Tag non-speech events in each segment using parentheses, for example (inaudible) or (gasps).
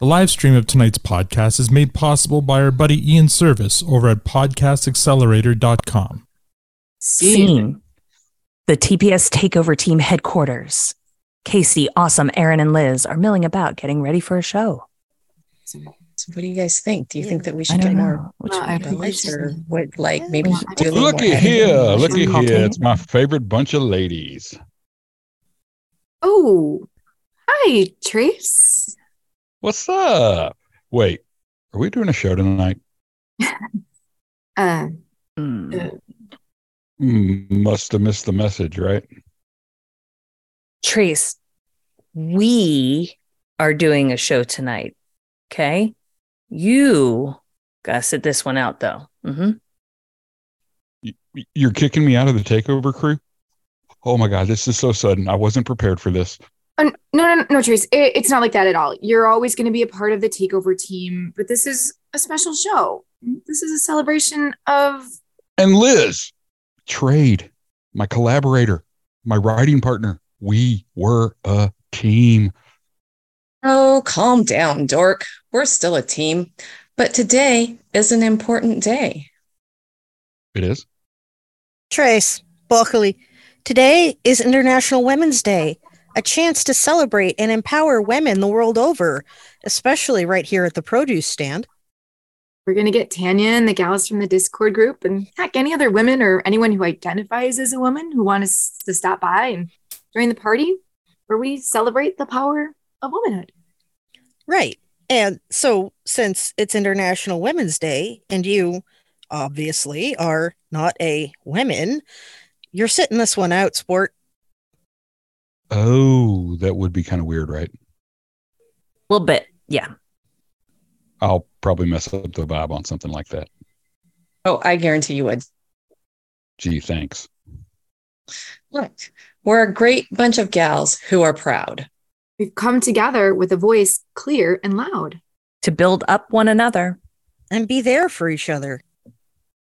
The live stream of tonight's podcast is made possible by our buddy Ian Service over at podcastaccelerator.com. Scene. The TPS Takeover Team headquarters. Casey, Awesome, Aaron, and Liz are milling about getting ready for a show. So, so what do you guys think? Do you think that we should get know. more What No, should I do? votes or what? Like maybe Yeah, do a little more Looky editing? here, Should looky here. Kate? It's my favorite bunch of ladies. Oh, hi, Trace. What's up? Wait, are we doing a show tonight? (laughs) Uh. Mm, Must have missed the message, right? Trace, we are doing a show tonight. Okay. You gotta sit this one out though. Mm-hmm. You're kicking me out of the takeover crew? Oh my god, this is so sudden. I wasn't prepared for this. Oh, no, no, no, no, Trace. It, it's not like that at all. You're always going to be a part of the takeover team, but this is a special show. This is a celebration of. And Liz, trade, my collaborator, my writing partner. We were a team. Oh, calm down, dork. We're still a team, but today is an important day. It is. Trace, Buckley, today is International Women's Day, a chance to celebrate and empower women the world over, especially right here at the produce stand. We're going to get Tanya and the gals from the Discord group, and heck, any other women or anyone who identifies as a woman who want us to stop by and join the party where we celebrate the power of womanhood. Right. And so, since it's International Women's Day, and you obviously are not a woman, you're sitting this one out, sport. Oh, that would be kind of weird, right? A little bit. Yeah. I'll probably mess up the vibe on something like that. Oh, I guarantee you would. Gee, thanks. Look, we're a great bunch of gals who are proud. We've come together with a voice clear and loud. To build up one another. and be there for each other.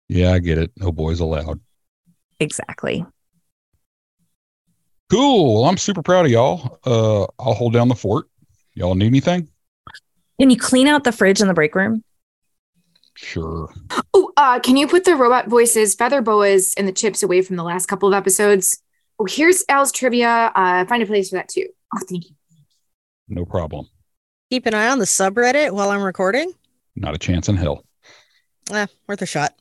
Yeah, I get it. No boys allowed. Exactly. Cool. Well, I'm super proud of y'all. Uh, I'll hold down the fort. Y'all need anything? Can you clean out the fridge in the break room? Sure. Oh, uh, can you put the robot voices, feather boas, and the chips away from the last couple of episodes? Oh, here's Al's trivia. Uh, find a place for that too. Oh, thank you. No problem. Keep an eye on the subreddit while I'm recording. Not a chance in hell. Eh, worth a shot.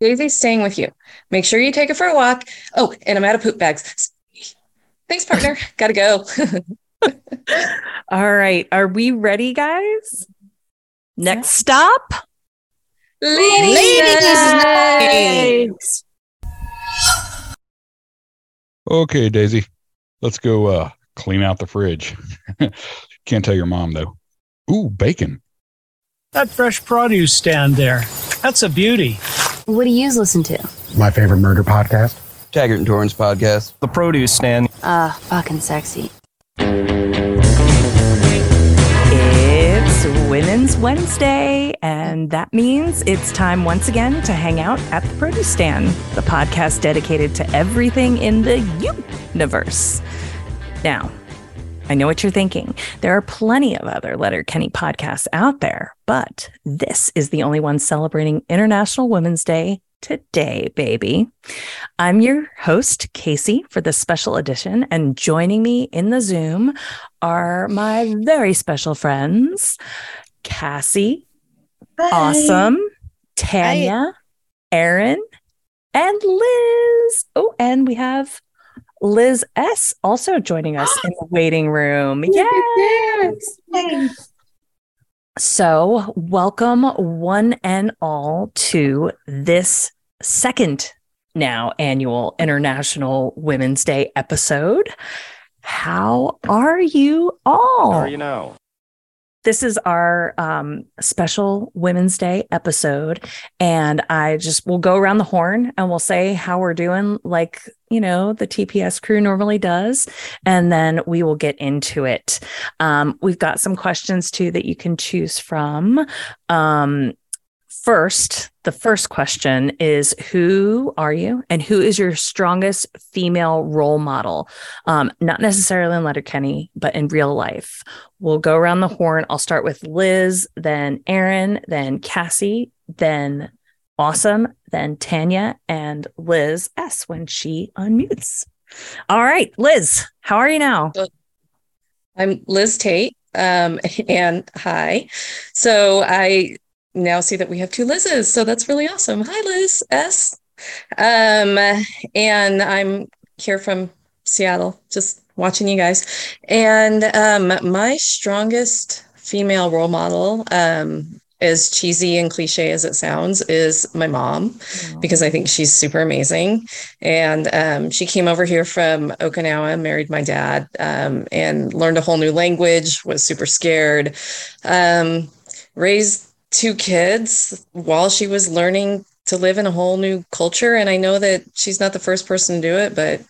Daisy's staying with you. Make sure you take her for a walk. Oh, and I'm out of poop bags. Thanks, partner. (laughs) Gotta go. All right. Are we ready, guys? Next stop. Ladies' night. Okay, Daisy. Let's go uh clean out the fridge. (laughs) Can't tell your mom though. Ooh, bacon. That fresh produce stand there. That's a beauty. What do you listen to? My favorite murder podcast. Taggart and Torrance podcast. The produce stand. Uh, fucking sexy. It's Women's Wednesday, and that means it's time once again to hang out at the Produce Stand, the podcast dedicated to everything in the universe. Now, I know what you're thinking. There are plenty of other Letterkenny podcasts out there, but this is the only one celebrating International Women's Day today, baby. I'm your host, Casey, for this special edition, and joining me in the Zoom are my very special friends, Cassie, Awesome, Tanya, Erin, and Liz. Oh, and we have Liz S also joining us in the (gasps) waiting room. Yes. So, welcome one and all to this second now annual International Women's Day episode. How are you all? How are you now? This is our um, special Women's Day episode. And I just will go around the horn and we'll say how we're doing, like, you know, the TPS crew normally does. And then we will get into it. Um, we've got some questions too that you can choose from. Um, first, the first question is Who are you and who is your strongest female role model? Um, not necessarily in Letterkenny, but in real life. We'll go around the horn. I'll start with Liz, then Aaron, then Cassie, then Awesome, then Tanya, and Liz S when she unmutes. All right, Liz, how are you now? I'm Liz Tate. Um, (laughs) and hi. So I now see that we have two Liz's. So that's really awesome. Hi, Liz S. Um, and I'm here from Seattle, just watching you guys. And um, my strongest female role model, um, as cheesy and cliche as it sounds, is my mom, because I think she's super amazing. And um, she came over here from Okinawa, married my dad, um, and learned a whole new language, was super scared, um, raised two kids while she was learning to live in a whole new culture. And I know that she's not the first person to do it, but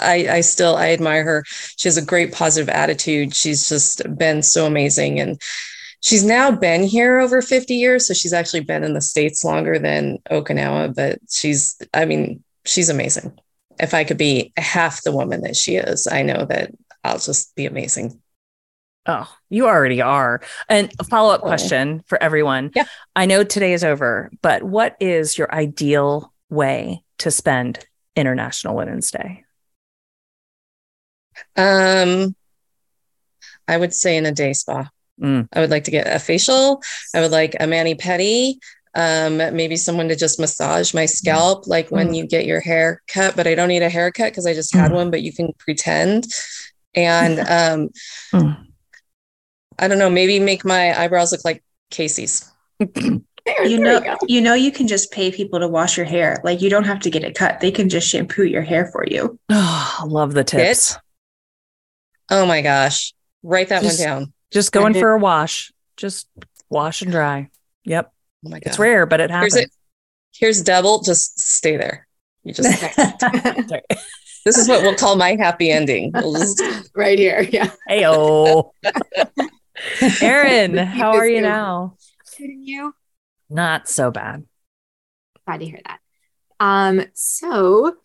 I, I still I admire her. She has a great positive attitude. She's just been so amazing. And she's now been here over 50 years. So she's actually been in the States longer than Okinawa, but she's, I mean, she's amazing. If I could be half the woman that she is, I know that I'll just be amazing. Oh, you already are. And a follow up question for everyone. Yeah. I know today is over, but what is your ideal way to spend International Women's Day? Um, I would say in a day spa. Mm. I would like to get a facial. I would like a mani pedi. Um, maybe someone to just massage my scalp, like when Mm. you get your hair cut. But I don't need a haircut because I just had Mm. one. But you can pretend, and (laughs) um, Mm. I don't know. Maybe make my eyebrows look like Casey's. There, you there know go. you know you can just pay people to wash your hair like you don't have to get it cut they can just shampoo your hair for you Oh, (sighs) love the tips. Oh my gosh! Write that Just- one down. Just going for a wash. Just wash and dry. Yep. Oh my god! It's rare, but it Here's happens. Here's double. Just stay there. You just. (laughs) (laughs) this is what we'll call my happy ending. We'll just- (laughs) right here. Yeah. Heyo. (laughs) Aaron, how are you going. now? Kidding you? Not so bad. Glad to hear that. Um, so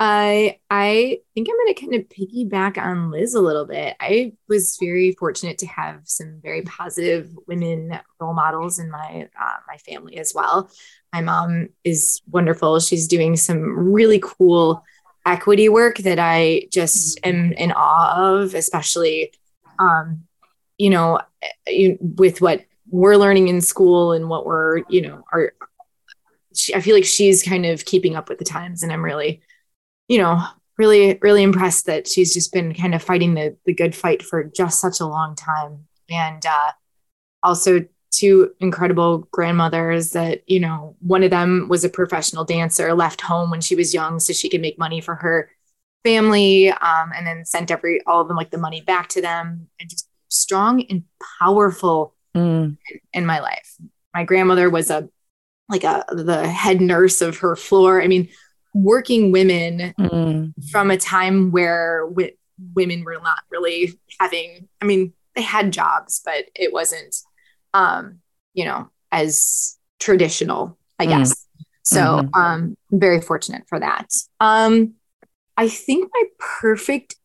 I I think I'm gonna kind of piggyback on Liz a little bit. I was very fortunate to have some very positive women role models in my uh, my family as well. My mom is wonderful. She's doing some really cool equity work that I just am in awe of, especially um, you know, you, with what we're learning in school and what we're, you know, are she, I feel like she's kind of keeping up with the times, and I'm really, you know, really, really impressed that she's just been kind of fighting the the good fight for just such a long time, and uh, also two incredible grandmothers that you know one of them was a professional dancer left home when she was young so she could make money for her family um, and then sent every all of them like the money back to them and just strong and powerful Mm. in my life. My grandmother was a like a the head nurse of her floor. I mean, working women Mm. from a time where wi- women were not really having. I mean, they had jobs, but it wasn't, um, you know, as traditional, I Mm. guess. So, Mhm. um, I'm very fortunate for that. Um, I think my perfect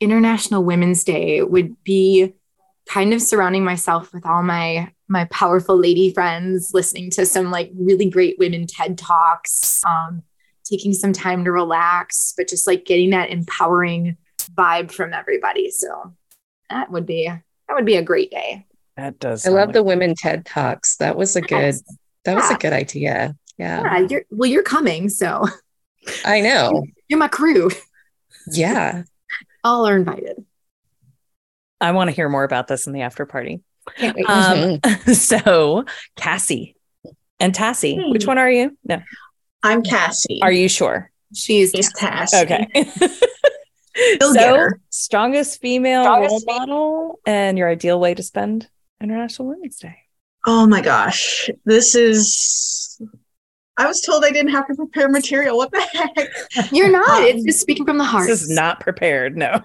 International Women's Day would be kind of surrounding myself with all my my powerful lady friends, listening to some like really great women TED talks, um, taking some time to relax, but just like getting that empowering vibe from everybody. So that would be that would be a great day. That does. I love like- the women TED talks. That was a good. Yes. That was a good idea. Yeah, Yeah, you're well, you're coming, so I know. you're my crew. Yeah. (laughs) All are invited. I want to hear more about this in the after party. Can't wait. Um, (laughs) so Cassie and Tassie, Hey. which one are you? No, i'm cassie are you sure? She's She's Tassie. Okay. (laughs) (laughs) You'll so get her. strongest female Strongest role model and your ideal way to spend International Women's Day. oh my gosh this is i was told i didn't have to prepare material what the heck you're not. Um, it's just speaking from the heart. This is not prepared. No,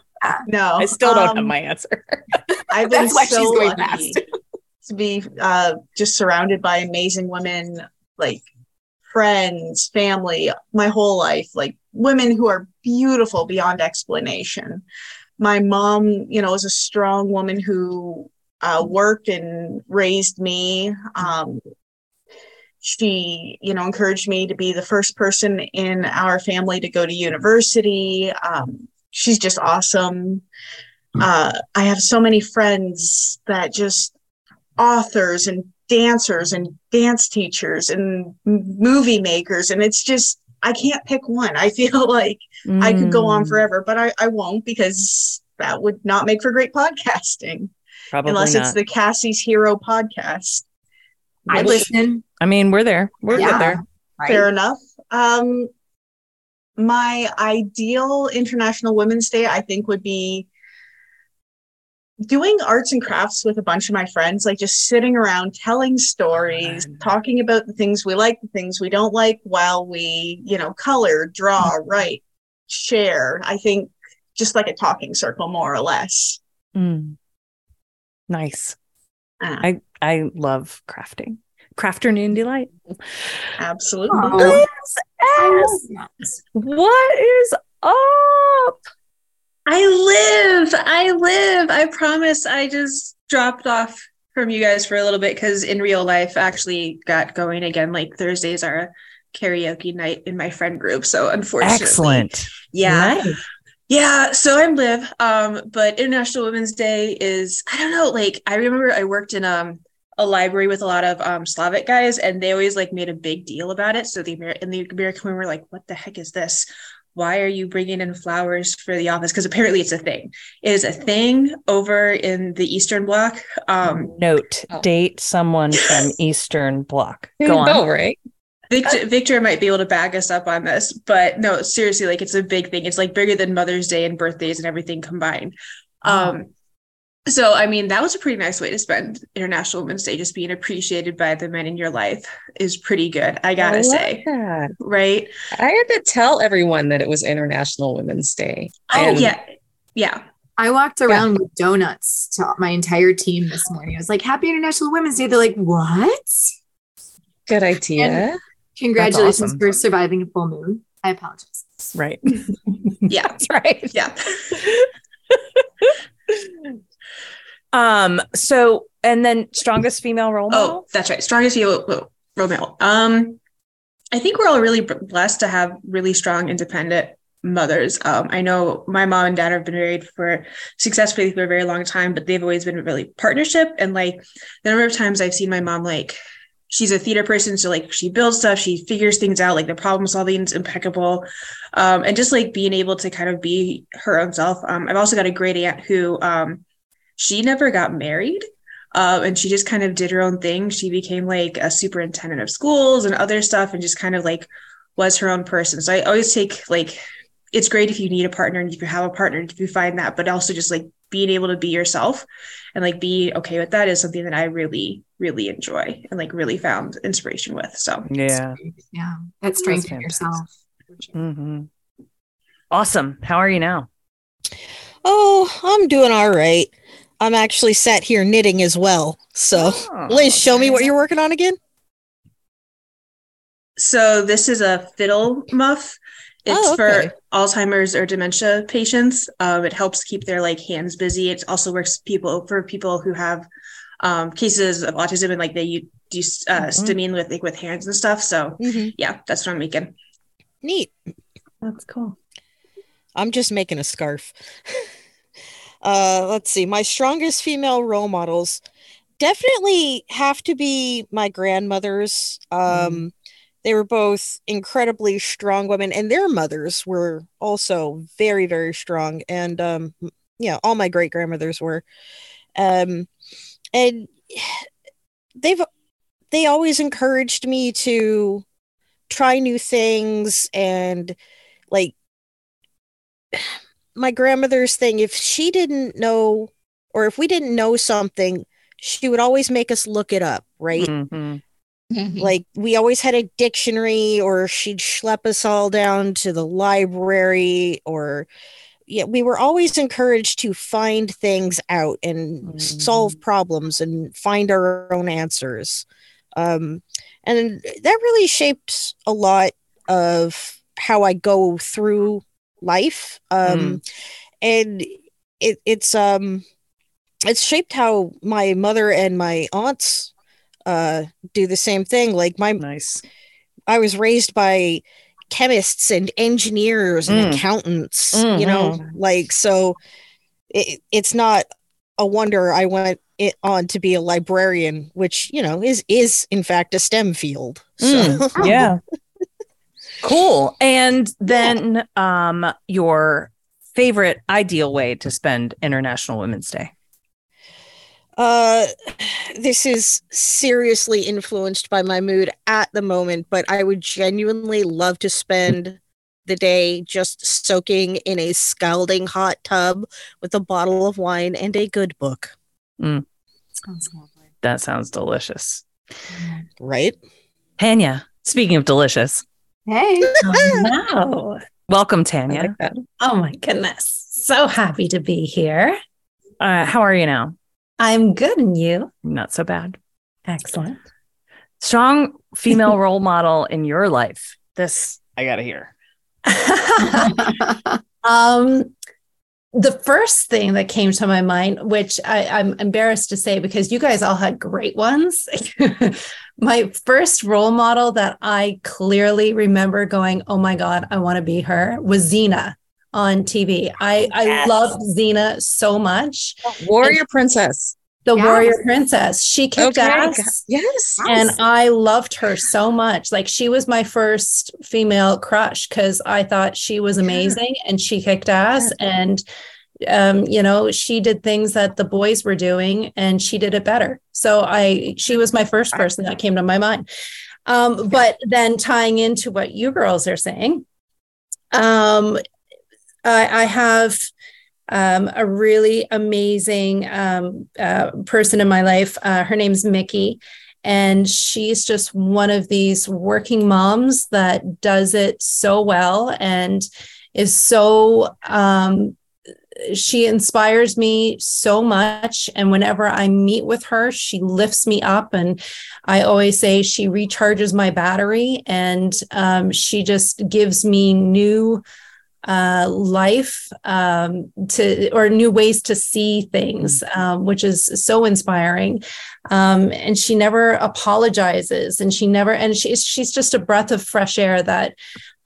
no I still don't have um, my answer. (laughs) i've (laughs) been That's why so she's going lucky fast. (laughs) to be uh, just surrounded by amazing women like friends, family, my whole life, like women who are beautiful beyond explanation. My mom, you know, is a strong woman who uh, worked and raised me. Um, she, you know, encouraged me to be the first person in our family to go to university. Um, she's just awesome. Uh, I have so many friends that just authors and dancers and dance teachers and movie makers. And it's just, I can't pick one. I (laughs) feel like mm. I could go on Mm. forever, but I, I won't because that would not make for great podcasting. Probably unless it's the Cassie's Hero podcast. I listen. I mean, we're there. We're Yeah. good there. Fair enough. Um, my ideal International Women's Day, I think, would be doing arts and crafts with a bunch of my friends, like just sitting around telling stories, talking about the things we like, the things we don't like, while we, you know, color, draw, write, share. I think just like a talking circle, more or less. Mm. Nice. Ah. I I love crafting. Crafternoon delight. Absolutely. Oh. Liz S, What is up? I live. I live. I promise. I just dropped off from you guys for a little bit because in real life, I actually got going again. Like Thursdays are a karaoke night in my friend group. So unfortunately, Excellent. Yeah. Nice. Yeah, so I'm Liv. Um, but International Women's Day is I don't know, like I remember I worked in um a library with a lot of um Slavic guys and they always like made a big deal about it. So the Amer- and the American women were like, "What the heck is this? Why are you bringing in flowers for the office?" Because apparently it's a thing. It is a thing over in the Eastern Bloc. Um, Note, Oh. date someone from (laughs) Eastern Bloc. Go on. Oh, right. Victor, Victor might be able to back us up on this, but no, seriously, like it's a big thing. It's like bigger than Mother's Day and birthdays and everything combined. Um, so I mean, that was a pretty nice way to spend International Women's Day. Just being appreciated by the men in your life is pretty good. I gotta I love say, that. right? I had to tell everyone that it was International Women's Day. Oh And- yeah, yeah. I walked around with donuts to my entire team this morning. I was like, Happy International Women's Day. They're like, What? Good idea. And congratulations awesome. for surviving a full moon. I apologize. Right. (laughs) Yeah. (laughs) That's right. Yeah. (laughs) Um, so and then strongest female role model. Oh, that's right. Strongest female role model. Um, I think we're all really blessed to have really strong, independent mothers. Um, I know my mom and dad have been married for successfully for a very long time, but they've always been really partnership. And like the number of times I've seen my mom, like she's a theater person, so like she builds stuff, she figures things out, like the problem solving is impeccable, um, and just like being able to kind of be her own self. Um, I've also got a great aunt who um, she never got married. Uh, and she just kind of did her own thing. She became like a superintendent of schools and other stuff, and just kind of like was her own person. So I always take like it's great if you need a partner and if you have a partner if you find that, but also just like being able to be yourself and like be okay with that is something that I really, really enjoy and like really found inspiration with. So Yeah. Yeah. That strength in yourself. hmm Awesome. How are you now? Oh, I'm doing all right. I'm actually sat here knitting as well. So, Oh, Liz, show me what you're working on again. So this is a fiddle muff. It's Oh, okay. for Alzheimer's or dementia patients. Um, it helps keep their like hands busy. It also works people for people who have um, cases of autism and like they do uh, Mhm. stimming with like with hands and stuff. So Mhm. yeah, that's what I'm making. Neat. That's cool. I'm just making a scarf. (laughs) uh, let's see. My strongest female role models definitely have to be my grandmothers. Um, They were both incredibly strong women, and their mothers were also very, very strong. And um, yeah, all my great grandmothers were. Um, and (sighs) they've they always encouraged me to try new things and like (sighs) my grandmother's thing if she didn't know or if we didn't know something she would always make us look it up right? Mhm. like we always had a dictionary or she'd schlep us all down to the library or yeah we were always encouraged to find things out and solve problems and find our own answers. Um and that really shapes a lot of how I go through life. Um, and it, it's um, it's shaped how my mother and my aunts uh do the same thing. Like my nice. I was raised by chemists and engineers and Mm. accountants. You know, like so. It, it's not a wonder I went it on to be a librarian, which you know is is in fact a STEM field. So Mm, (laughs) yeah. Cool. And then um your favorite ideal way to spend International Women's Day. Uh, this is seriously influenced by my mood at the moment, but I would genuinely love to spend the day just soaking in a scalding hot tub with a bottle of wine and a good book. Mm, Sounds lovely. that sounds delicious. Right? Tanya, speaking of delicious, Hey. Wow. welcome Tanya. like. Oh my goodness. So happy to be here. Uh, how are you now? I'm good and you? Not so bad. Excellent. Strong female (laughs) role model in your life. This I gotta hear. (laughs) um the first thing that came to my mind, which I, I'm embarrassed to say because you guys all had great ones. (laughs) my first role model that I clearly remember going, oh my God, I want to be her was Xena on TV. I, I Yes. loved Xena so much. Warrior Princess. The Yes. Warrior Princess. She kicked Okay. ass. Yes. And I loved her so much. Like she was my first female crush because I thought she was amazing and she kicked ass. And um, you know, she did things that the boys were doing and she did it better. So I she was my first person that came to my mind. Um, but then tying into what you girls are saying, um, I, I have um, a really amazing um, uh, person in my life. Uh, her name's Mickey, and she's just one of these working moms that does it so well and is so. Um, she inspires me so much. And whenever I meet with her, she lifts me up. And I always say she recharges my battery and um, she just gives me new uh, life um, to or new ways to see things, um, which is so inspiring. Um, and she never apologizes, and she never and she's she's just a breath of fresh air that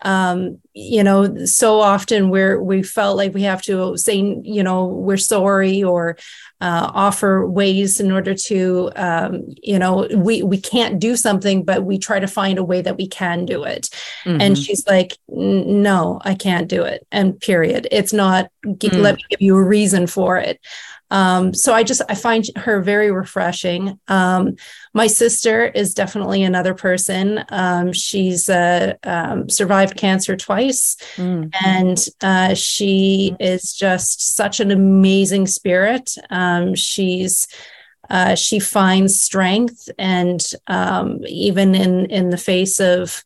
um you know so often we're we felt like we have to say you know we're sorry or uh, offer ways in order to um you know we we can't do something but we try to find a way that we can do it and Mhm. she's like no i can't do it and period it's not Mm. let me give you a reason for it um, so I just I find her very refreshing. Um, my sister is definitely another person. Um, she's uh, um, survived cancer twice, Mm. and uh, she is just such an amazing spirit. Um, she's uh, she finds strength, and um, even in in the face of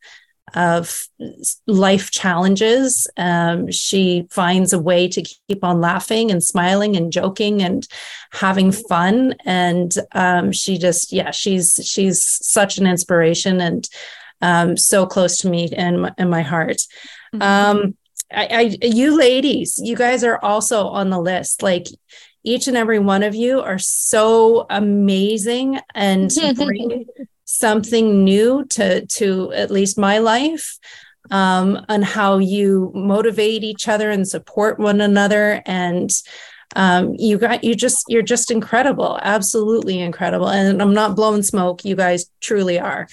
of life challenges, um, she finds a way to keep on laughing and smiling and joking and having fun. And um, she just, yeah, she's she's such an inspiration and um, so close to me and in, and my heart. Um, I, I, you ladies, you guys are also on the list. Like each and every one of you are so amazing and (laughs) bring something new to to at least my life um on how you motivate each other and support one another. And um you got you just you're just incredible absolutely incredible. And i'm not blowing smoke you guys truly are.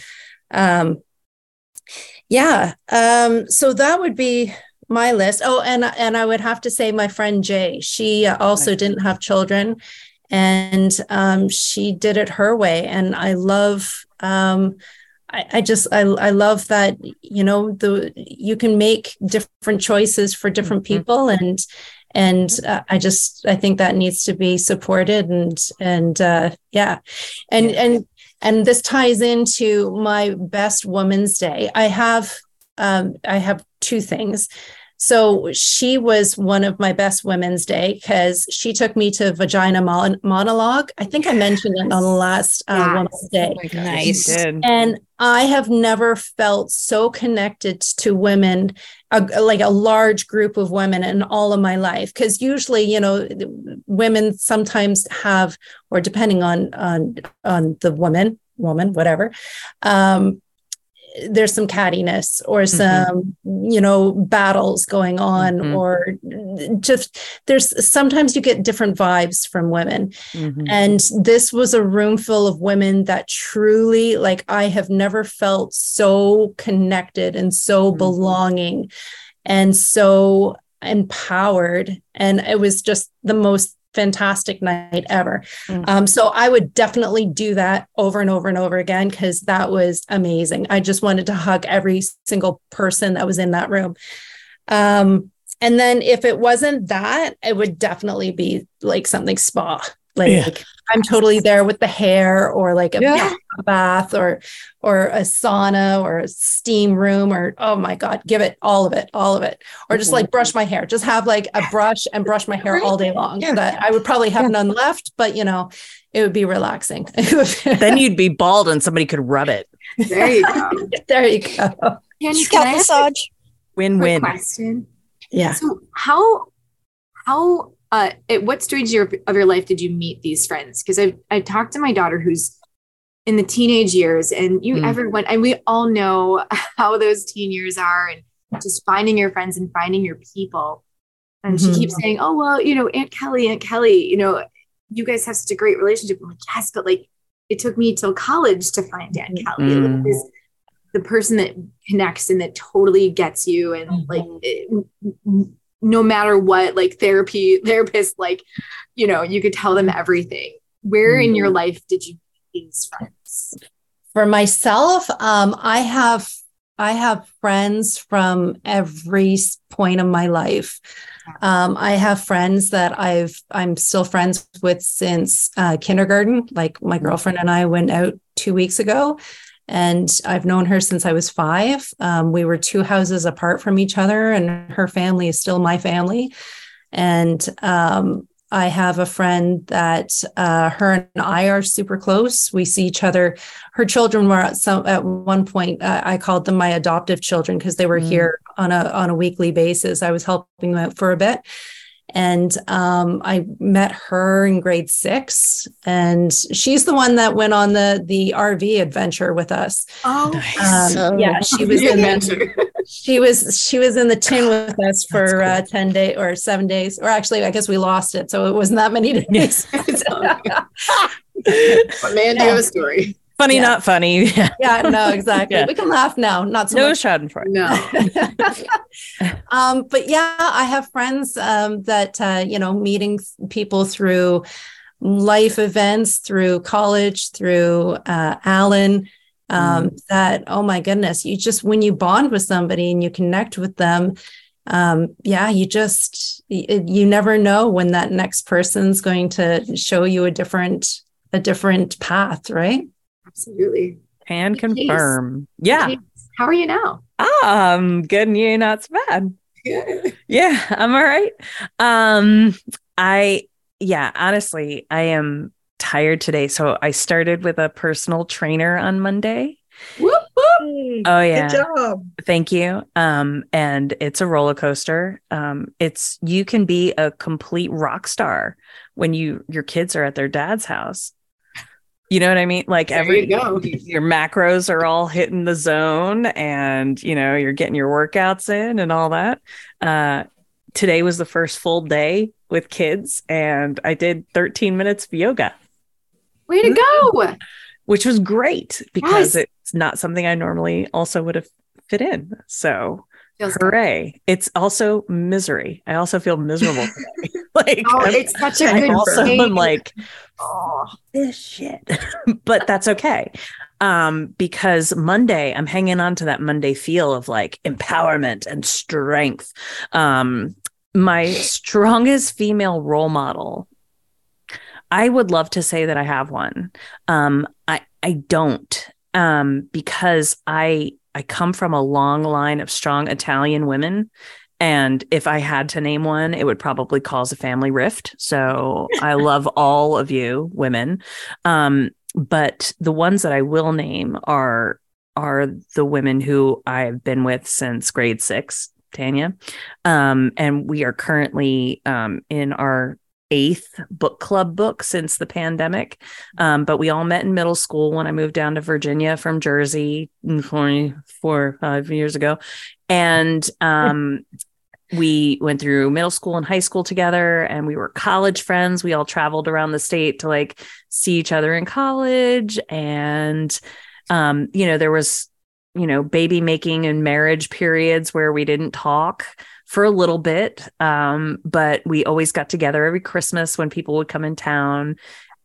Um yeah um so that would be my list. Oh and and i would have to say my friend jay she also didn't have children and um, she did it her way. And i love um, I, I just I, I love that you know the you can make different choices for different people. And and uh, I just I think that needs to be supported. And and uh, yeah. And and and this ties into my best woman's day. I have um, I have two things So she was one of my best women's day because she took me to vagina mon- monologue. I think I mentioned it on the last uh, Yes. women's day. Oh my gosh, Nice. you did. And I have never felt so connected to women, a, like a large group of women in all of my life. Because usually, you know, women sometimes have, or depending on on on the woman, woman, whatever, um, there's some cattiness or some you know battles going on Mhm. or just there's sometimes you get different vibes from women Mhm. and this was a room full of women that truly like i have never felt so connected and so belonging and so empowered and it was just the most fantastic night ever. Um, so i would definitely do that over and over and over again because that was amazing. I just wanted to hug every single person that was in that room. Um, and then if it wasn't that it would definitely be like something spa like Yeah. I'm totally there with the hair or like a Yeah. bath or or a sauna or a steam room or oh my god give it all of it all of it or just like brush my hair just have like a brush and brush my hair all day long that i would probably have none left but you know it would be relaxing (laughs) then you'd be bald and somebody could rub it. There you go. (laughs) there you go Candy, Scalp can I ask a massage. Win-win. question? yeah So how how uh at what stage of your, of your life did you meet these friends? Because I've I've talked to my daughter who's in the teenage years, and you Mm. everyone and we all know (laughs) how those teen years are, and just finding your friends and finding your people. And Mhm. she keeps saying, "Oh well, you know, Aunt Kelly, Aunt Kelly, you know, you guys have such a great relationship." I'm like, "Yes, but like it took me till college to find Aunt Kelly." Like, Mm. this- the person that connects and that totally gets you and like it- n- no matter what like therapy therapist like you know you could tell them everything. Where in your life did you meet these friends? For myself um i have i have friends from every point of my life. Um i have friends that i've i'm still friends with since uh, kindergarten. Like my girlfriend and i went out two weeks ago and i've known her since i was five um, we were two houses apart from each other and her family is still my family and um, I have a friend that uh, her and I are super close. We see each other. Her children were at some at one point. Uh, I called them my adoptive children because they were Mm. here on a on a weekly basis. I was helping them out for a bit, and um, I met her in grade six, and she's the one that went on the the RV adventure with us. oh Um, yeah, she was in the, (laughs) she was she was in the tin with us for uh, 10 days or seven days or actually i guess we lost it so it wasn't that many (laughs) days. (laughs) But man do you have a story Funny, Yeah. not funny. (laughs) Yeah. yeah no exactly Yeah. we can laugh now not so No much Schadenfreude. no (laughs) um, but yeah, I have friends um, that uh, you know meeting people through life events, through college, through uh, Alan. Um, That oh my goodness, you just when you bond with somebody and you connect with them, um, yeah, you just you never know when that next person's going to show you a different a different path, right? Absolutely Can Hey, confirm. Yeah. How are you now Um, good and you not so bad. Yeah, I'm all right. Um, I yeah, honestly, I am tired today. So I started with a personal trainer on Monday. whoop, whoop. Oh yeah. Good job. Thank you. Um, and it's a roller coaster. Um, it's you can be a complete rock star when you your kids are at their dad's house. You know what I mean? Like There every you go. your macros are all hitting the zone and you know, you're getting your workouts in and all that. Uh today was the first full day with kids and I did 13 minutes of yoga way to go which was great because Yes. it's not something I normally also would have fit in. So Feels good. hooray. It's also misery. I also feel miserable (laughs) (laughs) like oh I'm- it's such a good I also am like oh this shit. (laughs) but that's okay. Um, because Monday, I'm hanging on to that Monday feel of like empowerment and strength. Um, my strongest female role model. I would love to say that I have one. Um, I I don't. Um, because I I come from a long line of strong Italian women And if I had to name one, it would probably cause a family rift. So I (laughs) love all of you women. Um, but the ones that I will name are are the women who I've been with since grade six, Tanya. Um, and we are currently um, in our eighth book club book since the pandemic. Um, but we all met in middle school when I moved down to Virginia from Jersey four, five years ago. And um, (laughs) we went through middle school and high school together and we were college friends. We all traveled around the state to like see each other in college. And, um, you know, there was, you know, baby making and marriage periods where we didn't talk for a little bit. Um, but we always got together every Christmas when people would come in town.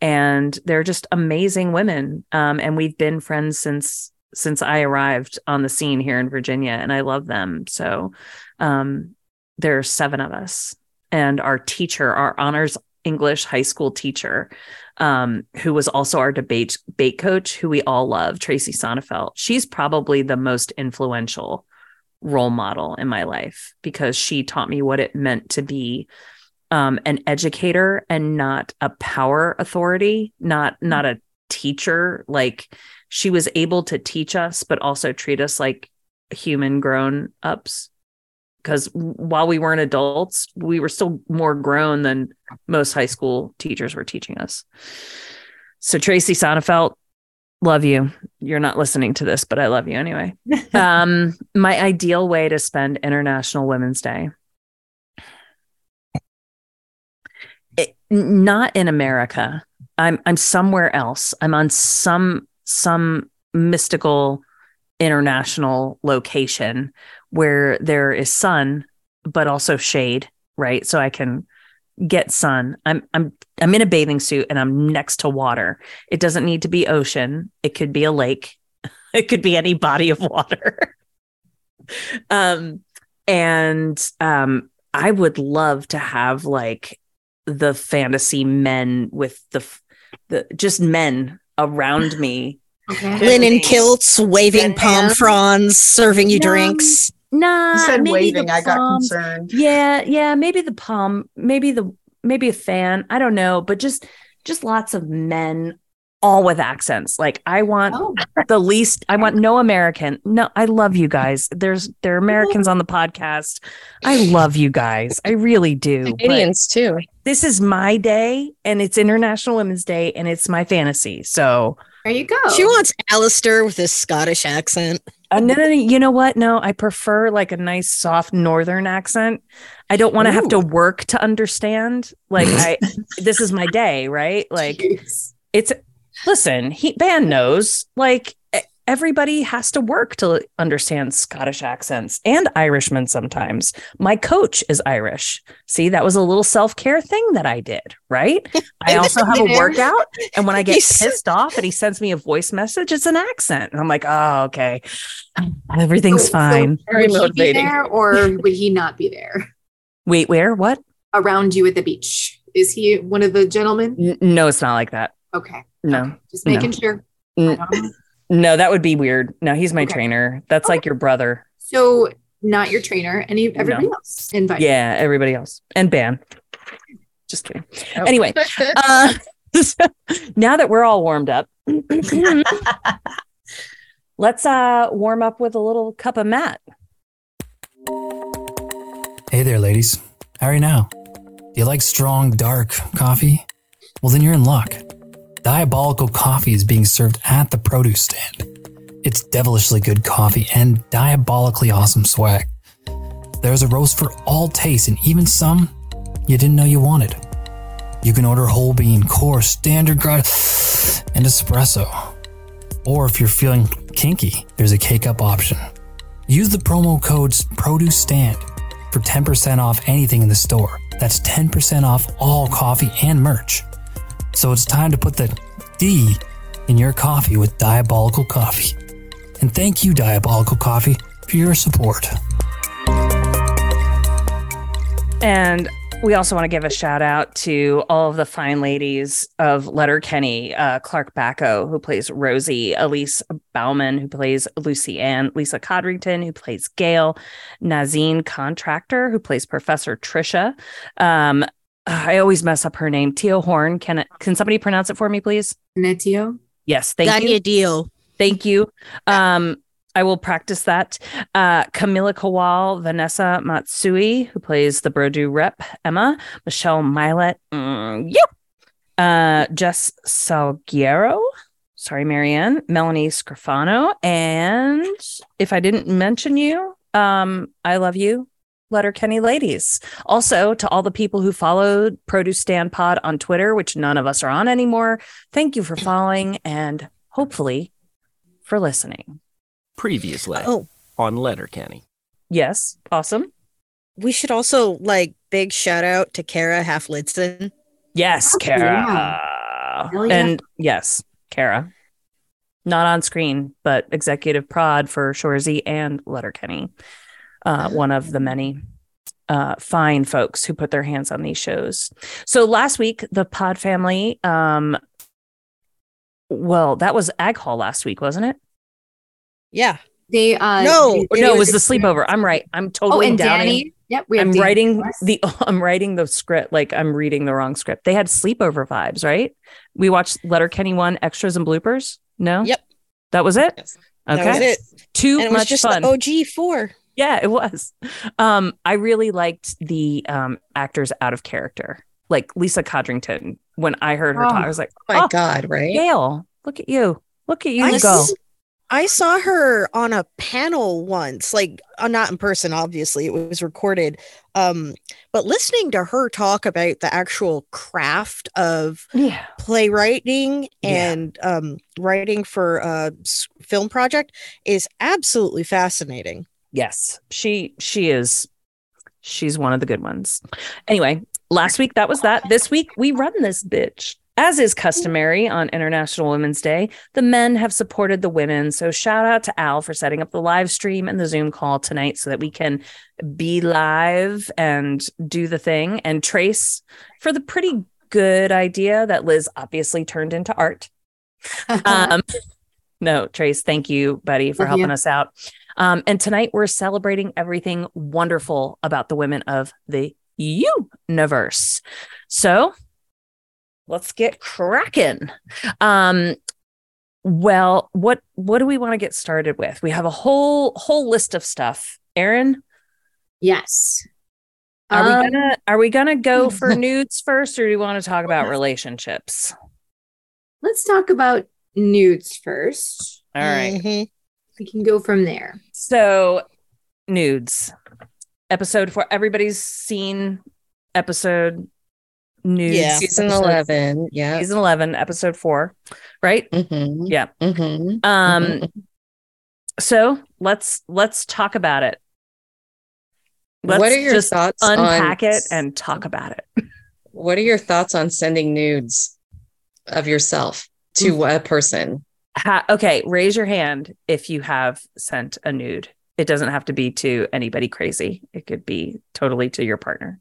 And they're just amazing women. Um, and we've been friends since since I arrived on the scene here in Virginia, and I love them. So um, there are seven of us, and our teacher, our honors English high school teacher, um, who was also our debate debate coach, who we all love, Tracy Sonnefeld. She's probably the most influential role model in my life because she taught me what it meant to be um, an educator and not a power authority, not not a teacher. Like she was able to teach us, but also treat us like human grown ups. Because while we weren't adults, we were still more grown than most high school teachers were teaching us. So Tracy Sonnefeld, love you. You're not listening to this, but I love you anyway. (laughs) um, my ideal way to spend International Women's Day. It, not in America. I'm I'm somewhere else. I'm on some some mystical international location where there is sun but also shade, right? So I can get sun. I'm I'm I'm in a bathing suit and I'm next to water. It doesn't need to be ocean. It could be a lake. (laughs) It could be any body of water. (laughs) um and um I would love to have like the fantasy men with the the just men around me. Okay. Linen kilts, waving palm fronds, serving you No. drinks. Nah, You said maybe waving, the I got concerned. Yeah, yeah, maybe the palm, maybe the maybe a fan. I don't know, but just just lots of men, all with accents. Like I want Oh. the least. I want no American. No, I love you guys. There's there are Americans (laughs) on the podcast. I love you guys. I really do. but Canadians too. This is my day, and it's International Women's Day, and it's my fantasy. So There you go. She wants Alistair with his Scottish accent. Uh, no, no, no, you know what? No, I prefer like a nice soft northern accent. I don't want to have to work to understand. Like I (laughs) this is my day, right? Like it's listen, he Van knows like e- everybody has to work to understand Scottish accents and Irishmen sometimes. My coach is Irish. See, that was a little self-care thing that I did, right? I (laughs) also have a workout and when I get (laughs) pissed off and he sends me a voice message, it's an accent. And I'm like, oh, okay. (laughs) Everything's So- so fine. Very would he be motivating. there or would he not be there Wait, where? What? around you at the beach? Is he one of the gentlemen? N- no, it's not like that. Okay, No. just making No. sure. N- um, No, that would be weird. No, he's my Okay. trainer. That's like your brother. So not your trainer, any everybody No. else invited. Yeah, everybody else. And ban. Just kidding. Oh. Anyway, (laughs) uh, (laughs) now that we're all warmed up, (laughs) let's uh warm up with a little cup of Matt. Hey there, ladies. How are you now? Do you like strong, dark coffee? Well, then you're in luck. Diabolical coffee is being served at the produce stand. It's devilishly good coffee and diabolically awesome swag. There's a roast for all tastes and even some you didn't know you wanted. You can order whole bean, coarse, standard grind, and espresso. Or if you're feeling kinky, there's a K-Cup option. Use the promo codes Produce Stand for 10% off anything in the store. That's 10% off all coffee and merch. So it's time to put the D in your coffee with Diabolical Coffee. And thank you, Diabolical Coffee, for your support. And We also want to give a shout out to all of the fine ladies of Letterkenny, uh, Clark Backo, who plays Rosie, Elise Bauman, who plays Lucy Ann, Lisa Codrington, who plays Gail, Nazneen Contractor, who plays Professor Trisha. Um, I always mess up her name. Tiio Horn. Can it, can somebody pronounce it for me, please? Netio. Yes, thank Got you. you deal. Thank you. Um, I will practice that. Uh, Kamilla Kowal, Vanessa Matsui, who plays the Brodu rep, Emma, Michelle Mylett, mm, yep. Uh, Jess Salgueiro, sorry, Marianne, Melanie Scrofano, and if I didn't mention you, um, I love you, Letterkenny ladies. Also, to all the people who followed Produce Stand Pod on Twitter, which none of us are on anymore, thank you for following and hopefully for listening. Previously Oh. on Letterkenny. Yes, awesome. We should also like big shout out to Kara Half-Lidson. Yes, Oh, Kara. yeah. Hell yeah. And yes, Kara. Not on screen, but executive prod for Shorzy and Letterkenny. Uh, one of the many uh, fine folks who put their hands on these shows. So last week, the Pod family, um, well, that was Ag Hall last week, wasn't it? Yeah. They uh no, they- no, it was the sleepover. I'm right. I'm Oh, totally and downing. Danny. Yep, we have I'm Danny, writing of the (laughs) I'm writing the script like I'm reading the wrong script. They had sleepover vibes, right? We watched Letterkenny one extras and bloopers. No. Yep. That was it. That Okay. was it. Too And it was much just fun. the OG four. Yeah, it was. Um, I really liked the um actors out of character, like Lisa Codrington. When I heard her Oh, talk, I was like, my "Oh, God, right? Gail, look at you, look at you I go." s- I saw her on a panel once, like uh, not in person, obviously, it was recorded. Um, but listening to her talk about the actual craft of yeah. playwriting Yeah. and um, writing for a s- film project is absolutely fascinating. Yes, she she is. She's one of the good ones. Anyway, last week that was that. This week we run this bitch. As is customary on International Women's Day, the men have supported the women. So shout out to Al for setting up the live stream and the Zoom call tonight so that we can be live and do the thing. And Trace for the pretty good idea that Liz obviously turned into art. (laughs) Um, no, Trace, thank you, buddy, for Love helping you. us out. Um, and tonight we're celebrating everything wonderful about the women of the universe. So let's get cracking. Um, well, what what do we want to get started with? We have a whole whole list of stuff. Aaron, Yes. are Um, we gonna are we gonna go (laughs) for nudes first, or do you want to talk about relationships? Let's talk about nudes first. All right. Mm-hmm. We can go from there. So, nudes. Episode four. Everybody's seen episode nudes. Yeah. Season episode- 11. Yeah. Season 11, episode four. Right? Mm-hmm. Yeah. Mm-hmm. Um, so let's let's talk about it. Let's What are your just thoughts on- unpack it and talk about it. (laughs) What are your thoughts on sending nudes of yourself to a person? Ha- okay, raise your hand if you have sent a nude. It doesn't have to be to anybody crazy. It could be totally to your partner.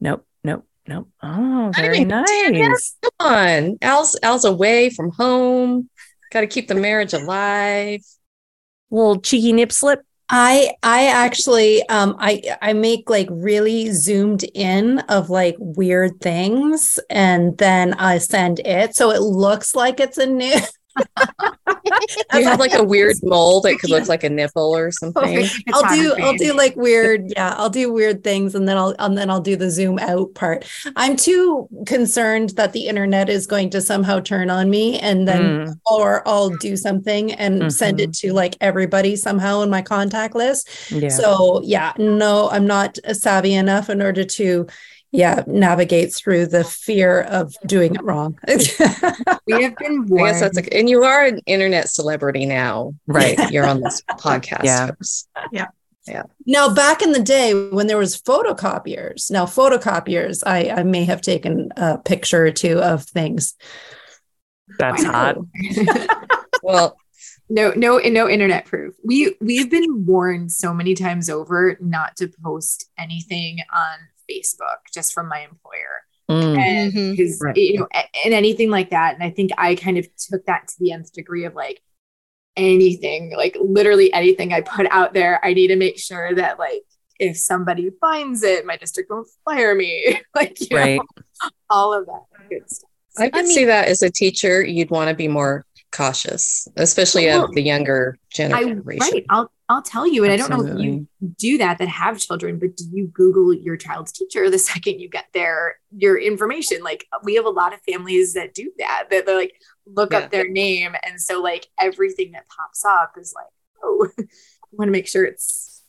Nope, nope, nope. Oh, very mean, nice. Come on. Al's Al's away from home. Got to keep the marriage alive. Little cheeky nip slip. I I actually um I I make like really zoomed in of like weird things and then I send it so it looks like it's a new (laughs) You have like a weird mole that could look like a nipple or (laughs) something. I'll do I'll do like weird yeah I'll do weird things and then I'll and then I'll do the zoom out part. I'm too concerned that the internet is going to somehow turn on me and then Mm. or I'll do something and send it to like everybody somehow in my contact list. Yeah. So yeah, no, I'm not savvy enough in order to yeah navigate through the fear of doing it wrong. (laughs) we have been I guess that's a, and you are an internet celebrity now, Right. (laughs) You're on this (laughs) podcast. Yeah. host. Yeah. Yeah. Now, back in the day when there was photocopiers, now photocopiers, I, I may have taken a picture or two of things. That's hot. well, no, no, no internet proof. We we've been warned so many times over not to post anything on Facebook just from my employer. Mm. And because Right. you know, and anything like that. And I think I kind of took that to the nth degree of like anything, like literally anything I put out there, I need to make sure that like if somebody finds it, my district won't fire me. (laughs) like you Right. know, all of that good stuff. I could see that as a teacher, you'd want to be more cautious, especially Well, of the younger I generation. right. I'll I'll tell you, and I don't know if you do that that have children, but do you Google your child's teacher the (laughs) second you get their your information? Like we have a lot of families that do that. That they're like look Yeah. up their name, and so like everything that pops up is like, oh, (laughs) I want to make sure it's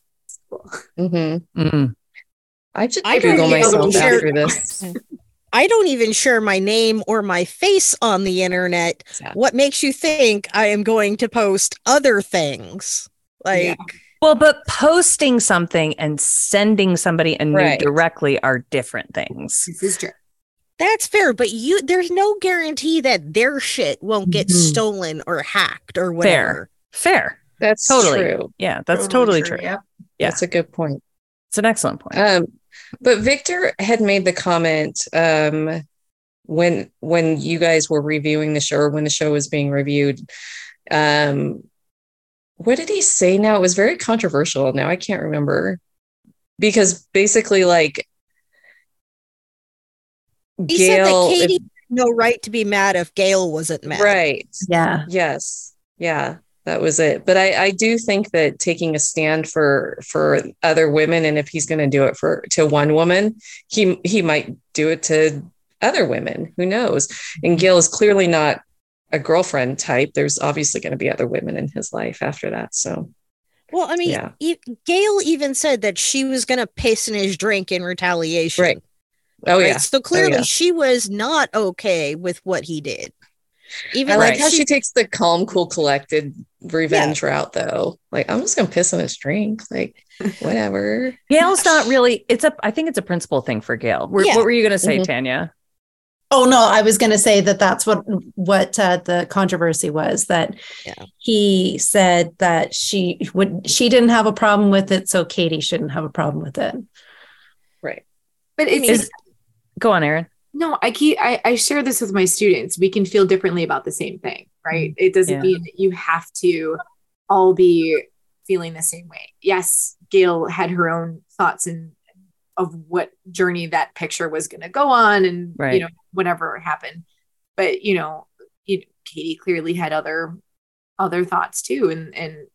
cool. Mm-hmm. Mm. I should I don't Google even myself share- after this. (laughs) I don't even share my name or my face on the internet. What makes you think I am going to post other things? Like, Well, but posting something and sending somebody a nude Right. directly are different things. This is true. that's fair, but you there's no guarantee that their shit won't get Mhm. stolen or hacked or whatever. Fair. Fair. That's totally true. Yeah, that's totally, true. Yeah. Yeah. That's a good point. It's an excellent point. Um, but Victor had made the comment um, when when you guys were reviewing the show or when the show was being reviewed. Um, what did he say? Now it was very controversial. Now I can't remember because basically, like He Gail, said that if- Katy had no right to be mad if Gail wasn't mad. Right. Yeah. Yes. Yeah. That was it. But I, I do think that taking a stand for for other women, and if he's going to do it for to one woman, he he might do it to other women. Who knows? And Gail is clearly not a girlfriend type. There's obviously going to be other women in his life after that. So Well, I mean, Yeah. e- Gail even said that she was going to piss in his drink in retaliation. Right. Oh, yeah. So Oh, clearly yeah. she was not okay with what he did. Even I like like how she takes the calm, cool, collected revenge route, though. Like I'm just gonna piss in his drink. Like (laughs) whatever. Gail's not really. It's a. I think it's a principal thing for Gail. Were- Yeah. What were you going to say, Mm-hmm. Mhm. Tanya? Oh no, I was going to say that that's what what uh, the controversy was that he said that she would she didn't have a problem with it, so Katy shouldn't have a problem with it. Right. But it's Is- go on, Aaron. No, I keep I, I share this with my students. We can feel differently about the same thing, right? Mm-hmm. It doesn't Yeah. mean that you have to all be feeling the same way. Yes, Gail had her own thoughts and of what journey that picture was going to go on, and Right. you know whatever happened. But you know, you know, Katy clearly had other other thoughts too, and and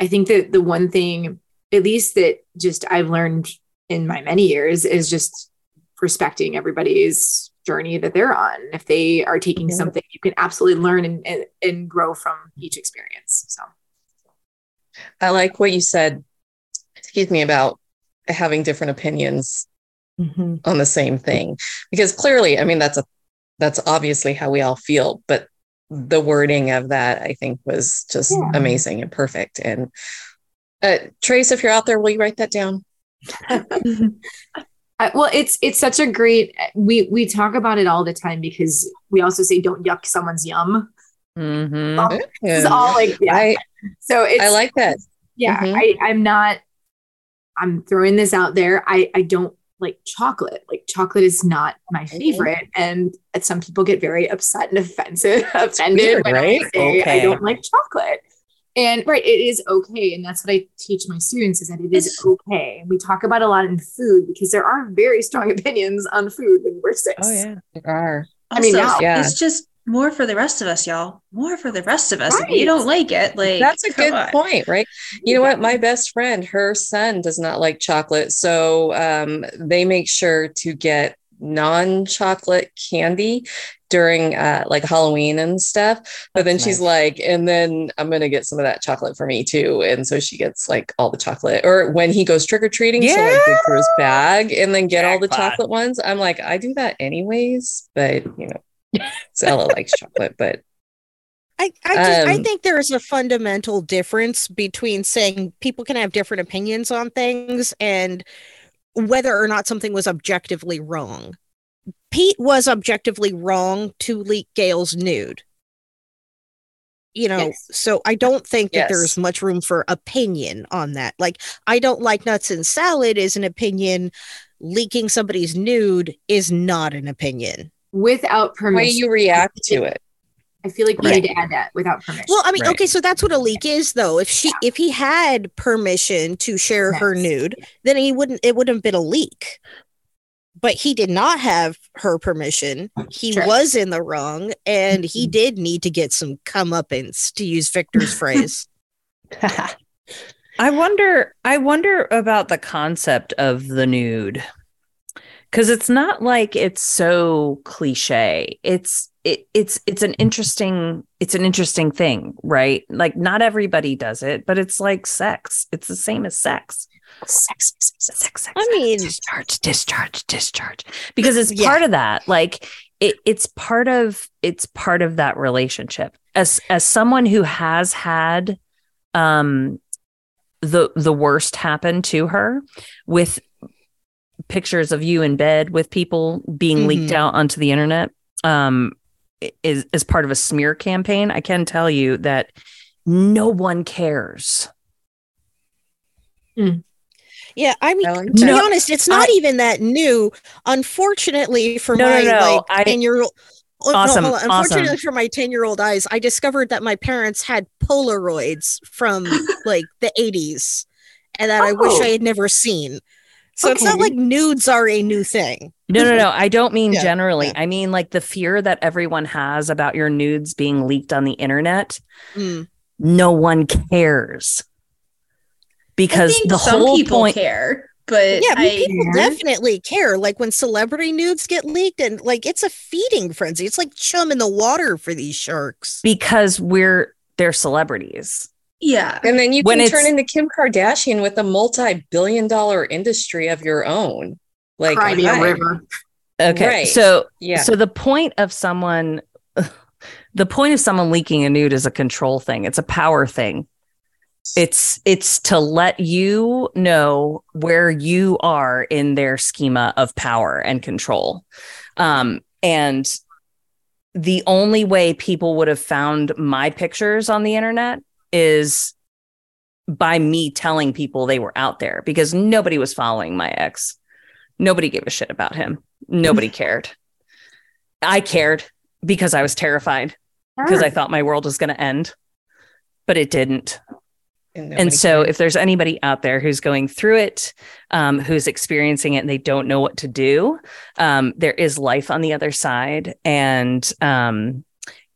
I think that the one thing, at least that just I've learned in my many years, is just respecting everybody's journey that they're on. If they are taking Yeah. something, you can absolutely learn and, and, and grow from each experience. So I like what you said, excuse me, about having different opinions on the same thing. Because clearly, I mean, that's a that's obviously how we all feel, but the wording of that I think was just Yeah. amazing and perfect. And uh, Trace, if you're out there, will you write that down? (laughs) (laughs) Well, it's it's such a great. We we talk about it all the time because we also say don't yuck someone's yum. Mm-hmm. Um, It's all like yeah. I, so it's I like that. yeah. Mhm. I I'm not. I'm throwing this out there. I I don't like chocolate. Like chocolate is not my favorite, and some people get very upset and offensive offended weird, when right? I say I don't like chocolate. And right, it is okay. And that's what I teach my students is that it is okay. And we talk about a lot in food because there are very strong (laughs) opinions on food when we're six. Oh yeah. There are. I mean, now. Yeah. it's just more for the rest of us, y'all. More for the rest of us. If you don't like it, like That's a good on. point, right? You know what? My best friend, her son does not like chocolate. So um, they make sure to get non chocolate candy during uh, like Halloween and stuff. But then That's she's nice. like, and then I'm going to get some of that chocolate for me too. And so she gets like all the chocolate. Or when he goes trick or treating, she'll like dig through his bag and then get all the chocolate ones. I'm like, I do that anyways. But, you know, Ella (laughs) likes chocolate, but I, I just I Um, think there is a fundamental difference between saying people can have different opinions on things and whether or not something was objectively wrong. Pete was objectively wrong to leak Gail's nude. You know, Yes. so I don't think that there's much room for opinion on that. Like, I don't like nuts and salad is an opinion. leaking somebody's nude is not an opinion. Without permission. Way you react to it. I feel like we Right. need to add that without permission. Well, I mean, Right. okay, so that's what a leak is, though. If she, if he had permission to share her nude, then he wouldn't. It wouldn't have been a leak. But he did not have her permission. He Sure. was in the wrong, and he mm-hmm. did need to get some comeuppance, to use Victor's (laughs) phrase. (laughs) I wonder I wonder about the concept of the nude. Cuz it's not like it's so cliche. It's it, it's it's an interesting it's an interesting thing, right? Like not everybody does it, but it's like sex. It's the same as sex. Sex, sex, sex, sex, sex, I mean- discharge, discharge, discharge. Because it's Yeah. part of that. Like it, it's part of it's part of that relationship. As as someone who has had um the the worst happen to her with pictures of you in bed with people being leaked Mhm. out onto the internet um is is part of a smear campaign i can tell you that no one cares Yeah, I mean, I like to be honest, it's not I- even that new. Unfortunately, for No, no, my no, like ten year old. Awesome, Unfortunately, awesome. for my ten year old eyes, I discovered that my parents had Polaroids from (laughs) like the eighties, and that I wish Oh. I had never seen. So it's not like nudes are a new thing. no no no i don't mean (laughs) Yeah, generally yeah. i mean like the fear that everyone has about your nudes being leaked on the internet Mm. no one cares I because think the some whole people point care, but Yeah, I mean, I, people definitely care. Like when celebrity nudes get leaked, and like it's a feeding frenzy. It's like chum in the water for these sharks. because we're they're celebrities yeah, And then you When can turn into Kim Kardashian with a multi-billion dollar industry of your own. Like Cry a river. Okay. Right. So Yeah. so the point of someone (laughs) the point of someone leaking a nude is a control thing. It's a power thing. It's it's to let you know where you are in their schema of power and control. Um and the only way people would have found my pictures on the internet is by me telling people they were out there because nobody was following my ex. Nobody gave a shit about him. Nobody (laughs) cared. I cared because I was terrified because I thought my world was going to end, but it didn't. And, And so, cared. if there's anybody out there who's going through it, um, who's experiencing it, and they don't know what to do, um, there is life on the other side. And um,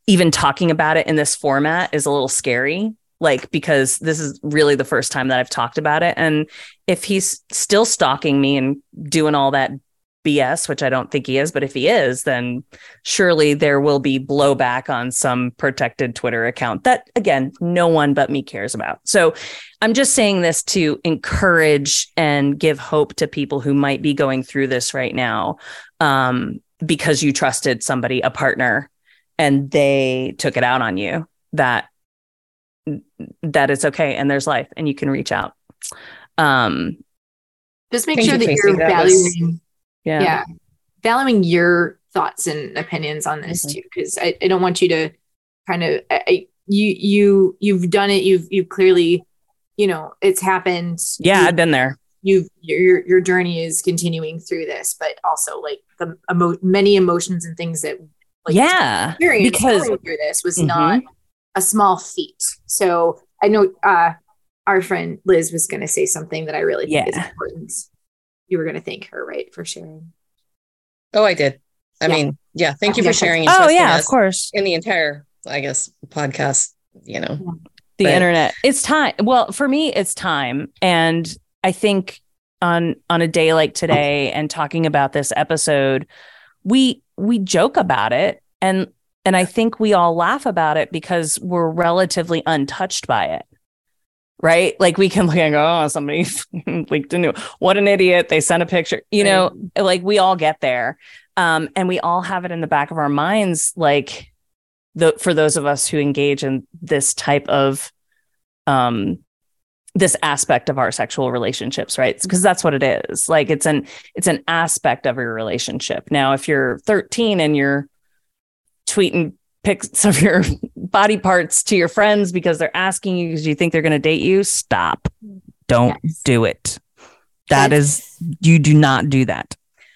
even talking about it in this format is a little scary, like, because this is really the first time that I've talked about it. And if he's still stalking me and doing all that BS, which I don't think he is, but if he is, then surely there will be blowback on some protected Twitter account that, again, no one but me cares about. So I'm just saying this to encourage and give hope to people who might be going through this right now um, because you trusted somebody, a partner, and they took it out on you that that it's okay and there's life and you can reach out um Just make sure that Casey. you're That was- valuing, yeah, yeah. valuing your thoughts and opinions on this Mhm. too, because I, I don't want you to kind of I, I, you you you've done it. You've you've clearly, you know, it's happened. yeah You- i've been there you've your your journey is continuing through this, but also like the emo- many emotions and things that like yeah because through this was Mhm. not a small feat. So I know uh our friend Liz was going to say something that I really think is Yeah. important. You were going to thank her, right, for sharing. Oh, I did. I Yeah. mean, yeah. Thank you Yeah. for sharing. oh yeah of course In the entire, I guess, podcast. You know. the But- internet it's time well for me it's time and i think on on a day like today and talking about this episode we we joke about it and and i think we all laugh about it because we're relatively untouched by it right? Like we can look and go oh somebody (laughs) leaked a new what an idiot. They sent a picture you know like we all get there. Um and we all have it in the back of our minds like the for those of us who engage in this type of um this aspect of our sexual relationships right? Because that's what it is. Like it's an it's an aspect of your relationship. Now if you're 13 and you're tweeting pics (laughs) of your body parts to your friends because they're asking you because you think they're going to date you stop don't Yes. do it That is, you do not do that.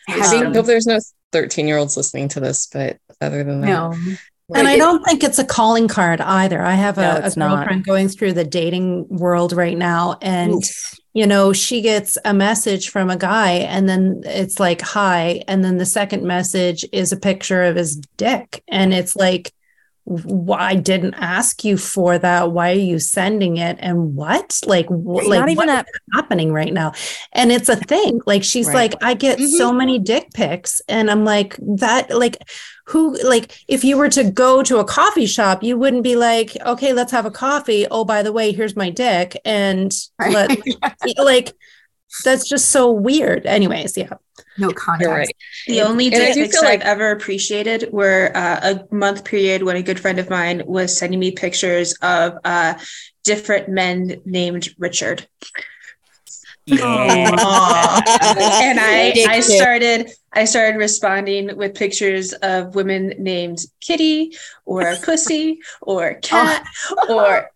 I um, hope there's no 13 year olds listening to this, but other than that, No. And I don't think it's a calling card either. I have No, a, a it's not. girlfriend going through the dating world right now, and you know, she gets a message from a guy, and then it's like, hi. And then the second message is a picture of his dick. And it's like, why didn't ask you for that. Why are you sending it? And what? Like, wh- like not even what happening right now? And it's a thing. Like, she's Right. like, I get mm-hmm. so many dick pics. And I'm like, that, like, who, like, if you were to go to a coffee shop, you wouldn't be like, okay, let's have a coffee. Oh, by the way, here's my dick. And let, (laughs) like, that's just so weird. Anyways, yeah. No context. Right. The only And I dick do pics feel like- I've ever appreciated were uh, a month period when a good friend of mine was sending me pictures of uh, different men named Richard. And I I started I started responding with pictures of women named Kitty or Pussy or Cat oh. or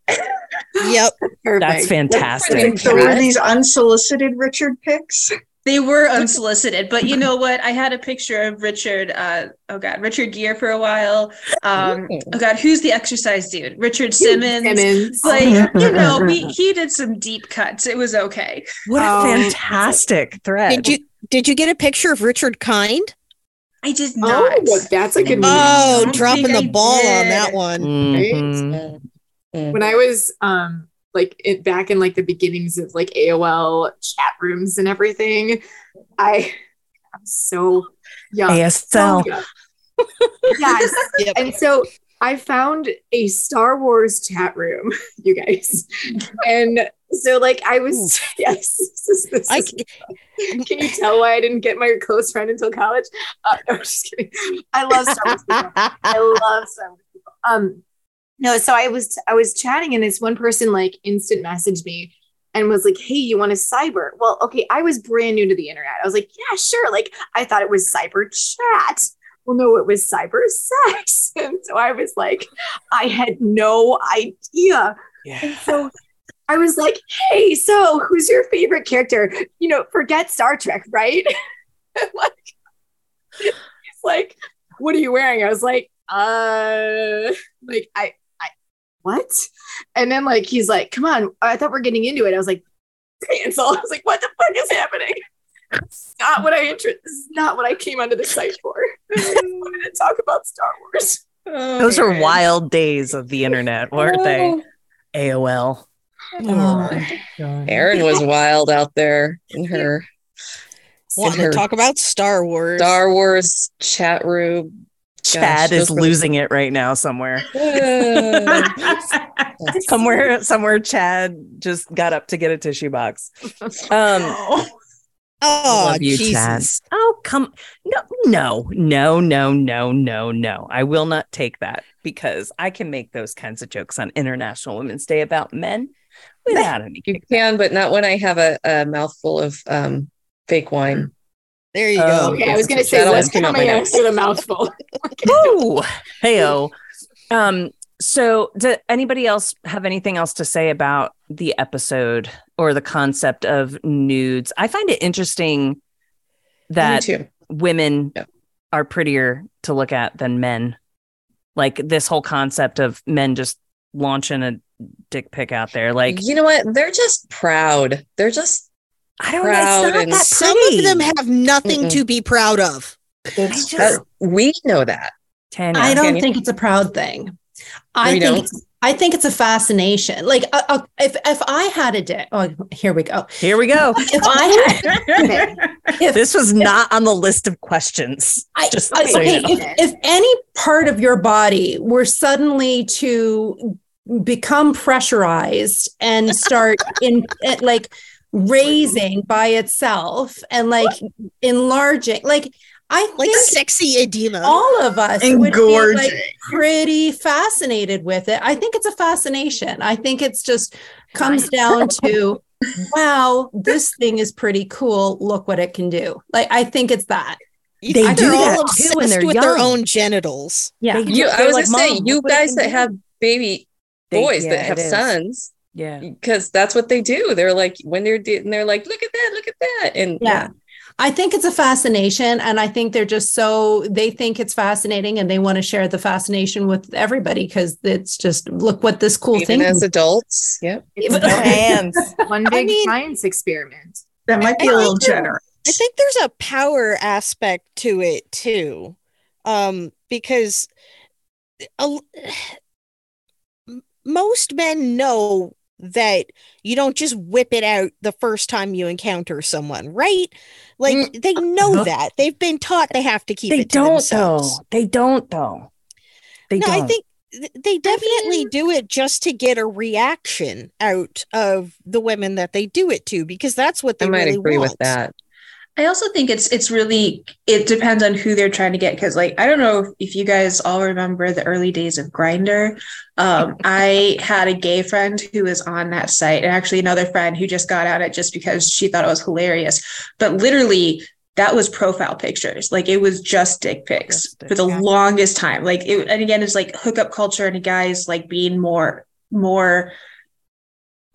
Yep. That's fantastic. So were these unsolicited Richard pics? They were unsolicited, but you know what? I had a picture of Richard. Uh, oh God, Richard Gere for a while. Um, oh God, who's the exercise dude? Richard Simmons. Simmons. Like (laughs) you know, we he did some deep cuts. It was okay. What a Oh. fantastic thread. Did you did you get a picture of Richard Kind? I did Oh, not. well, that's a good. Oh, dropping the I ball on that one. Mhm. when I was um like it back in like the beginnings of like AOL chat rooms and everything, I I'm so young. ASL. So young. yes. (laughs) Yep. And so I found a Star Wars chat room, (laughs) you guys. And so like I was (laughs) yes, this is, this I is- can you tell why I didn't get my close friend until college? Uh, no, just kidding. I love Star Wars people. I love Star Wars people. Um, no, so I was I was chatting and this one person like instant messaged me and was like, "Hey, you want a cyber?" Well, okay, I was brand new to the internet. I was like, "Yeah, sure." Like I thought it was cyber chat. Well, no, it was cyber sex. (laughs) And so I was like, I had no idea. And so I was like, "Hey, so who's your favorite character?" You know, forget Star Trek, right? (laughs) like, it's like, what are you wearing? I was like, uh, like I, what? And then like he's like, come on, I thought we're getting into it. I was like, cancel. (laughs) I was like, what the fuck is happening? It's not what I interest. This is not what I came onto the site for. (laughs) I wanted to talk about Star Wars. Oh, Those are wild days of the internet, weren't they? Oh. AOL. Aaron oh, was wild out there in her Wanting her to talk about Star Wars. Star Wars chat room. Chad Gosh, is losing it right now (laughs) (laughs) somewhere. Somewhere, somewhere. Chad just got up to get a tissue box. (laughs) Um, Oh, you, Chad. Oh, come no, no, no, no, no, no, no. I will not take that because I can make those kinds of jokes on International Women's Day about men without any. you can, but not when I have a, a mouthful of um, fake wine. There you go. Okay, I was gonna say That always let's came coming my out nose. with a mouthful. (laughs) Woo! Heyo. Um, so does anybody else have anything else to say about the episode or the concept of nudes? I find it interesting that too. women are prettier to look at than men. Like this whole concept of men just launching a dick pic out there. Like you know what? They're just proud. They're just I don't proud know. It's not that Some pretty. of them have nothing Mm-mm. to be proud of. That's just- we know that. Tanya. I don't Tanya? think it's a proud thing. I you think don't? it's, I think it's a fascination. Like uh, uh, if if I had a dick, oh here we go. Here we go. (laughs) If I had, if this was not on the list of questions. I, Just I- so you know. if, if any part of your body were suddenly to become pressurized and start in (laughs) like raising by itself and like enlarging, like I Like think sexy edema. all of us would be Engorging. like pretty fascinated with it. I think it's a fascination. I think it's just comes down (laughs) to wow, this thing is pretty cool. Look what it can do. Like I think it's that. You They think do they're that all too when they're with their own genitals. Yeah. You, I was like, gonna say, you look what I guys that do." have baby They- boys yeah, that have it is. sons, Yeah. Because that's what they do. They're like when they're and they're like, look at that, look at that. And yeah. I think it's a fascination. And I think they're just so, they think it's fascinating and they want to share the fascination with everybody because it's just, look what this cool Even thing as adults. Yep. It's No hands. (laughs) one big science experiment. That might be a little generous. I think there's a power aspect to it too, um, because a, (sighs) most men know that you don't just whip it out the first time you encounter someone, right? Like mm, they uh, know that they've been taught they have to keep They it to don't themselves. though. They don't though. They no, don't. I think they definitely do it just to get a reaction out of the women that they do it to because that's what they I might really agree want. with that. I also think it's it's really it depends on who they're trying to get because like I don't know if, if you guys all remember the early days of Grindr. Um, (laughs) I had a gay friend who was on that site and actually another friend who just got on it just because she thought it was hilarious. But literally that was profile pictures. Like it was just dick pics for the longest time. Like it and again it's like hookup culture and guys like being more more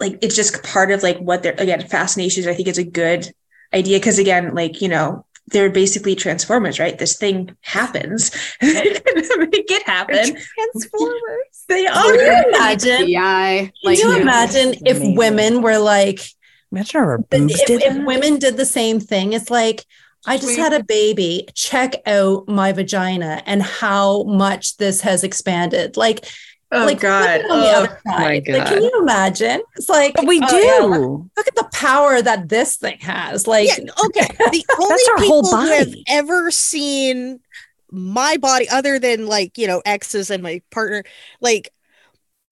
like it's just part of like what they're again fascinations. I think it's a good idea because again like you know they're basically transformers right this thing happens (laughs) make it happen transformers they Can you imagine? Yeah. Can Like you you- imagine if Amazing. women were like, Imagine our boobs if, did if women did the same thing? It's like, I just had a baby. Check out my vagina and how much this has expanded. Like, oh like god flip it on the oh, other my side. Like, God. can you imagine? It's like But we oh, do. yeah, look, look at the power that this thing has. Like, yeah, okay. (laughs) The only people who have ever seen my body, other than like you know exes and my partner, like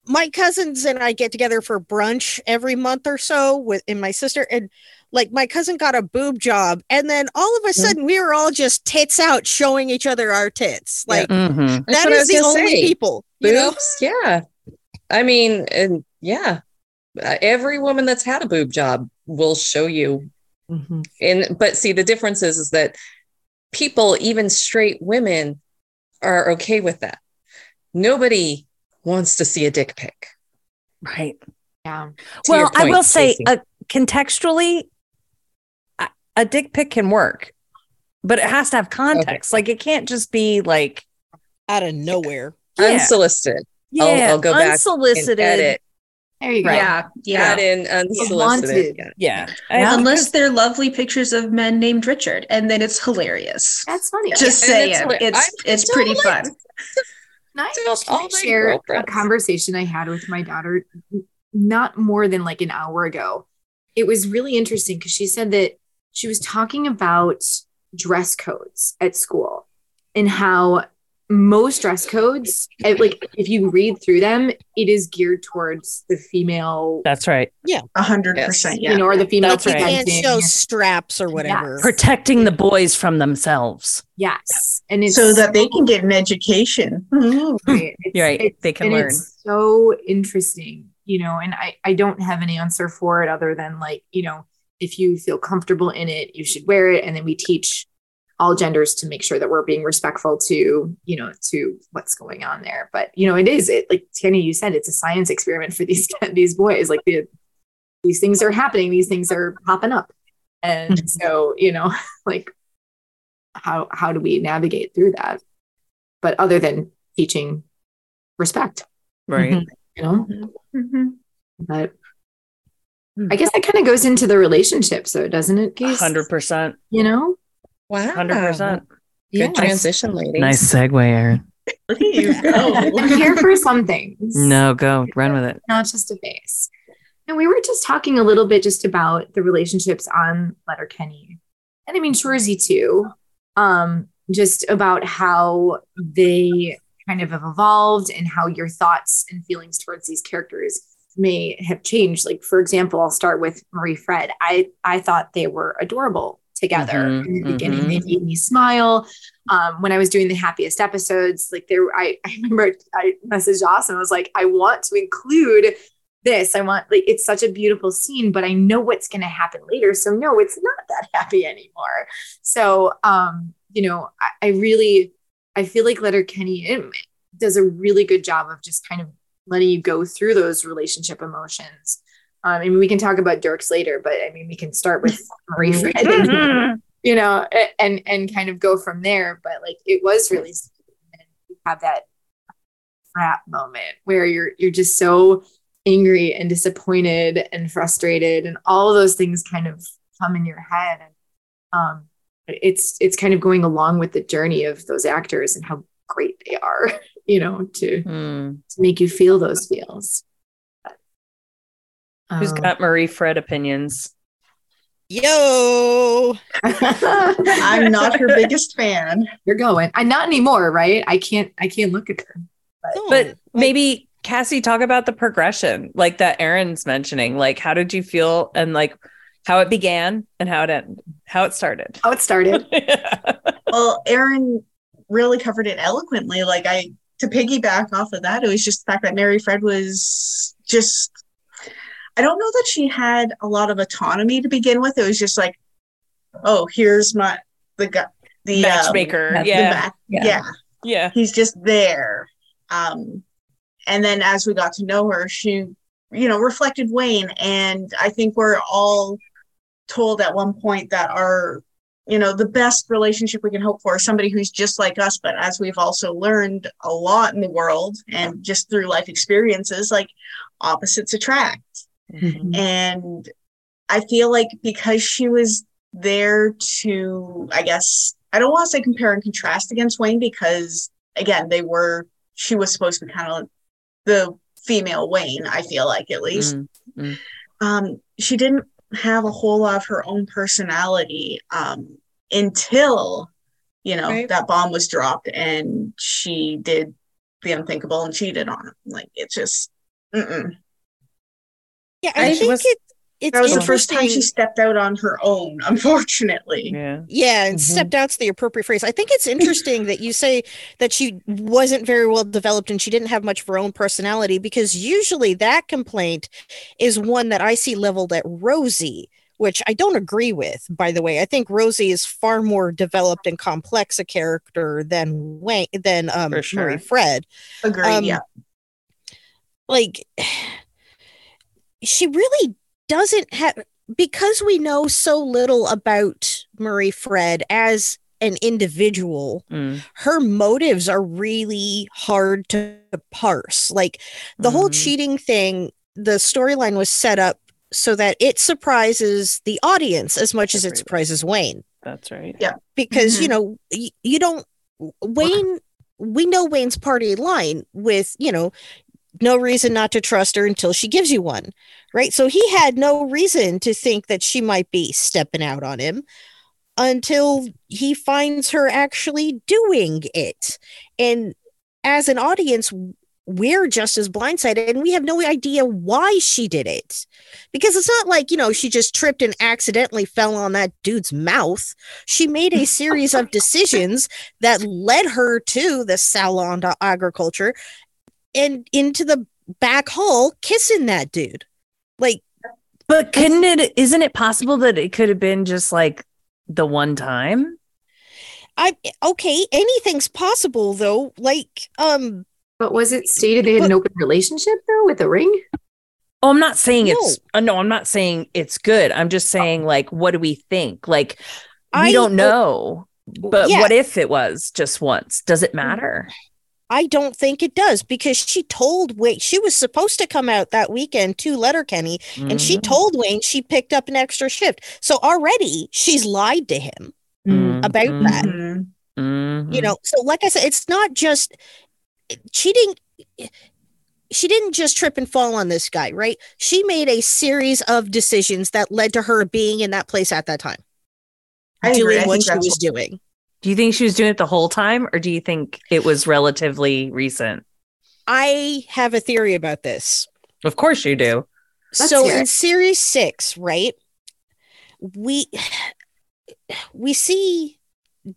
my cousins and I get together for brunch every month or so with and my sister and like my cousin got a boob job and then all of a sudden we were all just tits out showing each other our tits like Mhm. That's that what I is was the gonna only say. people you know? Boobs, yeah. I mean, and yeah, Uh, every woman that's had a boob job will show you. Mhm. And but see, the difference is, is that people, even straight women, are okay with that. Nobody wants to see a dick pic. Right. Yeah. To your Well, I will say, Stacey. uh, contextually, a, a dick pic can work, but it has to have context. Like it can't just be like out of nowhere Yeah. unsolicited. yeah, I'll, I'll go back unsolicited. and edit. There you go. yeah yeah Add in unsolicited. Wanted. Yeah. Yeah. unless they're lovely pictures of men named richard and then it's hilarious That's funny. just And saying it's it's it's, I'm it's pretty like- fun Can I, Still can I share a conversation I had with my daughter not more than like an hour ago? It was really interesting because she said that she was talking about dress codes at school and how most dress codes, like if you read through them, it is geared towards the female, That's right. Yeah, a hundred percent. you Yeah. know, or the female That's right. can't show straps or whatever Protecting the boys from themselves. Yes, and it's So that they can get an education. (laughs) Right. It's- You're (laughs) right. They can and learn. It's so interesting, you know, and I, I don't have an answer for it other than like, you know, if you feel comfortable in it, you should wear it. And then we teach all genders to make sure that we're being respectful to, you know, to what's going on there. But, you know, it is it like Tanny, you said it's a science experiment for these (laughs) these boys. Like the, these things are happening, these things are popping up. And mm-hmm. so, you know, (laughs) like how how do we navigate through that? But other than teaching respect, Right. Mm-hmm. you know. Mhm. But mm-hmm. I guess that kind of goes into the relationship, so doesn't it? Case? Hundred percent. You know. Wow. Hundred percent. Good Yeah. transition, ladies. Nice segue, Aaron. There you go. (laughs) I'm here for some things, No, go run with it. not just a face. And we were just talking a little bit just about the relationships on Letterkenny, and I mean Shorzy too. Um, just about how they kind of have evolved and how your thoughts and feelings towards these characters may have changed. Like, for example, I'll start with Marie Fred. I I thought they were adorable together Mhm, in the beginning. mhm. They made me smile. Um, when I was doing the happiest episodes, like there, I, I remember I messaged Austin. I was like, I want to include this. I want like it's such a beautiful scene, but I know what's going to happen later. So no, it's not that happy anymore. So um, you know, I, I really, I feel like Letterkenny does a really good job of just kind of letting you go through those relationship emotions. Um, I mean, we can talk about dorks later, but I mean, we can start with (laughs) Marie Fred, and, you know, and and kind of go from there. But like, it was really and you have that frat moment where you're you're just so angry and disappointed and frustrated, and all of those things kind of come in your head, and um, it's it's kind of going along with the journey of those actors and how great they are, (laughs) you know, to to make you feel those feels. Who's Um, got Marie Fred opinions? Yo. (laughs) I'm not her biggest fan. You're going. I'm not anymore, right? I can't I can't look at her. But maybe Cassie, talk about the progression, like that Aaron's mentioning. Like, how did you feel, and like how it began and how it ended, how it started. How it started. (laughs) well, Aaron really covered it eloquently. Like I to piggyback off of that, it was just the fact that Marie Fred was just I don't know that she had a lot of autonomy to begin with. It was just like, oh, here's my the guy the um, Matchmaker, the yeah. Yeah. yeah. Yeah. He's just there. Um and then as we got to know her, she, you know, reflected Wayne. And I think we're all told at one point that our you know the best relationship we can hope for is somebody who's just like us but as we've also learned a lot in the world and just through life experiences like opposites attract and i feel like because she was there to i guess i don't want to say compare and contrast against wayne because again they were she was supposed to be kind of the female wayne i feel like at least Mm, um, she didn't have a whole lot of her own personality um, until you know Right. that bomb was dropped and she did the unthinkable and cheated on him. Like it's just, mm-mm. Yeah, And I think was- it, it's that was the first time she stepped out on her own. Unfortunately, yeah. Yeah, and stepped out's the appropriate phrase. I think it's interesting that you say that she wasn't very well developed and she didn't have much of her own personality because usually that complaint is one that I see leveled at Rosie, which I don't agree with, by the way. I think Rosie is far more developed and complex a character than Wayne than um For sure. Marie Fred. Agreed, Um, yeah. Like she really doesn't have because we know so little about Marie Fred as an individual, Mm. her motives are really hard to parse. Like the whole Mhm. cheating thing, the storyline was set up so that it surprises the audience as much as it surprises Wayne That's right. Yeah. because you Mhm. know y- you don't wayne we know wayne's party line with you know no reason not to trust her until she gives you one right? So he had no reason to think that she might be stepping out on him until he finds her actually doing it. And as an audience we're just as blindsided and we have no idea why she did it. Because it's not like you know she just tripped and accidentally fell on that dude's mouth. She made a series of (laughs) decisions that led her to the salon agriculture and into the back hall kissing that dude like But couldn't it? Isn't it possible that it could have been just like the one time? i okay anything's possible though like um But was it stated they had an open relationship though with a ring? Oh, I'm not saying it's uh, no, I'm not saying it's good. I'm just saying like what do we think? Like we I- don't know. But Yeah. what if it was just once? Does it matter? I don't think it does because she told Wayne she was supposed to come out that weekend to Letterkenny, and she Mhm. told Wayne she picked up an extra shift. So already she's lied to him Mm, about that. Mhm. You know, so like I said, it's not just cheating. She didn't just trip and fall on this guy, right? She made a series of decisions that led to her being in that place at that time, I agree. doing I what she was what- doing. Do you think she was doing it the whole time or do you think it was relatively recent? I have a theory about this. Of course you do. Let's so in series six, right? We we see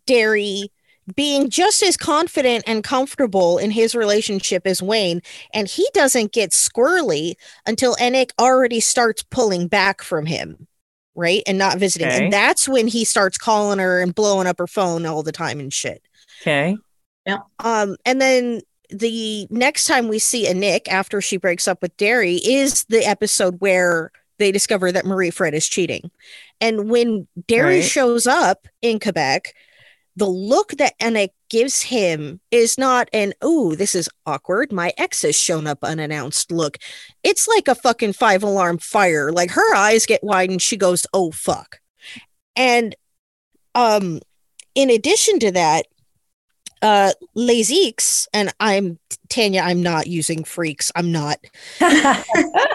Derry being just as confident and comfortable in his relationship as Wayne, and he doesn't get squirrely until Anik already starts pulling back from him, right? And not visiting. Okay. And that's when he starts calling her and blowing up her phone all the time and shit. Okay. Yeah. Um, and then the next time we see Anik after she breaks up with Derry is the episode where they discover that Marie Fred is cheating. And when Derry Right. shows up in Quebec, the look that Anna gives him is not an oh, this is awkward. My ex has shown up unannounced look. It's like a fucking five alarm fire. Like her eyes get wide and she goes, oh fuck. And um in addition to that, uh Lazix, and I'm Tanya, I'm not using freaks. I'm not. (laughs)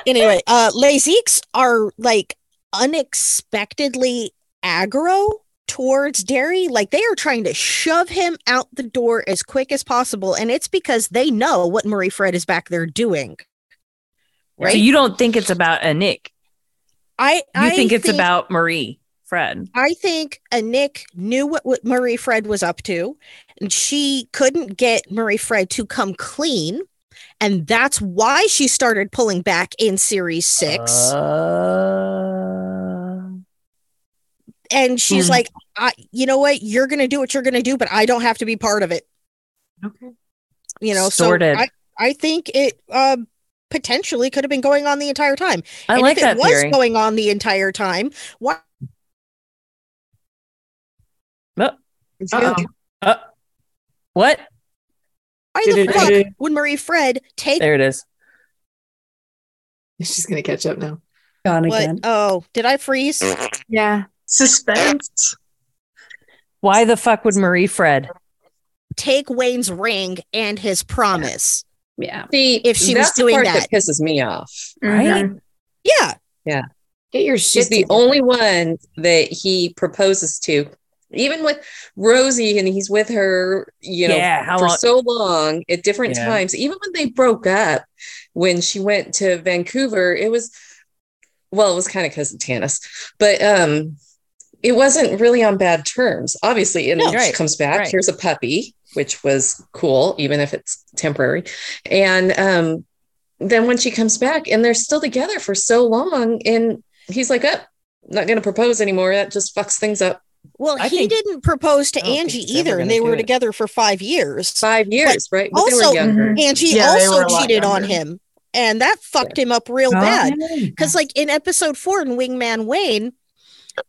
anyway, uh Lazix are like unexpectedly aggro towards Derry. Like they are trying to shove him out the door as quick as possible. And it's because they know what Marie Fred is back there doing. Right. So you don't think it's about Anik? I You I think it's about Marie Fred? I think Anik knew what, what Marie Fred was up to, and she couldn't get Marie Fred to come clean. And that's why she started pulling back in series six. Uh, and she's Hmm. like, I, you know what? You're going to do what you're going to do, but I don't have to be part of it. Okay. You know, Sorted. so I, I think it uh, potentially could have been going on the entire time. I and like if that it was theory. going on the entire time, why? Uh, Uh-oh. uh, what? Why the fuck would Marie Fred take There it is. She's gonna catch up now. Gone what? Oh, did I freeze? Yeah. Suspense. Why the fuck would Marie Fred? Take Wayne's ring and his promise. Yeah. See, if she was that's the doing part that, pisses me off. right? Yeah. Yeah. Get your She's shit the together. only one that he proposes to. Even with Rosie, and he's with her, you know, Yeah, how for long- so long at different Yeah. times. Even when they broke up, when she went to Vancouver, it was well, it was kind of because of Tanis, but um, it wasn't really on bad terms. Obviously, and No, then she comes back. right. Here's a puppy, which was cool, even if it's temporary. And um, then when she comes back, and they're still together for so long, and he's like, "Oh, not going to propose anymore. That just fucks things up." Well, I he think- didn't propose to I don't think Angie either, and they were it. together for five years. Five years, right? But they were also, younger. Angie Yeah, also were a lot cheated on him, and that fucked him up real Oh, bad. Because, like in episode four in Wingman Wayne,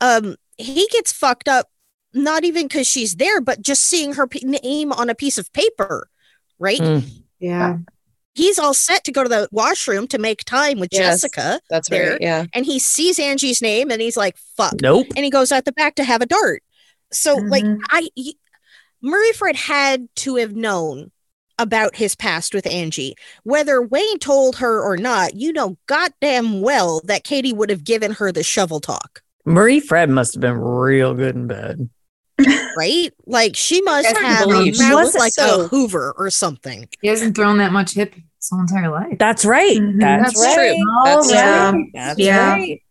um, he gets fucked up not even because she's there, but just seeing her p- name on a piece of paper, right? Mm. Yeah. He's all set to go to the washroom to make time with Yes, Jessica. that's there, right, yeah. and he sees Angie's name, and he's like, "Fuck." Nope. and he goes out the back to have a dart. So like i I y- Marie Fred had to have known about his past with Angie. Whether Wayne told her or not, you know goddamn well that Katy would have given her the shovel talk, Marie Fred must have been real good in bed. right? Like she must have believe. She was like so- a Hoover or something. He hasn't thrown that much hip his whole entire life. That's right. Mhm. That's, That's true. That's Yeah. true. That's Yeah. right.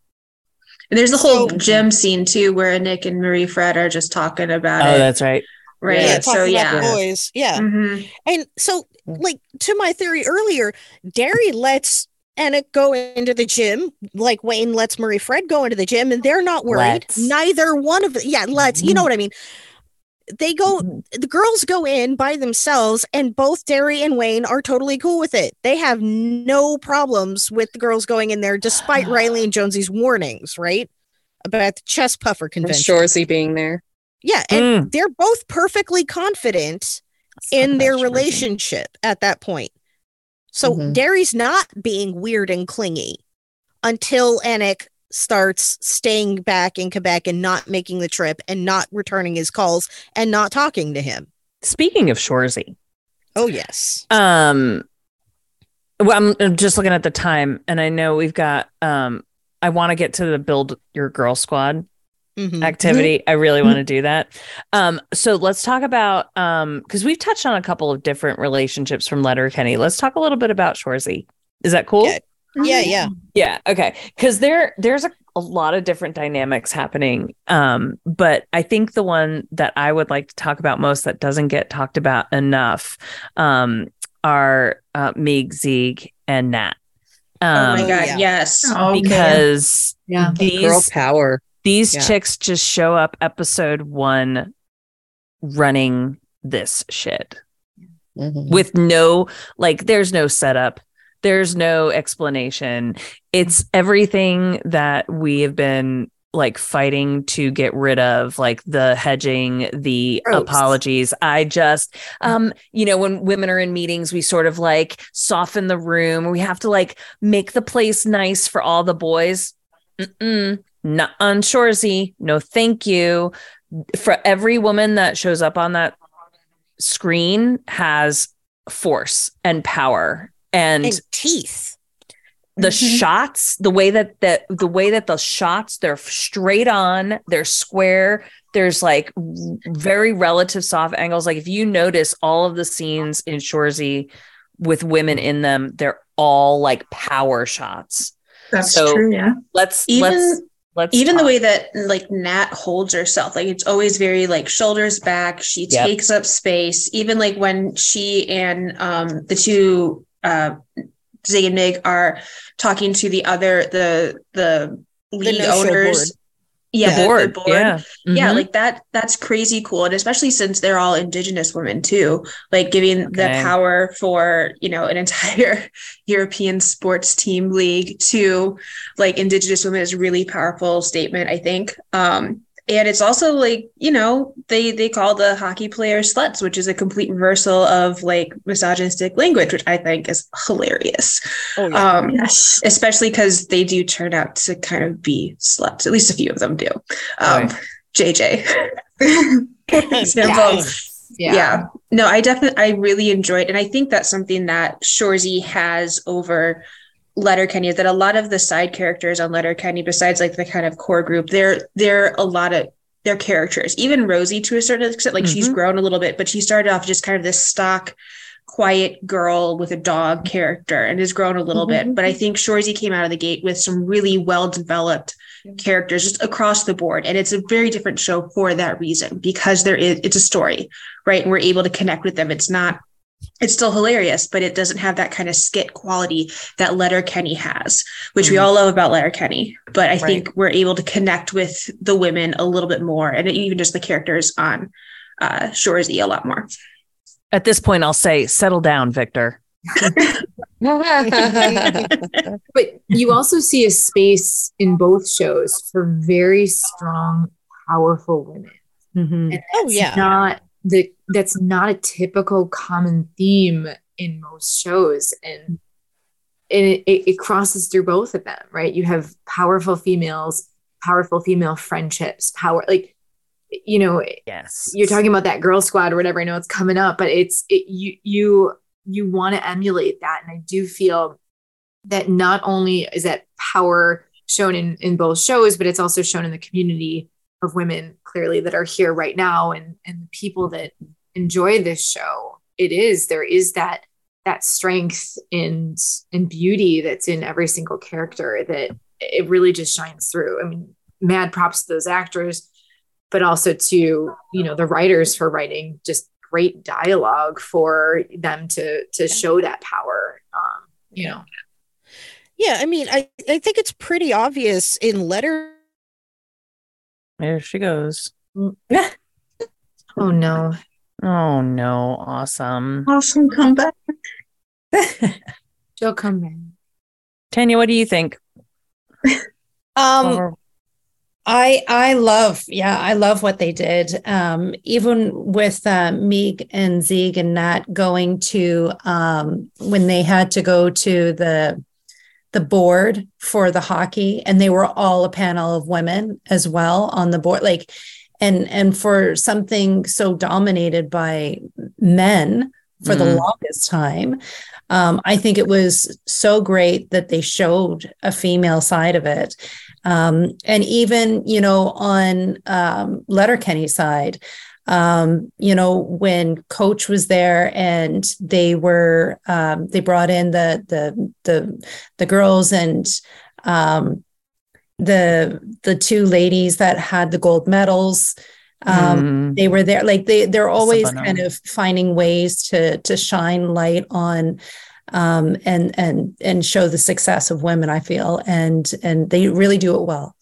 And there's a whole So- gym scene too where Nick and Marie Fred are just talking about Oh, it. that's right. right. Yeah, so yeah. boys. Yeah. Mhm. And so, like to my theory earlier, Dary lets Anna go into the gym, like Wayne lets Marie Fred go into the gym, and they're not worried. Let's. Neither one of yeah, let's you know what I mean. They go, mm-hmm. the girls go in by themselves, and both Dary and Wayne are totally cool with it. They have no problems with the girls going in there, despite (sighs) Riley and Jonesy's warnings, right? About the chest puffer And convention. Shoresy being there. Yeah, and mm. they're both perfectly confident in their relationship at that point. So Mhm. Dary's not being weird and clingy until Anik starts staying back in Quebec and not making the trip and not returning his calls and not talking to him. Speaking of Shoresy, Oh yes. um, well, I'm- I'm just looking at the time, and I know we've got. Um, I want to get to the build your girl squad Mhm. activity. I really want to do that. Um, so let's talk about um, because we've touched on a couple of different relationships from Letterkenny. Let's talk a little bit about Shoresy. Is that cool? Yeah. Yeah, yeah. Yeah. Okay. Because there, there's a, a lot of different dynamics happening. Um, but I think the one that I would like to talk about most that doesn't get talked about enough, um, are uh, Miig, Ziig, and Nat. Oh Um, my god, yes. Okay. because Yeah. these Girl power. These Yeah. chicks just show up episode one running this shit. with no like there's no setup. There's no explanation. It's everything that we have been like fighting to get rid of like the hedging the Tropes. apologies. I just um you know when women are in meetings we sort of like soften the room. We have to like make the place nice for all the boys. Mm-mm, not on shoresy no thank you for every woman that shows up on that screen has force and power and, And teeth. the mm-hmm. shots the way that that the way that the shots they're straight on they're square there's like very relative soft angles like if you notice all of the scenes in shoresy with women in them they're all like power shots That's So, true. Yeah. let's Even let's let's even the way that like Nat holds herself, like it's always very like shoulders back. She Yep. takes up space. Even like when she and um the two uh Ziig and Miig are talking to the other the the lead no-show owners. Board. Yeah, The board, yeah. yeah, Mhm. like that. That's crazy cool, and especially since they're all Indigenous women too. Like giving the power for you know an (laughs) entire European sports team league to like Indigenous women is really powerful statement. I think, um, and it's also like you know they they call the hockey players sluts, which is a complete reversal of like misogynistic language, which I think is hilarious. Oh, yeah. Um, especially because they do turn out to kind of be sluts. At least a few of them do. Um, Right. JJ. for example. Yeah. Yeah. No, I definitely I really enjoyed and I think that's something that Shoresy has over Letterkenny is that a lot of the side characters on Letterkenny, besides like the kind of core group, they're they're a lot of their characters. Even Rosie to a certain extent, like she's Mhm. grown a little bit, but she started off just kind of this stock quiet girl with a dog character and has grown a little bit. But I think Shoresy came out of the gate with some really well developed characters just across the board. And it's a very different show for that reason because there is it's a story, right? And we're able to connect with them. It's not it's still hilarious, but it doesn't have that kind of skit quality that Letterkenny has, which we Mhm. all love about Letterkenny. But I Right. think we're able to connect with the women a little bit more and even just the characters on uh Shoresy a lot more. at this point i'll say settle down victor (laughs) But you also see a space in both shows for very strong, powerful women. Mhm. And Oh, yeah. not the that's not a typical common theme in most shows. And and it, it, it crosses through both of them, right? You have powerful females, powerful female friendships, power like you know, yes you're talking about that girl squad or whatever. I know it's coming up, but it's it, you you you want to emulate that, and I do feel that not only is that power shown in in both shows, but it's also shown in the community of women clearly that are here right now, and and the people that enjoy this show. It is there is that that strength and and beauty that's in every single character that it really just shines through. I mean, mad props to those actors but also to you know the writers for writing just great dialogue for them to to show that power um you know Yeah, I mean, I, I think it's pretty obvious in letter. There she goes. (laughs) Oh no. Oh no. Awesome. Awesome comeback. (laughs) she'll come back. Tanya what do you think? (laughs) Um, Or- I I love yeah I love what they did. Um, even with uh, Miig and Ziig and Nat going to um, when they had to go to the the board for the hockey, and they were all a panel of women as well on the board. Like, and and for something so dominated by men for the Mhm. longest time, um, I think it was so great that they showed a female side of it. Um, and even, you know, on um, Letterkenny side, um, you know, when Coach was there and they were, um, they brought in the the the the girls and um, the the two ladies that had the gold medals. Um, Mm. They were there, like they they're always Sabana. kind of finding ways to to shine light on um, and and and show the success of women. I feel, and and they really do it well.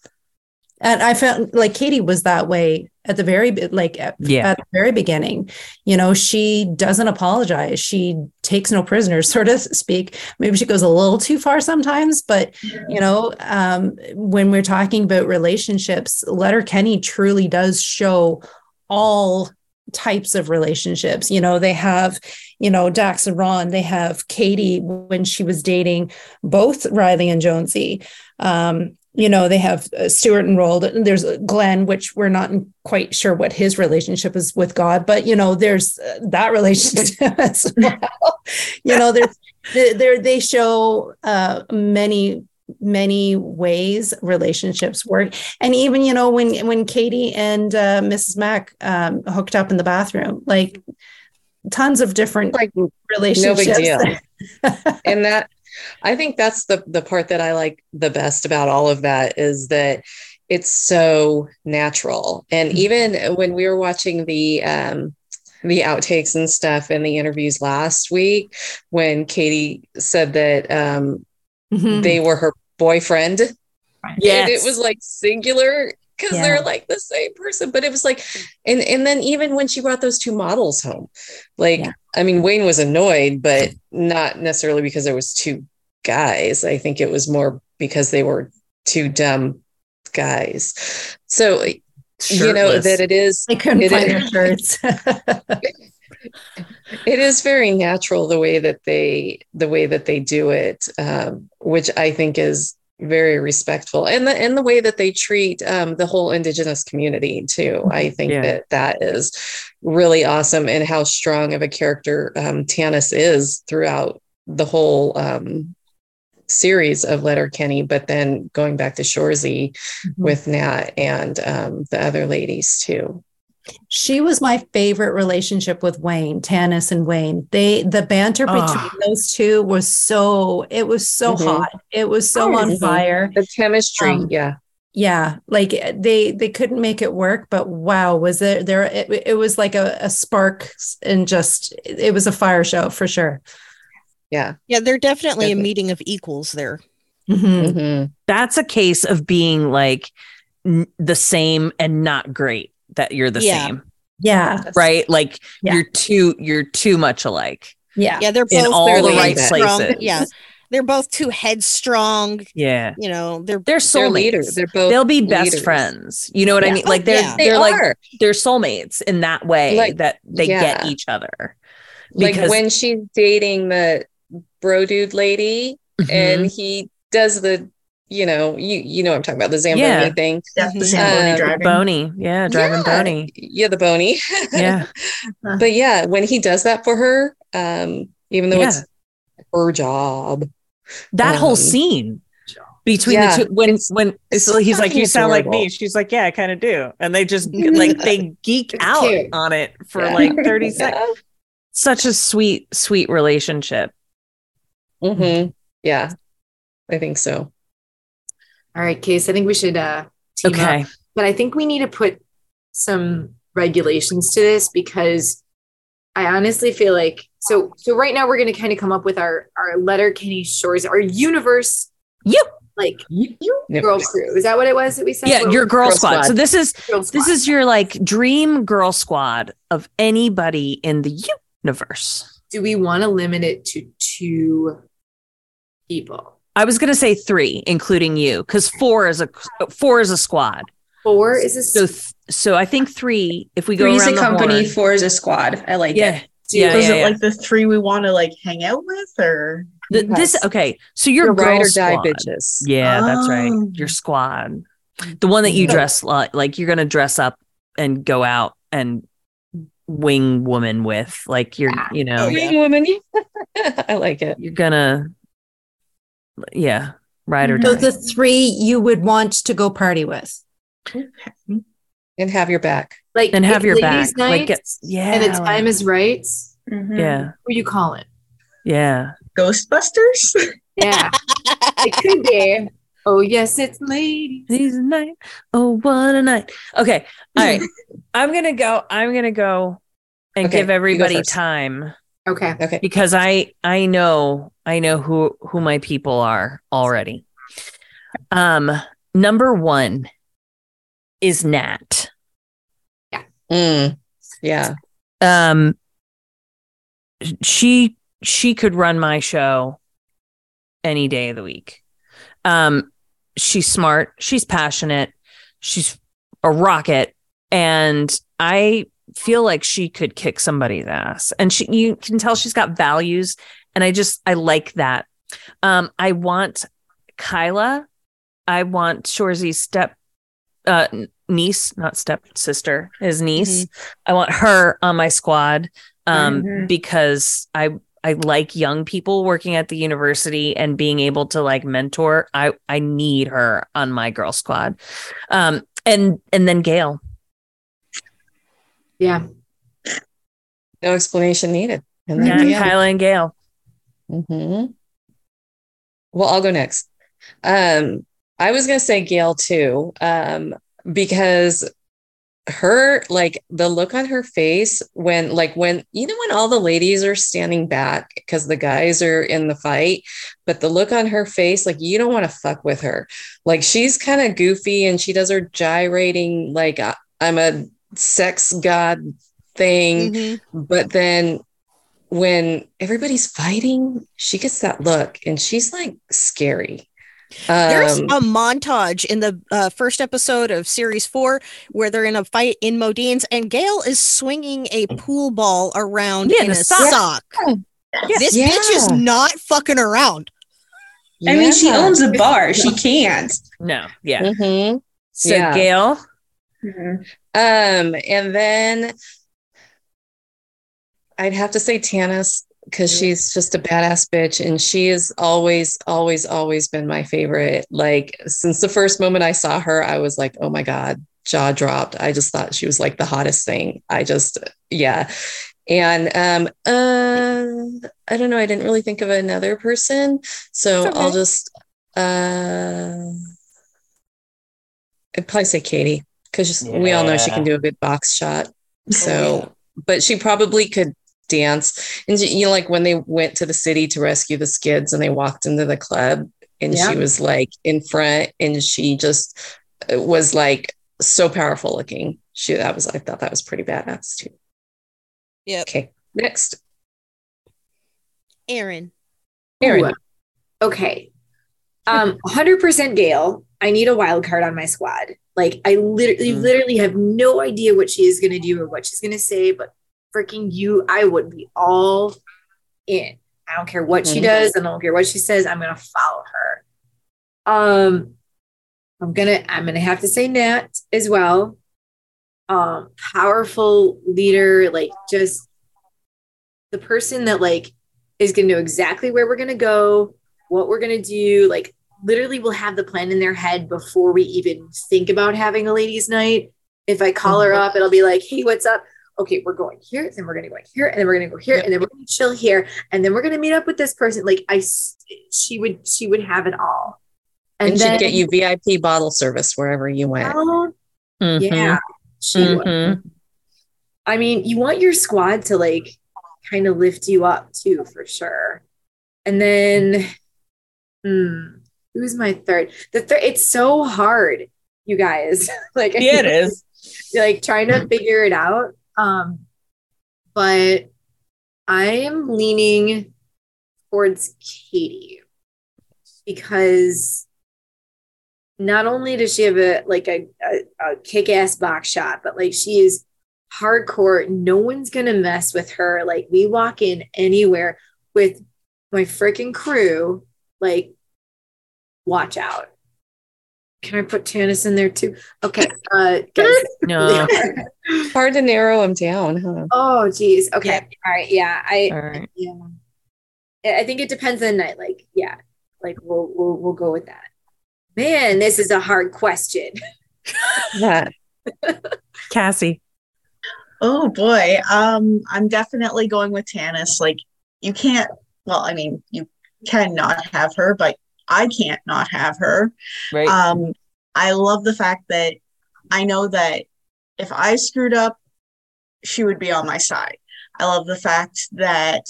And I felt like Katy was that way at the very like at, Yeah. at the very beginning. You know, she doesn't apologize. She takes no prisoners, (laughs) so to speak. Maybe she goes a little too far sometimes, but you know, um, when we're talking about relationships, Letterkenny truly does show all types of relationships. You know, they have, you know, Dax and Ron, they have Katy when she was dating both Riley and Jonesy. Um, you know, they have uh, Stewart and Roald and There's Glenn, which we're not quite sure what his relationship is with God, but you know, there's uh, that relationship (laughs) as well. you know, there's there they show uh, many many ways relationships work and even you know when when katy and uh, mrs mack um, hooked up in the bathroom like tons of different like relationships No big deal. (laughs) and that I think that's the the part that I like the best about all of that is that it's so natural. And even when we were watching the um the outtakes and stuff in the interviews last week when Katy said that um Mhm. they were her boyfriend. Yes. And it was like singular because Yeah. they're like the same person. But it was like, and and then even when she brought those two models home, like I mean, Wayne was annoyed, but not necessarily because there was two guys. I think it was more because they were two dumb guys. So you know that it is they couldn't it find is- their shirts (laughs) it is very natural the way that they the way that they do it um, which i think is very respectful and the and the way that they treat um, the whole indigenous community too. I think Yeah. that that is really awesome and how strong of a character um, tanis is throughout the whole um, series of Letterkenny but then going back to shorzy with nat and um, the other ladies too She was my favorite relationship with Wayne, Tanis and Wayne. They the banter between Ah. those two was so it was so Mhm. hot. It was so on Mhm. fire. the chemistry Um, yeah Yeah, like they they couldn't make it work, but wow, was there there it, it was like a, a spark and just it was a fire show for sure. yeah Yeah, they're definitely a meeting of equals there. Mm-hmm. That's a case of being like n- the same and not great that you're the Yeah. same. Yeah. Right? Like Yeah. you're too you're too much alike. Yeah. Yeah, they're In both all the right headstrong. places. Yeah. They're both too headstrong. Yeah. You know, they're They're soulmates. leaders. They're both They'll be best leaders. friends. You know what I mean? Like Oh, they're yeah. They they're like they're soulmates in that way Like, that they get each other. like when she's dating the bro dude lady Mhm. and he does the you know you you know what i'm talking about the zamboni Yeah. thing Yeah, the Mhm. Zamboni Um, driving. Boney. Yeah, driving yeah, Boney. yeah the bony Yeah. (laughs) but yeah when he does that for her um even though it's her job That whole Um, scene between yeah, the two when it's- when it's so he's like you sound like me she's like yeah i kind of do and they just (laughs) like they geek out cute. on it for Yeah. like (laughs) 30 Yeah. seconds such a sweet sweet relationship mm-hmm. yeah i think so All right, Case. I think we should uh team okay up. But I think we need to put some regulations to this because I honestly feel like so so right now we're gonna kind of come up with our our Letterkenny Shores, our universe, yep like Yep. girl crew. Is that what it was that we said? yeah What your girl, Girl squad. so this is this is your like dream girl squad of anybody in the universe do we want to limit it to two people? I was gonna say three including you because four is a four is a squad Four is a so th- so i think three if we go Three's around a the company, horn. four is a squad. I like yeah it. yeah, is yeah, it yeah. like the three we want to like hang out with or Th- this okay so your Your girl ride or die squad. bitches Yeah, that's right. Oh. Your squad. The one that you dress like, like you're gonna dress up and go out and wing woman with. Like you're, you know, Oh. Wing woman (laughs) i like it you're gonna yeah, ride or So the three you would want to go party with. and have your back Like and have your ladies' back. Like night get, yeah. and the time is right. Mhm. yeah. Who you call it? Yeah. Ghostbusters? (laughs) Yeah, it could be. Oh yes, it's ladies. These night. Oh, what a night. Okay. (laughs) All right. I'm gonna go. I'm gonna go and Okay, give you go everybody time Okay. okay because I I know I know who who my people are already. Um number 1 is Nat. Mm, yeah. Um, she she could run my show any day of the week. Um, she's smart. She's passionate. She's a rocket, and I feel like she could kick somebody's ass. And she, you can tell she's got values, and I just I like that. Um, I want Kyla. I want Shoresy's step uh niece, not step sister, his niece. I want her on my squad um Mhm. because I I like young people working at the university and being able to like mentor. I I need her on my girl squad. Um and and then Gail. Yeah. No explanation needed. And then Yeah, Gail. Kyla and Gail. Hmm Well, I'll go next. Um, I was gonna say Gail too, um, because her like the look on her face when like when you know when all the ladies are standing back because the guys are in the fight but the look on her face like you don't want to fuck with her. Like she's kind of goofy and she does her gyrating like I- i'm a sex god thing but then when everybody's fighting she gets that look and she's like scary There's Um, a montage in the uh, first episode of series four where they're in a fight in Modine's, and Gail is swinging a pool ball around Yeah, in a sock. sock. This Yeah. bitch is not fucking around. I mean, she owns a bar. She (laughs) can't. No, yeah. Mhm. So Yeah. Gail, Um, and then I'd have to say Tanis because she's just a badass bitch and she has always, always, always been my favorite. Like since the first moment I saw her, I was like, oh my God, jaw dropped. I just thought she was like the hottest thing. I just, yeah. And um, uh, I don't know. I didn't really think of another person. So It's I'll just uh I'd probably say Katy because we all know she can do a good box shot. So, but she probably could dance. And you know, like when they went to the city to rescue the skids and they walked into the club and Yeah. she was like in front and she just uh, was like so powerful looking. She, that was, I thought that was pretty badass too. Yeah. Okay. Next, Aaron. Aaron. Ooh, okay. Um, 100% Gail. I need a wild card on my squad. Like, I literally, Mm. literally have no idea what she is going to do or what she's going to say, but freaking you, I would be all in. I don't care what she Mhm. does. I don't care what she says. I'm going to follow her. Um, I'm gonna, I'm gonna have to say Nat as well. Um, powerful leader, like just the person that like is going to know exactly where we're going to go, what we're going to do. Like, literally, will have the plan in their head before we even think about having a ladies' night. If I call her up, it'll be like, hey, what's up? Okay, we're going here, then we're going to go here, and then we're going to go here, and then we're going to chill here, and then we're going to meet up with this person. Like, I, she would, she would have it all. And, then- she'd get you VIP bottle service wherever you went. Oh, Mhm. yeah, she would. Mhm. I mean, you want your squad to like kind of lift you up too, for sure. And then, hmm, who's my third? The third, it's so hard, you guys. (laughs) like, Yeah, it is. (laughs) like trying to figure it out. Um, but I am leaning towards Katy because not only does she have a like a, a, a kick-ass box shot, but like she is hardcore. No one's gonna mess with her. Like we walk in anywhere with my freaking crew, like watch out. Can I put Tanis in there too? Okay, uh, guys. (laughs) No. (laughs) Hard to narrow them down, huh? Oh, geez. Okay. All right. Yeah. I. All right. Yeah. I I think it depends on the night. Like, yeah. Like we'll we'll we'll go with that. Man, this is a hard question. (laughs) Yeah. Cassie. Oh boy. Um, I'm definitely going with Tanis. Like you can't, well, I mean, you cannot have her, but I can't not have her. Right. Um, I love the fact that I know that if I screwed up, she would be on my side. I love the fact that,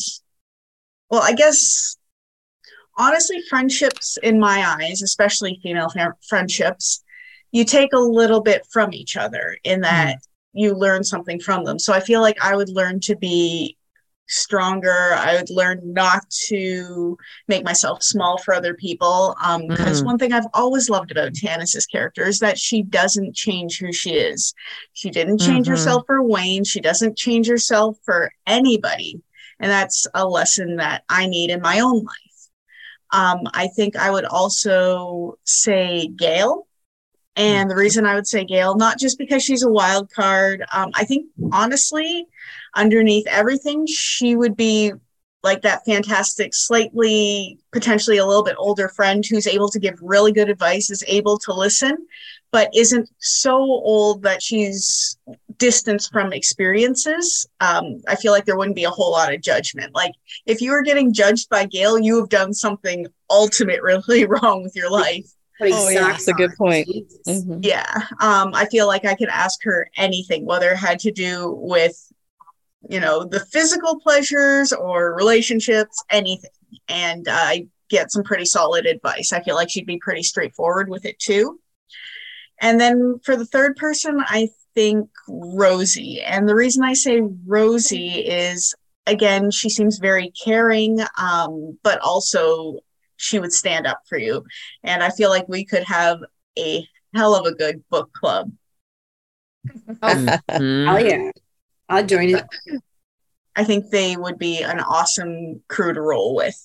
well, I guess honestly, friendships in my eyes, especially female friendships, you take a little bit from each other in that you learn something from them. So I feel like I would learn to be stronger. I would learn not to make myself small for other people. Um, because Mm. one thing I've always loved about Tanis's character is that she doesn't change who she is. She didn't change Mhm. herself for Wayne. She doesn't change herself for anybody. And that's a lesson that I need in my own life. Um, I think I would also say Gail. And the reason I would say Gail, not just because she's a wild card, um, I think honestly, underneath everything, she would be like that fantastic, slightly, potentially a little bit older friend who's able to give really good advice, is able to listen, but isn't so old that she's distanced from experiences. Um, I feel like there wouldn't be a whole lot of judgment. Like if you were getting judged by Gail, you have done something ultimate (laughs) really wrong with your life. Oh, yeah, that's a good point. Mhm. Yeah. Um, I feel like I could ask her anything, whether it had to do with, you know, the physical pleasures or relationships, anything. And I get some pretty solid advice. I feel like she'd be pretty straightforward with it too. And then for the third person, I think Rosie. And the reason I say Rosie is, again, she seems very caring, um, but also she would stand up for you. And I feel like we could have a hell of a good book club. Oh, (laughs) oh yeah. I'll join it. I think they would be an awesome crew to roll with.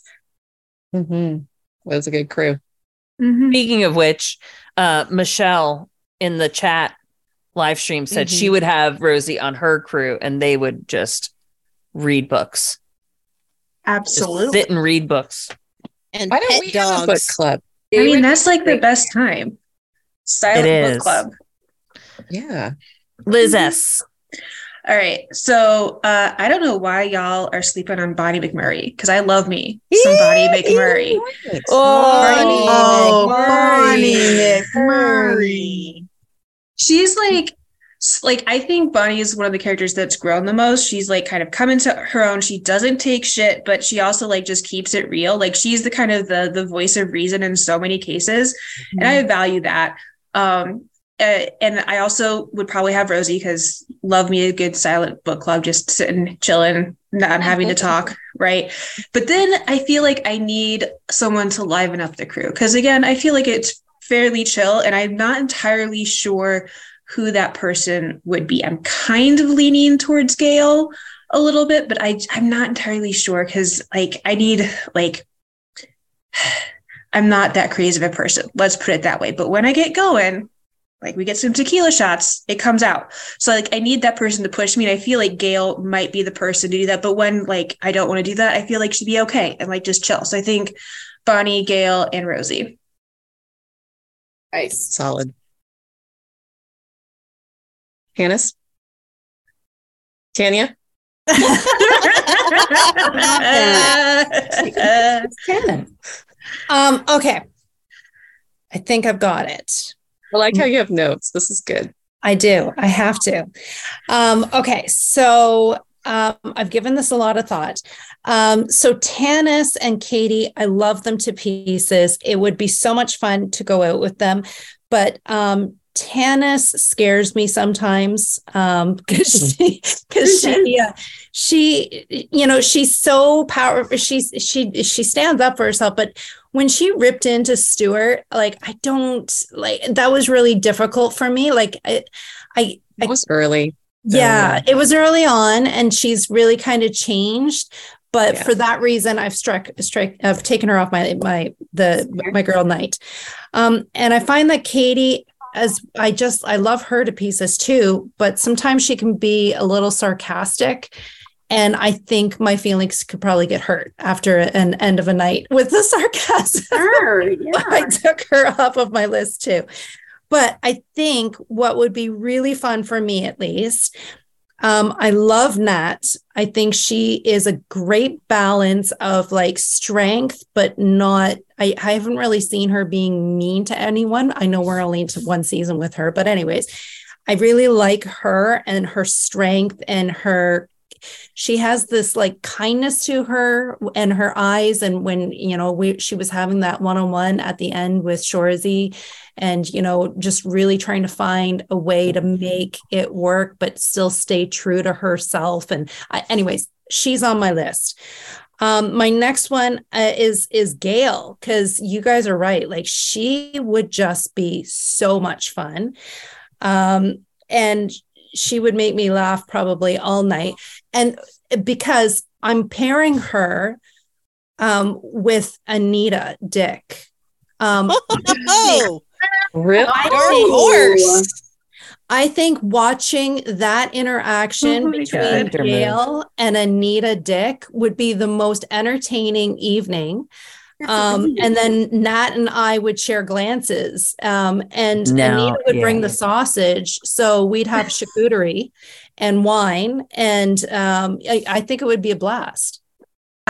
Mm-hmm. That's a good crew. Mm-hmm. Speaking of which, uh, Michelle in the chat live stream said she Mhm. would have Rosie on her crew and they would just read books. Just Absolutely. sit and read books. And Why don't pet we have a book club? I mean, that's like the best time. Silent It book club. Yeah. Liz S. All right. So uh, I don't know why y'all are sleeping on Bonnie McMurray because I love me some Bonnie McMurray. Oh, Bonnie Bonnie McMurray. She's like, like I think Bonnie is one of the characters that's grown the most. She's like kind of come into her own. She doesn't take shit, but she also like just keeps it real. Like she's the kind of the the voice of reason in so many cases, and I value that. Um, uh, and I also would probably have Rosie because love me a good silent book club, just sitting, chilling, not having to talk, right? But then I feel like I need someone to liven up the crew because again, I feel like it's fairly chill, and I'm not entirely sure who that person would be. I'm kind of leaning towards Gail a little bit, but I I'm not entirely sure because like I need like (sighs) I'm not that crazy of a person. Let's put it that way. But when I get going, like we get some tequila shots, it comes out. So like I need that person to push me. And I feel like Gail might be the person to do that. But when like I don't want to do that, I feel like she'd be okay and like just chill. So I think Bonnie, Gail, and Rosie. Nice. Solid. Hannes? Tanya? (laughs) Um, okay. I think I've got it. I like how you have notes. This is good. I do. I have to. Um, okay. So um, I've given this a lot of thought. Um, so Tanis and Katy, I love them to pieces. It would be so much fun to go out with them. But um, Tanis scares me sometimes um (laughs) because she because she (laughs) uh, she you know she's so powerful she's she she stands up for herself but when she ripped into Stewart like I don't like that was really difficult for me like I I, It was early. yeah, it was early on, and she's really kind of changed. But Yeah. for that reason, I've struck strike I've taken her off my my the my girl night. Um, and I find that Katy, as I just I love her to pieces too, but sometimes she can be a little sarcastic. And I think my feelings could probably get hurt after an end of a night with the (laughs) sarcasm. Sure, (laughs) yeah. I took her off of my list too. But I think what would be really fun for me, at least, um, I love Nat. I think she is a great balance of like strength, but not. I, I haven't really seen her being mean to anyone. I know we're only into one season with her, but anyways, I really like her and her strength and her she has this like kindness to her and her eyes. And when, you know, we, she was having that one on one at the end with Shoresy and, you know, just really trying to find a way to make it work, but still stay true to herself. And I, anyways, she's on my list. Um, my next one uh, is is Gail because you guys are right. Like she would just be so much fun, um, and she would make me laugh probably all night. And because I'm pairing her um, with Anita Dick. Um, (laughs) Oh, Really? I dark think- I think watching that interaction Oh between God. Gail and Anita Dick would be the most entertaining evening. Um, and then Nat and I would share glances. Um, and No, Anita would bring yeah. the sausage. So we'd have (laughs) charcuterie and wine. And um, I, I think it would be a blast.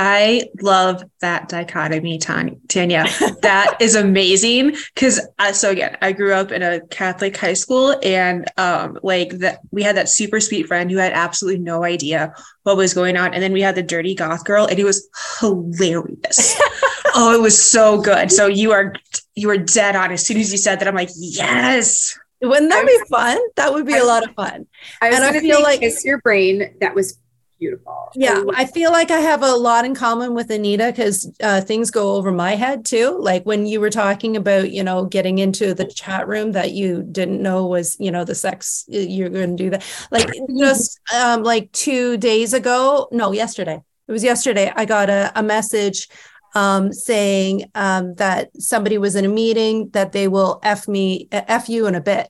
I love that dichotomy, Tanya. (laughs) That is amazing. Because uh, so again, I grew up in a Catholic high school, and um, like that, we had that super sweet friend who had absolutely no idea what was going on, and then we had the dirty goth girl, and it was hilarious. (laughs) oh, it was so good. So you are you were dead on. As soon as you said that, I'm like, yes. Wouldn't that be fun? That would be a lot of fun. I was And I feel like- kiss your brain. That was beautiful. Yeah, I feel like I have a lot in common with Anita because uh, things go over my head too. Like when you were talking about, you know, getting into the chat room that you didn't know was, you know, the sex you're going to do that. Like just um, like two days ago, no, yesterday. It was yesterday. I got a, a message um, saying um, that somebody was in a meeting that they will f me, f you in a bit.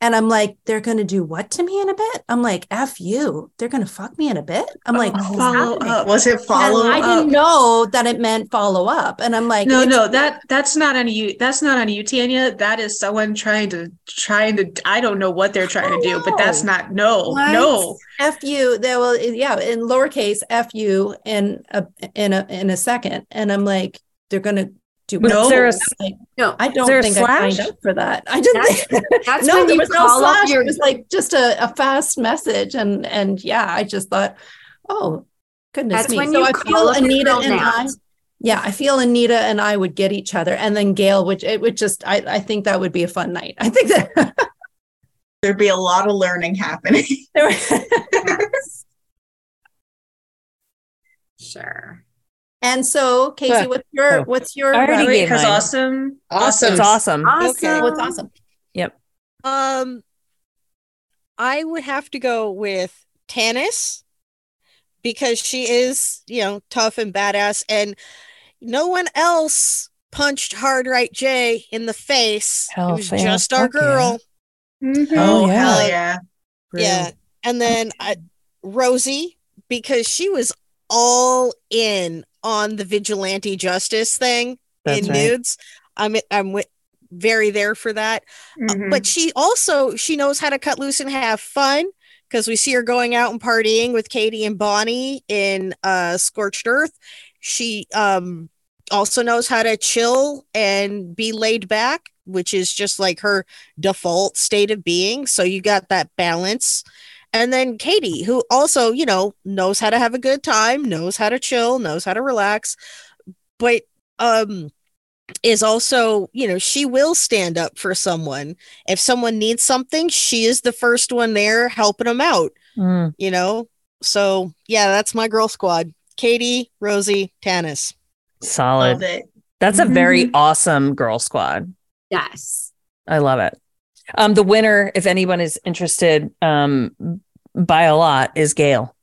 And I'm like, they're going to do what to me in a bit? I'm like, F you. They're going to fuck me in a bit. I'm like, what's Follow happening? up. Was it And follow I up? didn't know that it meant follow up. And I'm like, No, no, that that's not on you. That's not on you, Tanya. That is someone trying to trying to. I don't know what they're trying to do, but that's oh, not no, What? no. F you. They will, yeah, in lowercase F you in a in a in a second. And I'm like, they're gonna do Was what? there a- I'm like, No, I don't there a think I signed slash? up for that. I didn't That's- think (laughs) that's no, when there you was no call up slash. your- It was like just a, a fast message. And and yeah, I just thought, oh goodness That's me. when so you I call feel Anita and. I yeah, I feel Anita and I would get each other. And then Gail, which it would just I, I think that would be a fun night. I think that (laughs) There'd be a lot of learning happening. (laughs) Sure. And so, Casey, what's your Oh. what's your I already uh, gave mine. awesome, Awesome. It's awesome. Okay, what's awesome? Yep. Um, I would have to go with Tanis because she is, you know, tough and badass, and no one else punched Hard Right Jay in the face. Hell it was yeah, just our fuck yeah. girl. Oh, yeah. hell yeah. Yeah. And then I, Rosie, because she was all in on the vigilante justice thing That's in right. nudes. I'm I'm wi- very there for that. Uh, Mhm. but she also she knows how to cut loose and have fun because we see her going out and partying with Katy and Bonnie in uh Scorched Earth. She um also knows how to chill and be laid back, which is just like her default state of being. So you got that balance. And then Katy, who also, you know, knows how to have a good time, knows how to chill, knows how to relax, but um is also, you know, she will stand up for someone. If someone needs something, she is the first one there helping them out, Mm. you know? So, yeah, that's my girl squad. Katy, Rosie, Tanis. Solid. Love it. That's a very Mhm. awesome girl squad. Yes. I love it. Um, the winner, if anyone is interested, um, by a lot, is Gail.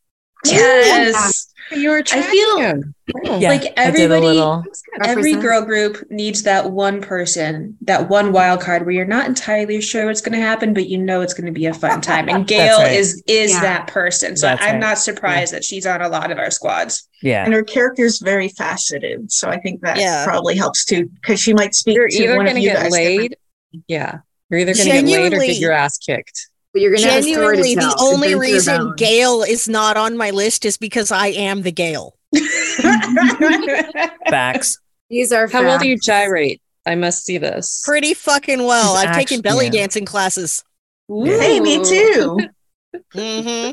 Yes. You were I feel him. Oh. Yeah, like I did a everybody, little- every girl group needs that one person, that one wild card where you're not entirely sure what's going to happen, but you know it's going to be a fun time. And (laughs) Gail right. is is Yeah. that person. So That's I'm right. not surprised that she's on a lot of our squads. Yeah. And her character is very faceted. So I think that Yeah. probably helps too, because she might speak You're to either one going of to you get guys laid. Yeah. You're either going to get laid or get your ass kicked. But you're gonna have a story Genuinely, to the tell. only reason abound. Gail is not on my list is because I am the Gail. (laughs) Facts. These are How well do you gyrate? I must see this. Pretty fucking well. She's I've taken belly yeah. dancing classes. Hey, me too. hmm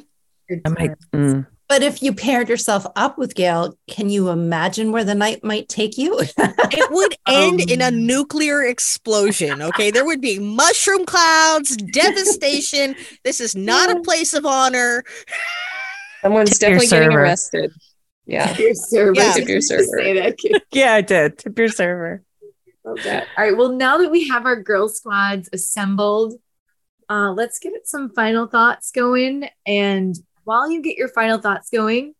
I might. Mm. But if you paired yourself up with Gail, can you imagine where the night might take you? (laughs) It would end in a Um, nuclear explosion. Okay. There would be mushroom clouds, devastation. This is not a place of honor. Someone's Tip definitely getting arrested. Yeah. Your server. Yeah. Tip your server. (laughs) Say that. (laughs) Yeah, I did. Tip your server. Love that. All right. Well, now that we have our girl squads assembled, uh, let's get some final thoughts going. And while you get your final thoughts going,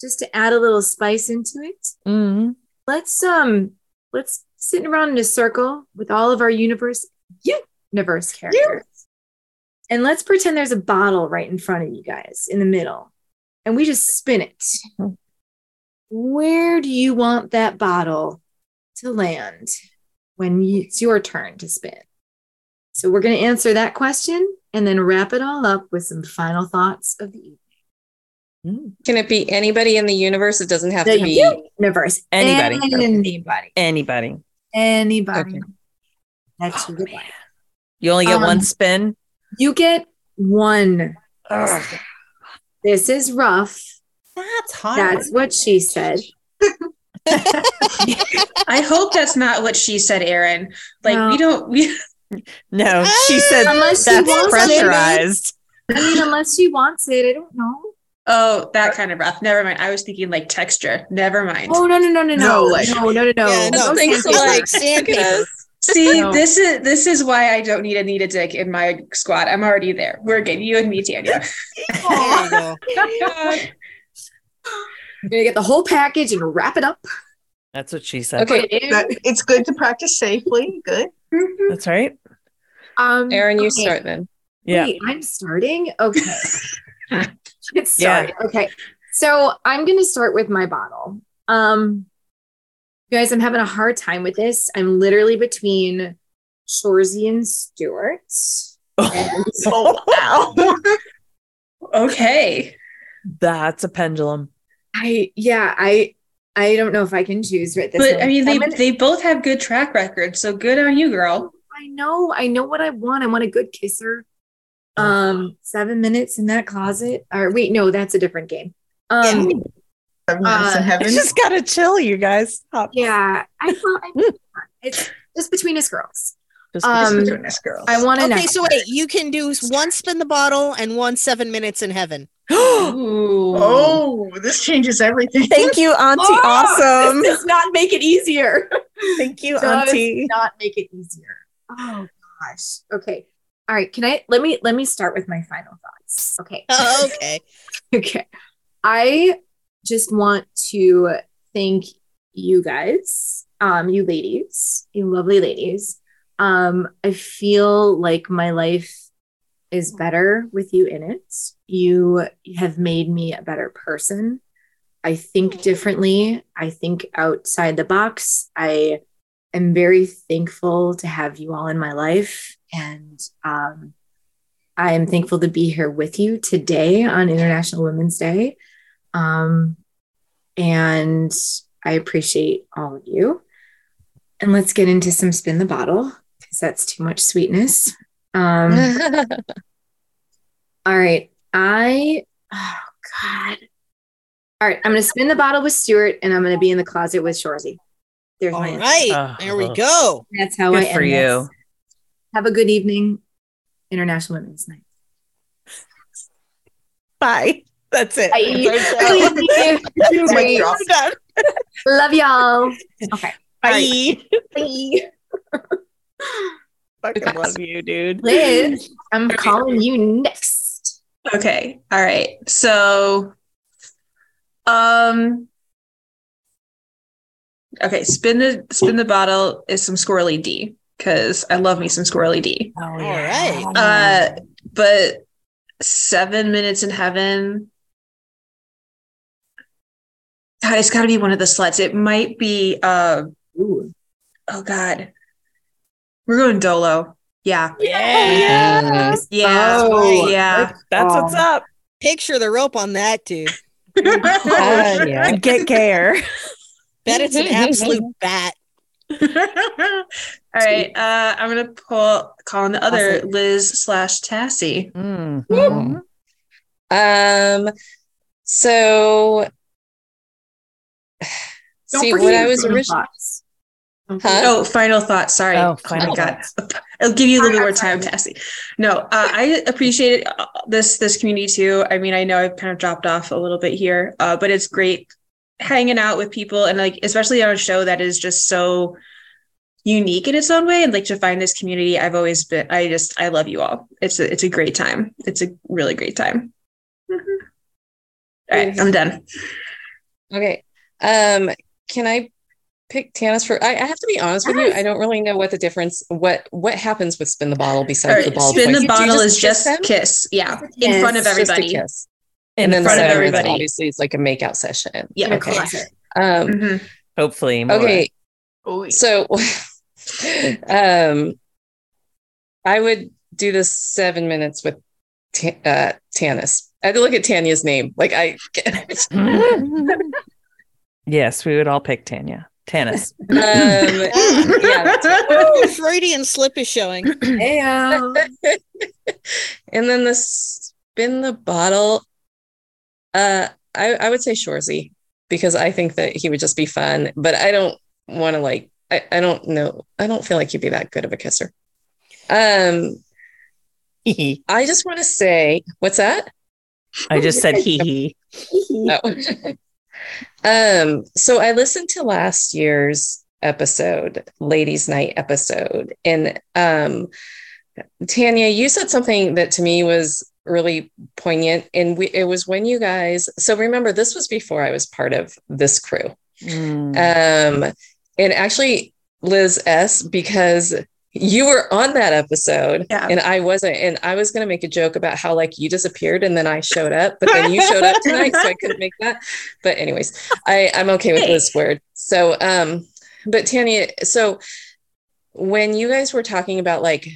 just to add a little spice into it, Mm-hmm. let's um let's sit around in a circle with all of our universe universe characters. And let's pretend there's a bottle right in front of you guys in the middle. And we just spin it. Where do you want that bottle to land when you, it's your turn to spin? So we're going to answer that question and then wrap it all up with some final thoughts of the evening. Can it be anybody in the universe? It doesn't have The to be. universe. Anybody. Anybody. Anybody. Anybody. That's you would like. You only get Um, one spin. You get one. This is rough. That's hard. That's what she said. (laughs) I hope that's not what she said, Aaron. Like No. we don't we No, she ah, said Unless she that's it. pressurized. I mean, unless she wants it, I don't know. Oh, that kind of rough. Never mind. I was thinking like texture. Never mind. Oh no no no no no No, like- no no no no. Yeah, no, No thanks sandpaper. a lot. like sandpaper. See, No. this is this is why I don't need a need a dick in my squad. I'm already there. We're good. You and me, Tanya. There you go. You're gonna get the whole package and wrap it up. That's what she said. Okay. Good. It's good to practice safely. Good. That's right. Um, Aaron, you okay. start then. Yeah. Wait, I'm starting. Okay. (laughs) Let's start. Okay. So I'm gonna start with my bottle. Um you guys, I'm having a hard time with this. I'm literally between Shoresy and Stewart. And (laughs) Oh wow. Okay. That's a pendulum. I yeah, I I don't know if I can choose right this But minute. I mean they Seven- they both have good track records, so good on you, girl. I know, I know what I want. I want a good kisser. Um, seven minutes in that closet. Or wait, no, that's a different game. Um, Seven minutes in Uh, (laughs) heaven. It's just gotta chill, you guys. Stop. yeah, I thought I, (laughs) it's just between us girls. Just Um, Between us girls. I want to know. Okay, so wait, you can do one spin the bottle and one seven minutes in heaven. (gasps) (gasps) Ooh. Oh, this changes everything. Thank you, Auntie. Oh, awesome. This does not make it easier. Thank you, (laughs) Does Auntie. not make it easier. Oh gosh. Okay. All right. Can I let me let me start with my final thoughts. Okay. Oh, (laughs) okay. Okay. I just want to thank you guys, um, you ladies, you lovely ladies. Um, I feel like my life is better with you in it. You have made me a better person. I think differently. I think outside the box. I am very thankful to have you all in my life. And um, I am thankful to be here with you today on International Women's Day. Um, and I appreciate all of you. And let's get into some spin the bottle because that's too much sweetness. Um, (laughs) all right. I, oh God. All right. I'm going to spin the bottle with Stewart and I'm going to be in the closet with Shoresy. There's All my answer. right. There we go. That's how Good I for end you. this. Have a good evening. International Women's Night. Bye. That's it. Bye. Mic Bye. (laughs) drop. We're. (laughs) Love y'all. Okay. Bye. Bye. Fucking love you, dude. Liz, (laughs) I'm calling you next. Okay. All right. So um Okay, spin the spin the bottle is some squirrely D because I love me some squirrely D. Oh, All right. Uh but seven minutes in heaven. God, it's gotta be one of the sluts. It might be uh Ooh. oh god. We're going Dolo. Yeah. Yeah. Yeah. Oh, yeah. That's what's up. Picture the rope on that, dude. Uh, (laughs) yeah. (laughs) Get care. Bet it's an absolute (laughs) bat. All right. Uh, I'm gonna pull call on the other Liz slash Tassie. Mhm. Um, So, (sighs) Don't see what I was originally. Thoughts. Huh? Oh, final thoughts. Sorry. Oh, final final God. I'll give you a little bit more time, Cassie. No, uh, I appreciate uh, this this community too. I mean, I know I've kind of dropped off a little bit here, uh, but it's great hanging out with people and like especially on a show that is just so unique in its own way and like to find this community i've always been i just i love you all it's a it's a great time it's a really great time all right i'm done Okay. Um, can I pick Tanis for? I, I have to be honest with you. I don't really know what the difference. What what happens with spin the bottle besides All right, the ball? spin twice? the Do you bottle is just them? kiss yeah in front of It's just a everybody kiss. In and then front the of everybody. Obviously, it's like a makeout session. Yeah, Okay. closet. Um, Mhm. Hopefully, more. okay. So, (laughs) um, I would do this seven minutes with Ta- uh, Tanis. I had to look at Tanya's name. Like I, (laughs) (laughs) Yes, we would all pick Tanya. Tanis. (laughs) um, yeah, that's (laughs) it. Ooh, Freudian slip is showing. and then the spin the bottle. Uh, I I would say Shoresy because I think that he would just be fun, but I don't want to like. I, I don't know. I don't feel like he'd be that good of a kisser. Um, (laughs) I just want to say, what's that? I just said hee hee. Oh. Um, so I listened to last year's episode, Ladies' Night episode, and um, Tanya, you said something that to me was really poignant, and we, it was when you guys. So remember, this was before I was part of this crew, Mm. um, and actually Liz S because you were on that episode and I wasn't. And I was going to make a joke about how like you disappeared and then I showed up, but then you showed up tonight. So I couldn't make that. But anyways, I, I'm okay with this word. So, um, but Tanya, so when you guys were talking about like,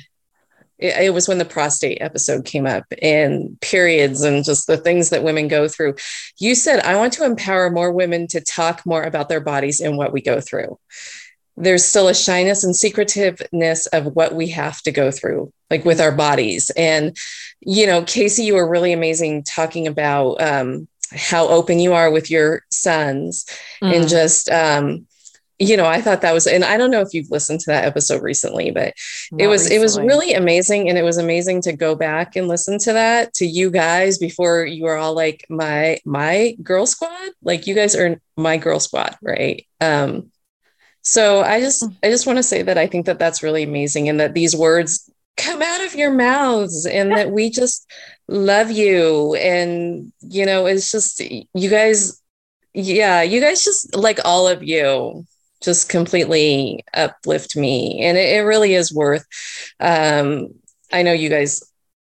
it, it was when the prostate episode came up and periods and just the things that women go through. You said, I want to empower more women to talk more about their bodies and what we go through there's still a shyness and secretiveness of what we have to go through like with our bodies. And you know casey you were really amazing talking about um, how open you are with your sons and Mm. just um, you know i thought that was and i don't know if you've listened to that episode recently but it Not was it was really amazing. And it was amazing to go back and listen to that to you guys before you were all like my my girl squad? Like you guys are my girl squad right? Um so i just i just want to say that i think that that's really amazing and that these words come out of your mouths and that we just love you. And you know it's just you guys yeah you guys just like all of you just completely uplift me and it, it really is worth um i know you guys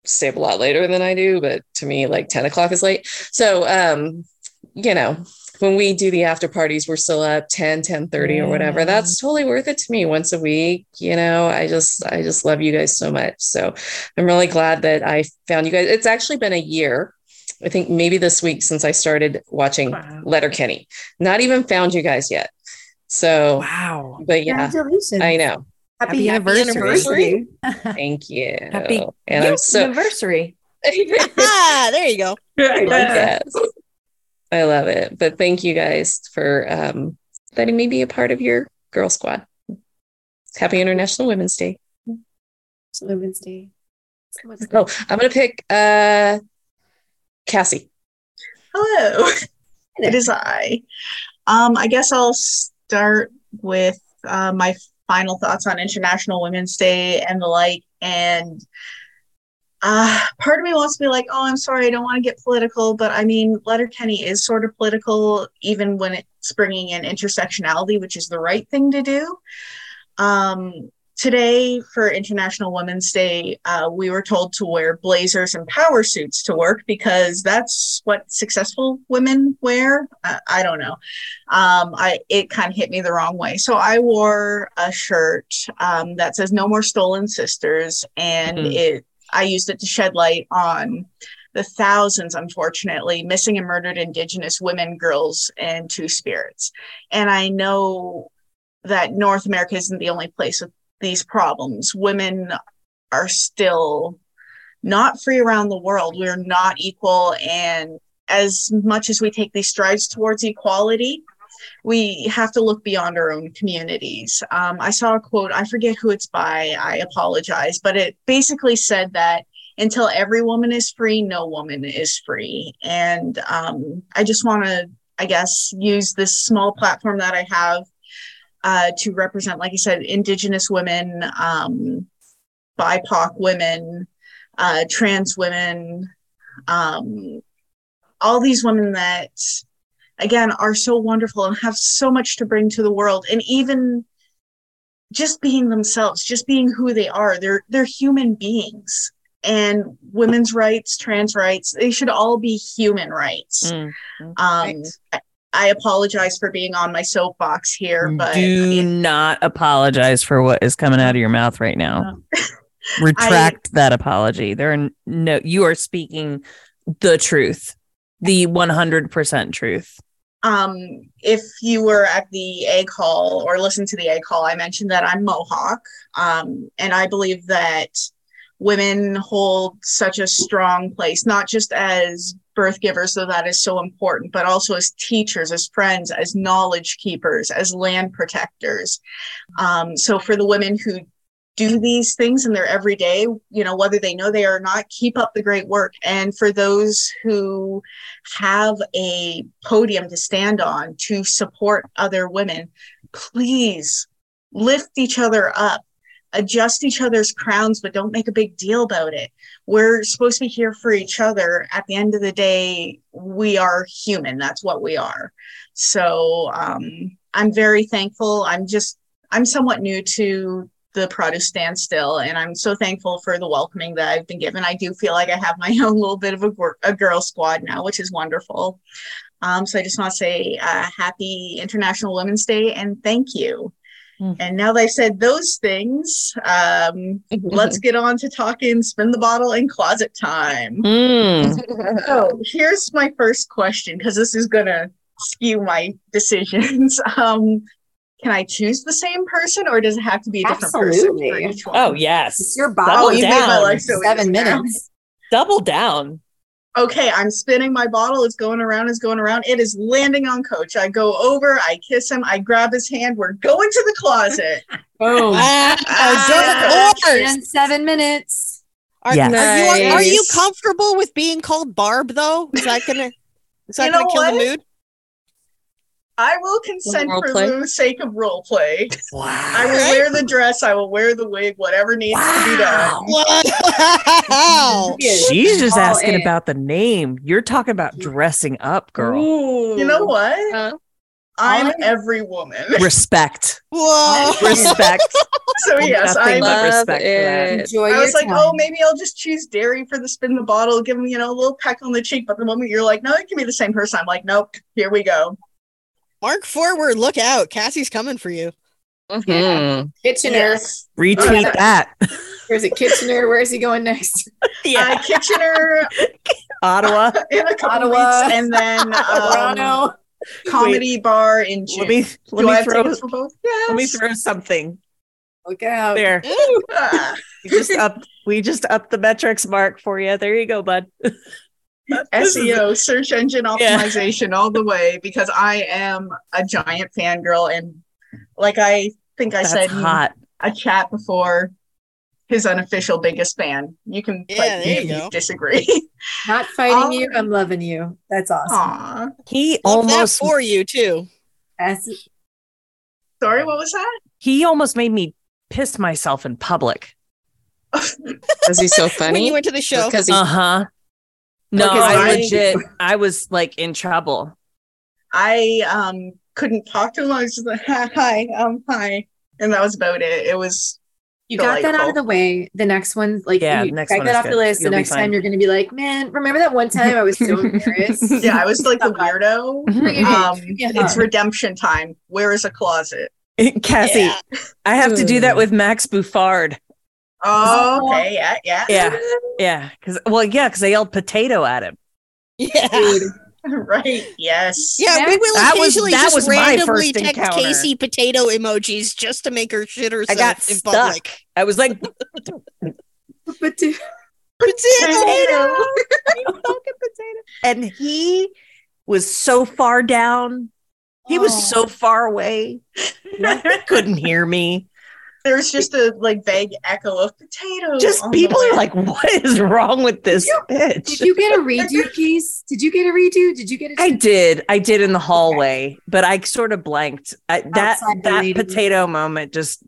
stay up a lot later than i do but to me like 10 o'clock is late. So um you know when we do the after parties we're still up 10 10 30 or whatever. That's totally worth it to me once a week you know? I just i just love you guys so much. So i'm really glad that i found you guys. It's actually been a year i think maybe this week since i started watching letterkenny not even found you guys yet. So wow. but yeah Congratulations. i know. Happy, anniversary. (laughs) (laughs) thank you. Happy and i'm so anniversary. (laughs) ah, there you go. yes. I love it. But thank you guys for um, letting me be a part of your girl squad. Happy International Women's Day. It's Women's Day. Oh, I'm gonna pick uh, Cassie. Hello, (laughs) it is I. Um, I guess I'll start with uh, my final thoughts on International Women's Day and the like. And uh, part of me wants to be like, oh, I'm sorry, I don't want to get political, but I mean, Letterkenny is sort of political, even when it's bringing in intersectionality, which is the right thing to do. Um, today, for International Women's Day, uh, we were told to wear blazers and power suits to work because that's what successful women wear. Uh, I don't know. Um, I it kind of hit me the wrong way. So I wore a shirt um, that says "No More Stolen Sisters," and Mhm. it I used it to shed light on the thousands, unfortunately, missing and murdered Indigenous women, girls, and two spirits. And I know that North America isn't the only place with these problems. Women are still not free around the world. We're not equal. And as much as we take these strides towards equality, we have to look beyond our own communities. Um, I saw a quote, I forget who it's by, I apologize, but it basically said that until every woman is free, no woman is free. And um, I just want to, I guess, use this small platform that I have uh, to represent, like I said, Indigenous women, um, BIPOC women, uh, trans women, um, all these women that, again, are so wonderful and have so much to bring to the world. And even just being themselves, just being who they are, they're, they're human beings and women's rights, trans rights, they should all be human rights. Mm. Um, I, I apologize for being on my soapbox here, but Do not apologize for what is coming out of your mouth right now. (laughs) Retract that apology. There are no you are speaking the truth. The 100% truth. um, if you were at the egg hall or listened to the egg hall, I mentioned that I'm Mohawk. Um, and I believe that women hold such a strong place, not just as birth givers, though that is so important, but also as teachers, as friends, as knowledge keepers, as land protectors. Um, so for the women who do these things in their everyday, you know, whether they know they are or not, keep up the great work. And for those who have a podium to stand on to support other women, please lift each other up, adjust each other's crowns, but don't make a big deal about it. We're supposed to be here for each other. At the end of the day, we are human. That's what we are. So um, I'm very thankful. I'm just, I'm somewhat new to the produce stand still and i'm so thankful for the welcoming that i've been given. I do feel like i have my (laughs) own little bit of a, gr- a girl squad now which is wonderful. Um, so i just want to say uh, happy international women's day and thank you. And now that i've said those things um, (laughs) let's get on to talking spin the bottle and closet time. Mm. (laughs) so here's my first question because this is gonna skew my decisions. Um, can I choose the same person or does it have to be a different person for Absolutely. each one? Oh yes. It's your Double Oh, you made my down. life so Seven easy now. minutes. (laughs) Double down. Okay, I'm spinning my bottle. It's going around, it's going around. It is landing on coach. I go over, I kiss him, I grab his hand. We're going to the closet. (laughs) Boom. Ah, Ah. dark. In seven minutes. Are, Yes. are you are you comfortable with being called Barb though? Is that gonna is that You gonna kill what? the mood? I will consent for play? the sake of role play. Wow. I will wear the dress, I will wear the wig, whatever needs to be done. Wow. (laughs) (laughs) She's just All asking in. about the name. You're talking about dressing up, girl. You know what? Uh, I'm all every woman. (laughs) Respect. Whoa. Respect. so yes, I'm Love respect it. Enjoy I was like, time. oh, maybe I'll just choose Dary for the spin the bottle, give him, you know, a little peck on the cheek. But the moment you're like, no, it can be the same person, I'm like, nope, here we go. Mark forward, look out. Cassie's coming for you. mhm. Kitchener. Yes. Retweet that. Where's it? Kitchener. Where's he going next? (laughs) Uh, Kitchener (laughs) Ottawa. (laughs) in a couple Ottawa. weeks, and then um, Toronto. comedy bar in June. Let me let Do me have throw tickets for both? Yes. let me throw something Look out. there. We just up we just upped the metrics mark for you. There you go, bud. (laughs) This is- SEO, search engine Yeah. optimization, all the way because I am a giant fangirl, and like I think I That's said in hot. a chat before, his unofficial biggest fan. You can Yeah, fight there me you if you disagree. (laughs) Not fighting Oh. you. I'm loving you. That's awesome. Aw, He Love that almost for you too. That's sorry, what was that? he almost made me piss myself in public. (laughs) Was he so funny? When you went to the show. Because he, Uh-huh. No, Because I I- legit (laughs) I was like in trouble. I um couldn't talk to him. I was just like, hi, hi, um, hi, and that was about it. It was you got that out of the way. The next one, like Yeah, you next check one that is off the list. You'll the next time you're gonna be like, man, remember that one time I was so (laughs) embarrassed? (laughs) Yeah, I was like the weirdo. Bring it in. Um, Give me a it's redemption time. Where is a closet? Cassie, Yeah. I have to do that with Max Buffard. Oh, okay, yeah, yeah, Yeah. Yeah. Cause well, yeah, because they yelled potato at him. Yeah. (laughs) right. Yes. Yeah, we will That was- occasionally that just was randomly first text encounter. Casey potato emojis just to make her shit herself I got in stuck. public. I was like, (laughs) Potato. potato. fucking potato. And he was so far down. He was Oh. so far away. he (laughs) couldn't hear me. There's just a like vague echo of potatoes. Just people are like, what is wrong with this you, bitch? Did you get a (laughs) redo piece? Did you get a redo? Did you get a I did. I did in the hallway, but I sort of blanked. I, that that lady. potato moment just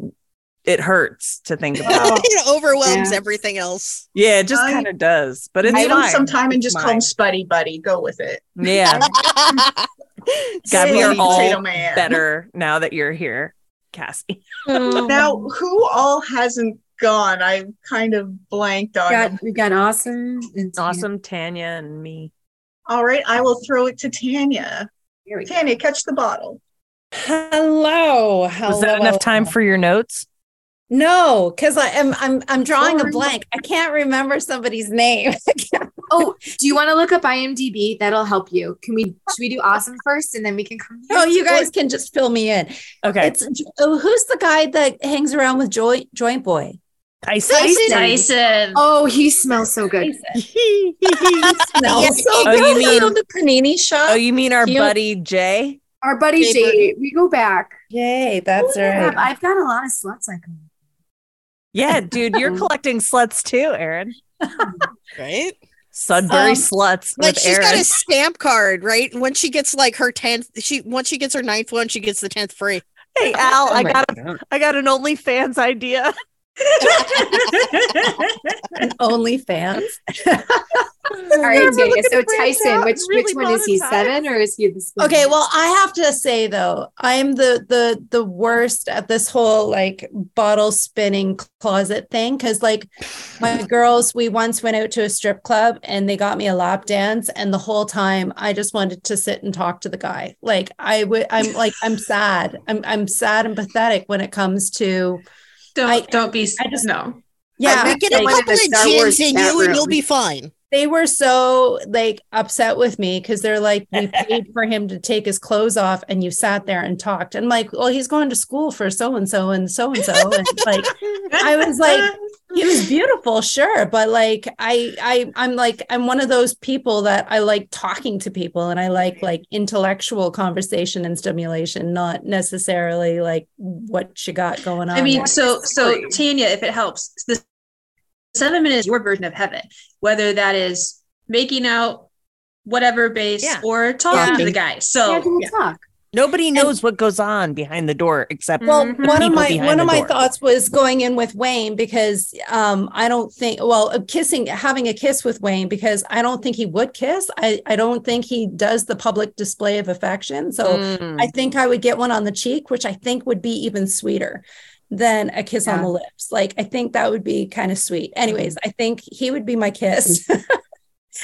it hurts to think about. (laughs) it overwhelms Yeah. everything else. yeah, it just kind of does. But it's Give him fine. some time and It's just call him. Spuddy Buddy. Go with it. Yeah. (laughs) God, we are all Man. better now that you're here, Cassie. Hmm. Now, who all hasn't gone? I kind of blanked on. got we got awesome and Awesome, Tanya and me. All right, I will throw it to Tanya. Here we go. Tanya, catch the bottle. Hello. Hello. Was that enough time for your notes? No, because I am I'm I'm drawing Sorry. a blank. I can't remember somebody's name. (laughs) Oh, do you want to look up IMDb? That'll help you. Can we should we do awesome first and then we can come oh, you guys can just fill me in. Okay. It's oh, who's the guy that hangs around with Joy Joint Boy? Tyson. Dyson. Oh, he smells so good. (laughs) (laughs) He smells so Oh, you mean- Go the panini shop. Oh, you mean our Cute. buddy Jay? Our buddy Paper. Jay, we go back. Yay, that's oh, right. I've, I've got a lot of sluts I can. Yeah, dude, you're (laughs) collecting sluts too, Aaron. Right? Sudbury Um, sluts Like with she's Aaron. got a stamp card, right? When she gets like her tenth, she once she gets her ninth one, she gets the tenth free. Hey Al, I got a, God. I got an OnlyFans idea. (laughs) OnlyFans. All right, We're Tanya. So Tyson, which really which one is he? monetize. Seven or is he the spoon? Okay, well, I have to say though, I'm the the the worst at this whole like bottle spinning closet thing because like my girls, we once went out to a strip club and they got me a lap dance, and the whole time I just wanted to sit and talk to the guy. Like I would, I'm like I'm sad. I'm I'm sad and pathetic when it comes to Don't I- don't be. I just- no. yeah. bet Get a they went in couple the of Star Wars gins in chat you, and room. you'll be fine. they were so like upset with me because they're like, we (laughs) paid for him to take his clothes off and you sat there and talked. And like, well, he's going to school for so and so and so and so. And like, I was like, he was beautiful, sure. But like, I, I, I'm like, I'm one of those people that I like talking to people and I like like intellectual conversation and stimulation, not necessarily like what you got going on. I mean, so so Tanya, if it helps, the seven minutes is your version of heaven, whether that is making out, whatever base, Yeah. or talking to the guy. So Yeah, talk. Nobody knows what goes on behind the door except well Mhm. one of my one of my door. thoughts was going in with wayne because um i don't think well uh, kissing having a kiss with wayne because i don't think he would kiss i i don't think he does the public display of affection so Mm. i think i would get one on the cheek which i think would be even sweeter than a kiss on the lips like i think that would be kind of sweet anyways Mm. i think he would be my kiss (laughs)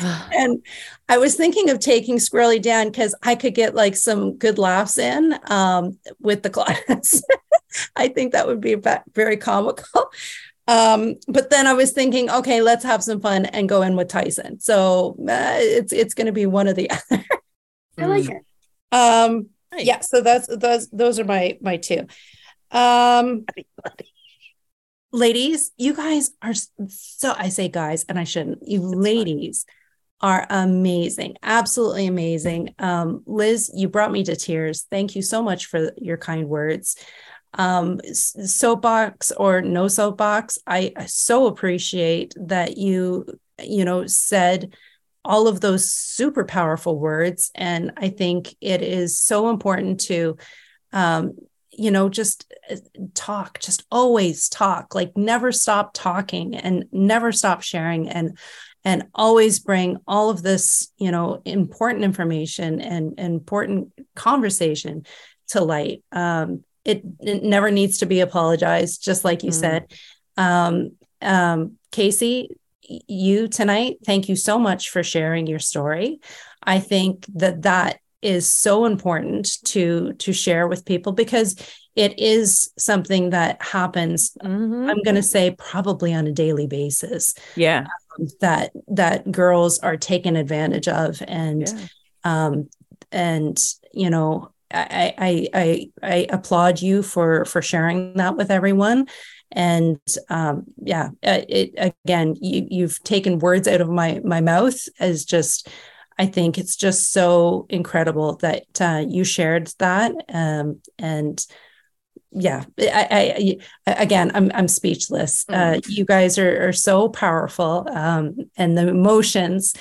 (sighs) and I was thinking of taking Squirrelly Dan because I could get like some good laughs in um, with the (laughs) class. I think that would be very comical. Um, but then I was thinking, okay, let's have some fun and go in with Tyson. So uh, it's it's going to be one or the (laughs) other. I like it. Um, Nice. yeah. So that's those those are my my two. Um, ladies, you guys are so I say guys, and I shouldn't. You ladies are amazing, absolutely amazing. Um, Liz, you brought me to tears. Thank you so much for your kind words. Um, soapbox or no soapbox, I, so appreciate that you, you know, said all of those super powerful words. And I think it is so important to, um, you know, just uh, talk, just always talk, like never stop talking and never stop sharing and and always bring all of this, you know, important information and, and important conversation to light. Um, it, it never needs to be apologized, just like you Mm. said. Um, um, Casey, you tonight, thank you so much for sharing your story. I think that that is so important to to share with people because it is something that happens Mhm. i'm going to say probably on a daily basis Yeah. that that girls are taken advantage of and Yeah. um and you know I, I I I applaud you for for sharing that with everyone, and um, yeah, uh, it again you you've taken words out of my my mouth as just I think it's just so incredible that uh, you shared that. Um, and yeah, I, I, again, I'm, I'm speechless. Uh, you guys are, are so powerful. Um, and the emotions,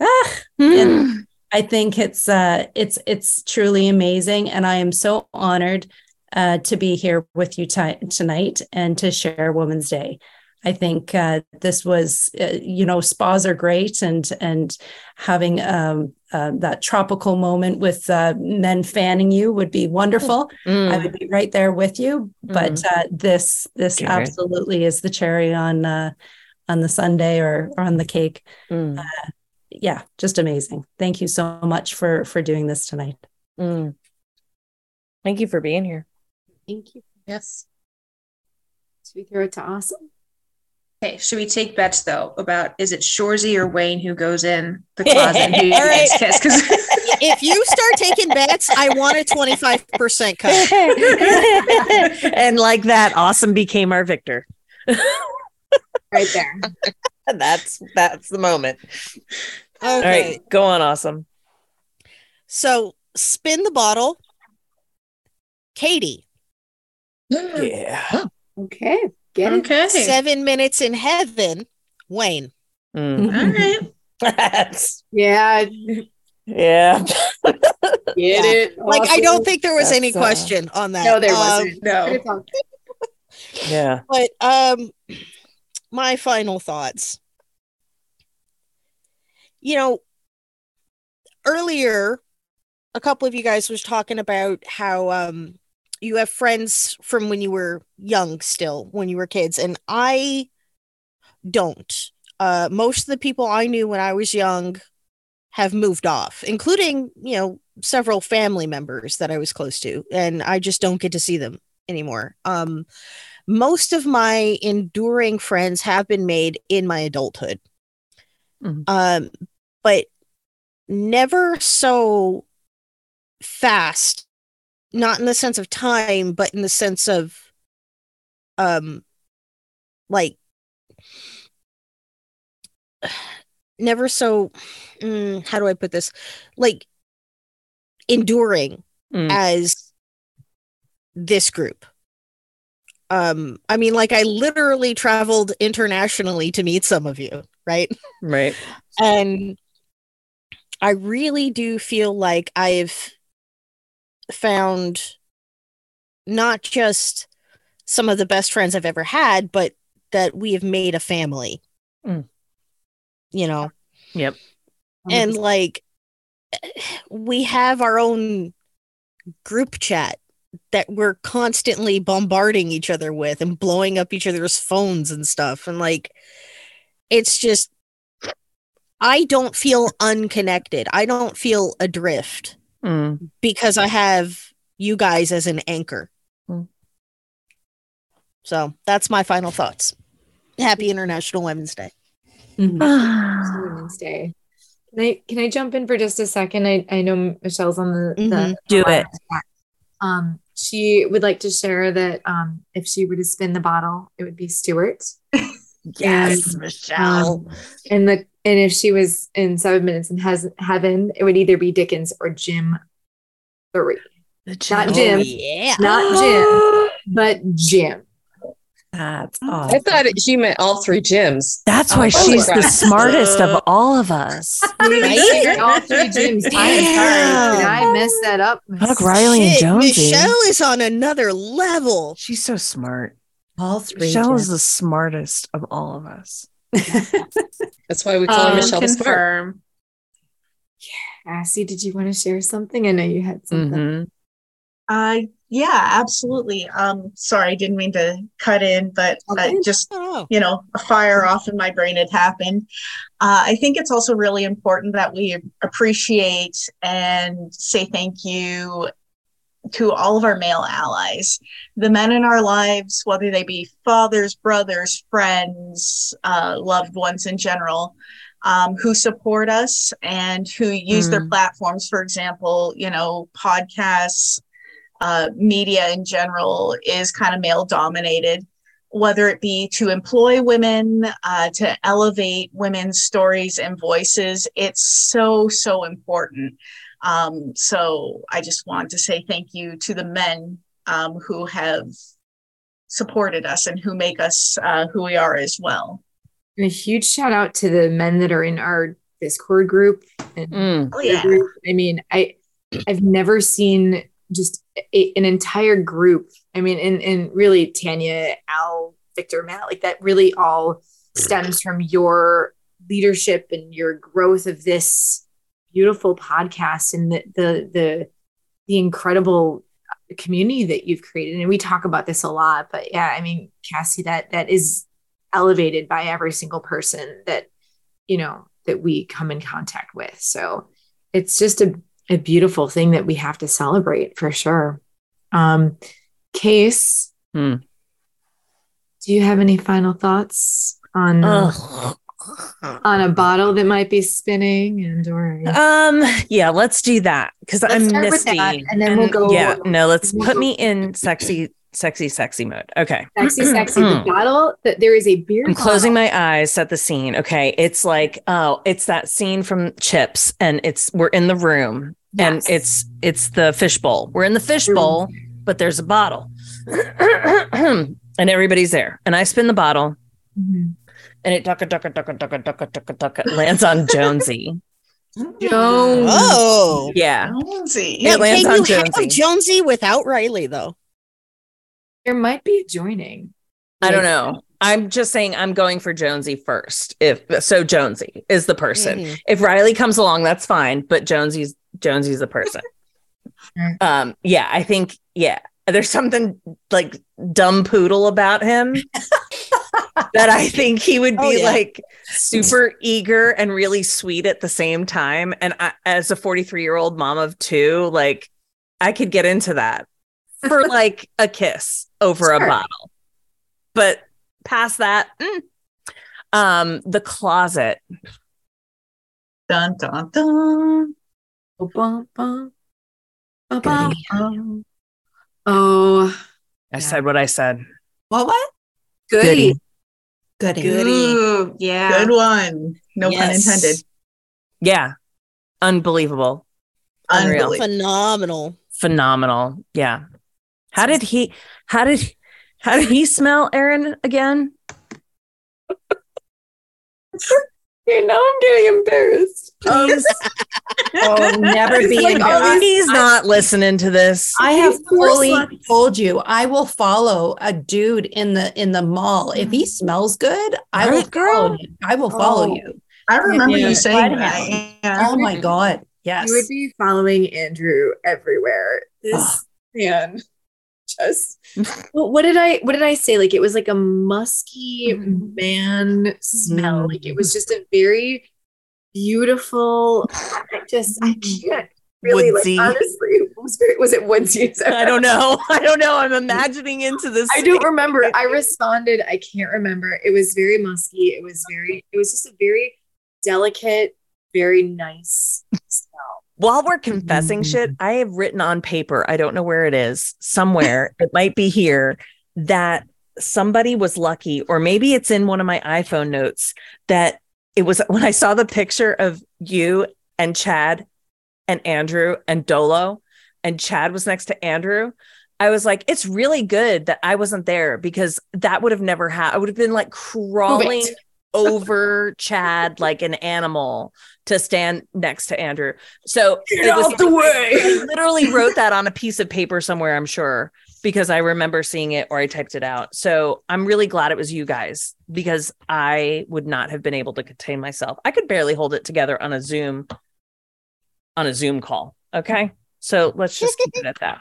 ah, and I think it's, uh, it's, it's truly amazing. And I am so honored, uh, to be here with you ti- tonight and to share Women's Day. I think uh, this was, uh, you know, spas are great, and and having um, uh, that tropical moment with uh, men fanning you would be wonderful. Mm. I would be right there with you. But Mm. uh, this this Okay. absolutely is the cherry on uh, on the Sunday or, or on the cake. Mm. Uh, yeah, just amazing. Thank you so much for for doing this tonight. Mm. Thank you for being here. Thank you. Yes. Should we throw it to awesome? Okay, should we take bets though about is it Shoresy or Wayne who goes in the (laughs) closet and who All right. gets kissed? Because (laughs) if you start taking bets, I want a 25% cut. (laughs) and like that, awesome became our victor. right there. that's that's the moment. Okay. right, go on, awesome. So spin the bottle. Katy. (gasps) Yeah. Okay. Get it. okay, Seven minutes in heaven. Wayne. Mm. all right. That's Yeah. yeah. Get it. Like I don't think there was any That's, uh, question on that. No, there Um, wasn't. no. Yeah. but um my final thoughts. You know, earlier a couple of you guys was talking about how um you have friends from when you were young still, when you were kids and I don't. Uh most of the people I knew when I was young have moved off, including, you know, several family members that I was close to and I just don't get to see them anymore. Um most of my enduring friends have been made in my adulthood Mhm. um but never so fast not in the sense of time but in the sense of um like (sighs) never so mm, how do i put this like enduring Mm. as this group um i mean like i literally traveled internationally to meet some of you right Right. (laughs) and i really do feel like i've found not just some of the best friends i've ever had but that we have made a family. Mm. you know? Yep. and like we have our own group chat that we're constantly bombarding each other with and blowing up each other's phones and stuff. And like it's just i don't feel unconnected. I don't feel adrift Mm. because i have you guys as an anchor Mm. so that's my final thoughts happy international women's day (sighs) Women's Day. Can I can I jump in for just a second? I, I know Michelle's on the, the Mhm. Do it. Um, she would like to share that um, if she were to spin the bottle, it would be Stewart. Yes, (laughs) And, Michelle. Um, and the and if she was in seven minutes in has heaven, it would either be Dickens or Jim three. Not Jim, Oh, yeah not Jim, (gasps) but Jim. That's I thought it, she meant all three Jims. That's why Oh, she's the crap. (laughs) smartest of all of us. (laughs) Right? All three Jims. I am sorry. Did I mess that up? Fuck Riley and Jonesy. michelle is on another level She's so smart. All three. Michelle is the smartest of all of us. (laughs) That's why we call her Um, Michelle the Smart. confirm. Cassie, did you want to share something? I know you had something. Mhm. Uh, yeah, absolutely. Um, sorry, I didn't mean to cut in, but uh, just you know, a fire off in my brain had happened. Uh, I think it's also really important that we appreciate and say thank you to all of our male allies, the men in our lives, whether they be fathers, brothers, friends, uh, loved ones in general. Um, who support us and who use their Mm. platforms, for example, you know, podcasts, uh, media in general is kind of male dominated. whether it be to employ women, uh, to elevate women's stories and voices. It's so, so important. Um, so I just want to say thank you to the men um, who have supported us and who make us uh, who we are as well. And a huge shout out to the men that are in our Discord group. And Mm. Oh, yeah. I mean, I I've never seen just a, an entire group. I mean, and and really Tanya, Al, Victor, Matt, like that really all stems from your leadership and your growth of this beautiful podcast and the the the, the incredible community that you've created. And we talk about this a lot, but yeah, I mean, Cassie, that that is elevated by every single person that you know that we come in contact with. So it's just a, a beautiful thing that we have to celebrate for sure. Um, Case, Hmm. do you have any final thoughts on on a bottle that might be spinning and or Um, yeah, let's do that because I'm misty. and then we'll go- Yeah, no, let's put me in sexy, sexy, sexy mode. Okay. sexy, sexy? the (clears throat) bottle that there is a beer. I'm closing bottle. my eyes, set the scene. Okay. It's like, oh, it's that scene from Chips, and it's we're in the room and it's it's the fishbowl. We're in the fishbowl, but there's a bottle. (clears throat) and everybody's there. And I spin the bottle Mhm. And it ducka ducka ducka ducka ducka ducka ducka lands on Jonesy. (laughs) Jones. Oh. Yeah. Jonesy. Now, It lands can on you Jonesy. have Jonesy without Riley though? There might be a joining. I don't know. I'm just saying I'm going for Jonesy first. If so, Jonesy is the person. Mhm. If Riley comes along, that's fine. But Jonesy's Jonesy's the person. um, yeah, I think yeah. There's something like dumb poodle about him (laughs) that I think he would be Oh, yeah. like super eager and really sweet at the same time. And I, as a 43 year old mom of two, like I could get into that for (laughs) like a kiss over a bottle. But past that, mm. um, the closet. Dun dun dun. Oh, I said what I said. What? What? Goody. Goody. Ooh, Yeah. Good one. No pun intended. Yeah, unbelievable, Unreal. Unbelievable. Phenomenal. phenomenal. Yeah. How did he? How did? How did he smell, Aaron? Again? (laughs) Okay, now I'm getting embarrassed. Um, he's, (laughs) Oh, never be like, embarrassed. oh, he's not listening to this. I have fully told you I will follow a dude in the in the mall. If he mm. smells good, I will girl? follow you. I will follow Oh, you. I remember Yeah. you saying that. Yeah. Oh my god. Yes. You would be following Andrew everywhere. This man (laughs) just well, what did I what did I say? Like it was like a musky mm-hmm. man smell. Mm-hmm. Like it was just a very beautiful. I just I can't really Woodsy. like honestly. Was, it- was it woodsy? I don't know. (laughs) I don't know. I'm imagining into this. I don't remember. I responded. I can't remember. It was very musky. It was very. It was just a very delicate, very nice smell. While we're confessing shit, mm. I have written on paper, I don't know where it is, somewhere, (laughs) it might be here, that somebody was lucky, or maybe it's in one of my iPhone notes, that it was when I saw the picture of you and Chad and Andrew and Dolo, and Chad was next to Andrew. I was like, it's really good that I wasn't there because that would have never happened. I would have been like crawling over Chad like an animal to stand next to Andrew. So Get it was- out the way. I literally wrote that on a piece of paper somewhere, I'm sure, because I remember seeing it or I typed it out. So I'm really glad it was you guys because I would not have been able to contain myself. I could barely hold it together on a Zoom on a Zoom call. Okay. So let's just keep it at that.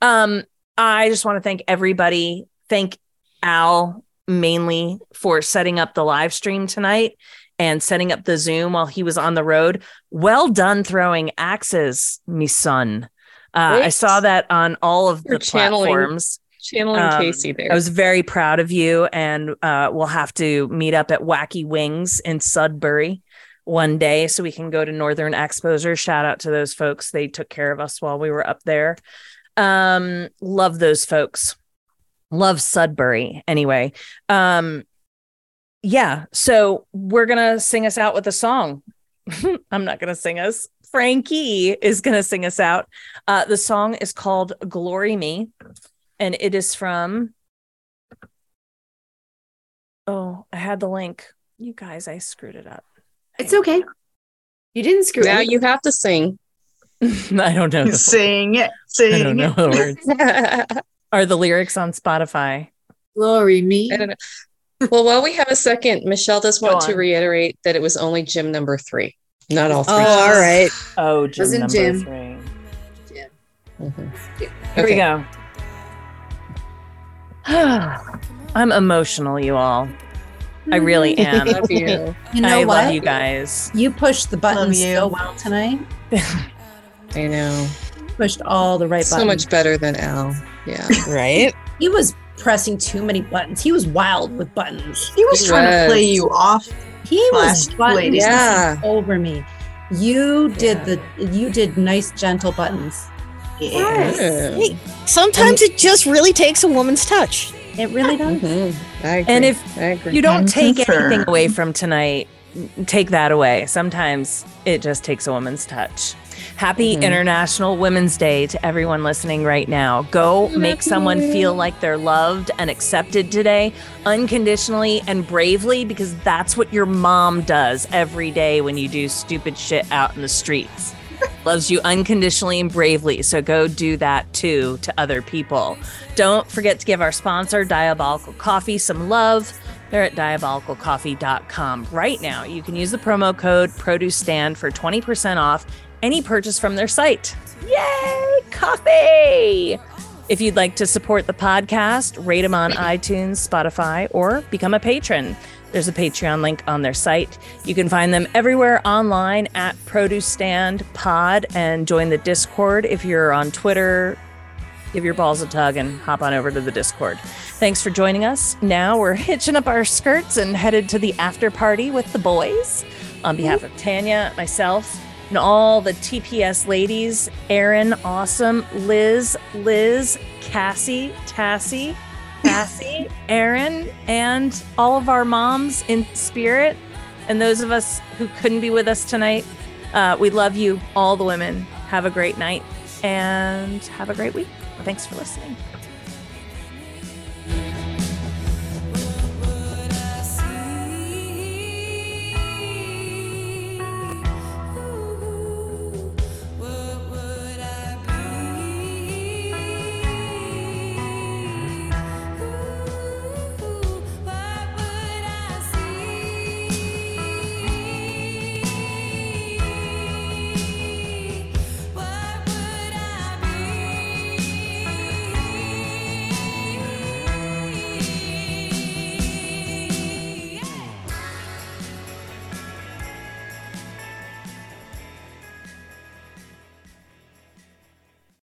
Um, I just want to thank everybody. Thank Al mainly for setting up the live stream tonight and setting up the Zoom while he was on the road. Well done throwing axes, me son. Uh, I saw that on all of You're the channeling- platforms. Channeling Um, Casey there. I was very proud of you, and uh, we'll have to meet up at Wacky Wings in Sudbury one day so we can go to Northern Exposure. Shout out to those folks; they took care of us while we were up there. Um, love those folks. Love Sudbury. Anyway, um, yeah. So we're gonna sing us out with a song. (laughs) I'm not gonna sing us. Frankie is gonna sing us out. Uh, the song is called "Glory Me," and it is from. Oh, I had the link. You guys, I screwed it up. It's okay. You didn't screw Now it. you have to sing. (laughs) I don't know. Sing it. Sing I don't know it. the words. (laughs) Are the lyrics on Spotify? Glory me. I don't know. Well, while we have a second, Michelle does want to reiterate that it was only Jim number three, not all three. Oh, all right. Oh, Jim Wasn't number Jim. three. Mhm. Here Okay. we go. (sighs) I'm emotional, you all. I really am. (laughs) Love you. You know I what? love you guys. You pushed the buttons so well tonight. (laughs) I know. Pushed all the right So buttons. So much better than Al. Yeah. Right? He was pressing too many buttons. He was wild with buttons. He was He trying to play you off. He was Last buttons. Yeah. over me. You did Yeah. the you did nice gentle buttons. Yeah. Hey, sometimes it just really takes a woman's touch. It really does. Mhm. I agree. And if I agree. you don't I'm take concerned. anything away from tonight, take that away. Sometimes it just takes a woman's touch. Happy Mhm. International Women's Day to everyone listening right now. Go make someone feel like they're loved and accepted today, unconditionally and bravely, because that's what your mom does every day when you do stupid shit out in the streets. (laughs) Loves you unconditionally and bravely. So go do that too to other people. Don't forget to give our sponsor, Diabolical Coffee, some love. They're at diabolicalcoffee.com. Right now, you can use the promo code Produce Stand for 20% off any purchase from their site. Yay, coffee! If you'd like to support the podcast, rate them on iTunes, Spotify, or become a patron. There's a Patreon link on their site. You can find them everywhere online at Produce Stand Pod and join the Discord if you're on Twitter. Give your balls a tug and hop on over to the Discord. Thanks for joining us. Now we're (laughs) hitching up our skirts and headed to the after party with the boys. On behalf of Tanya, myself, and all the TPS ladies Erin, Awesome, Liz, Liz, Cassie, Tassie, (laughs) Cassie, Erin, and all of our moms in spirit, and those of us who couldn't be with us tonight. Uh, we love you, all the women. Have a great night and have a great week. Thanks for listening.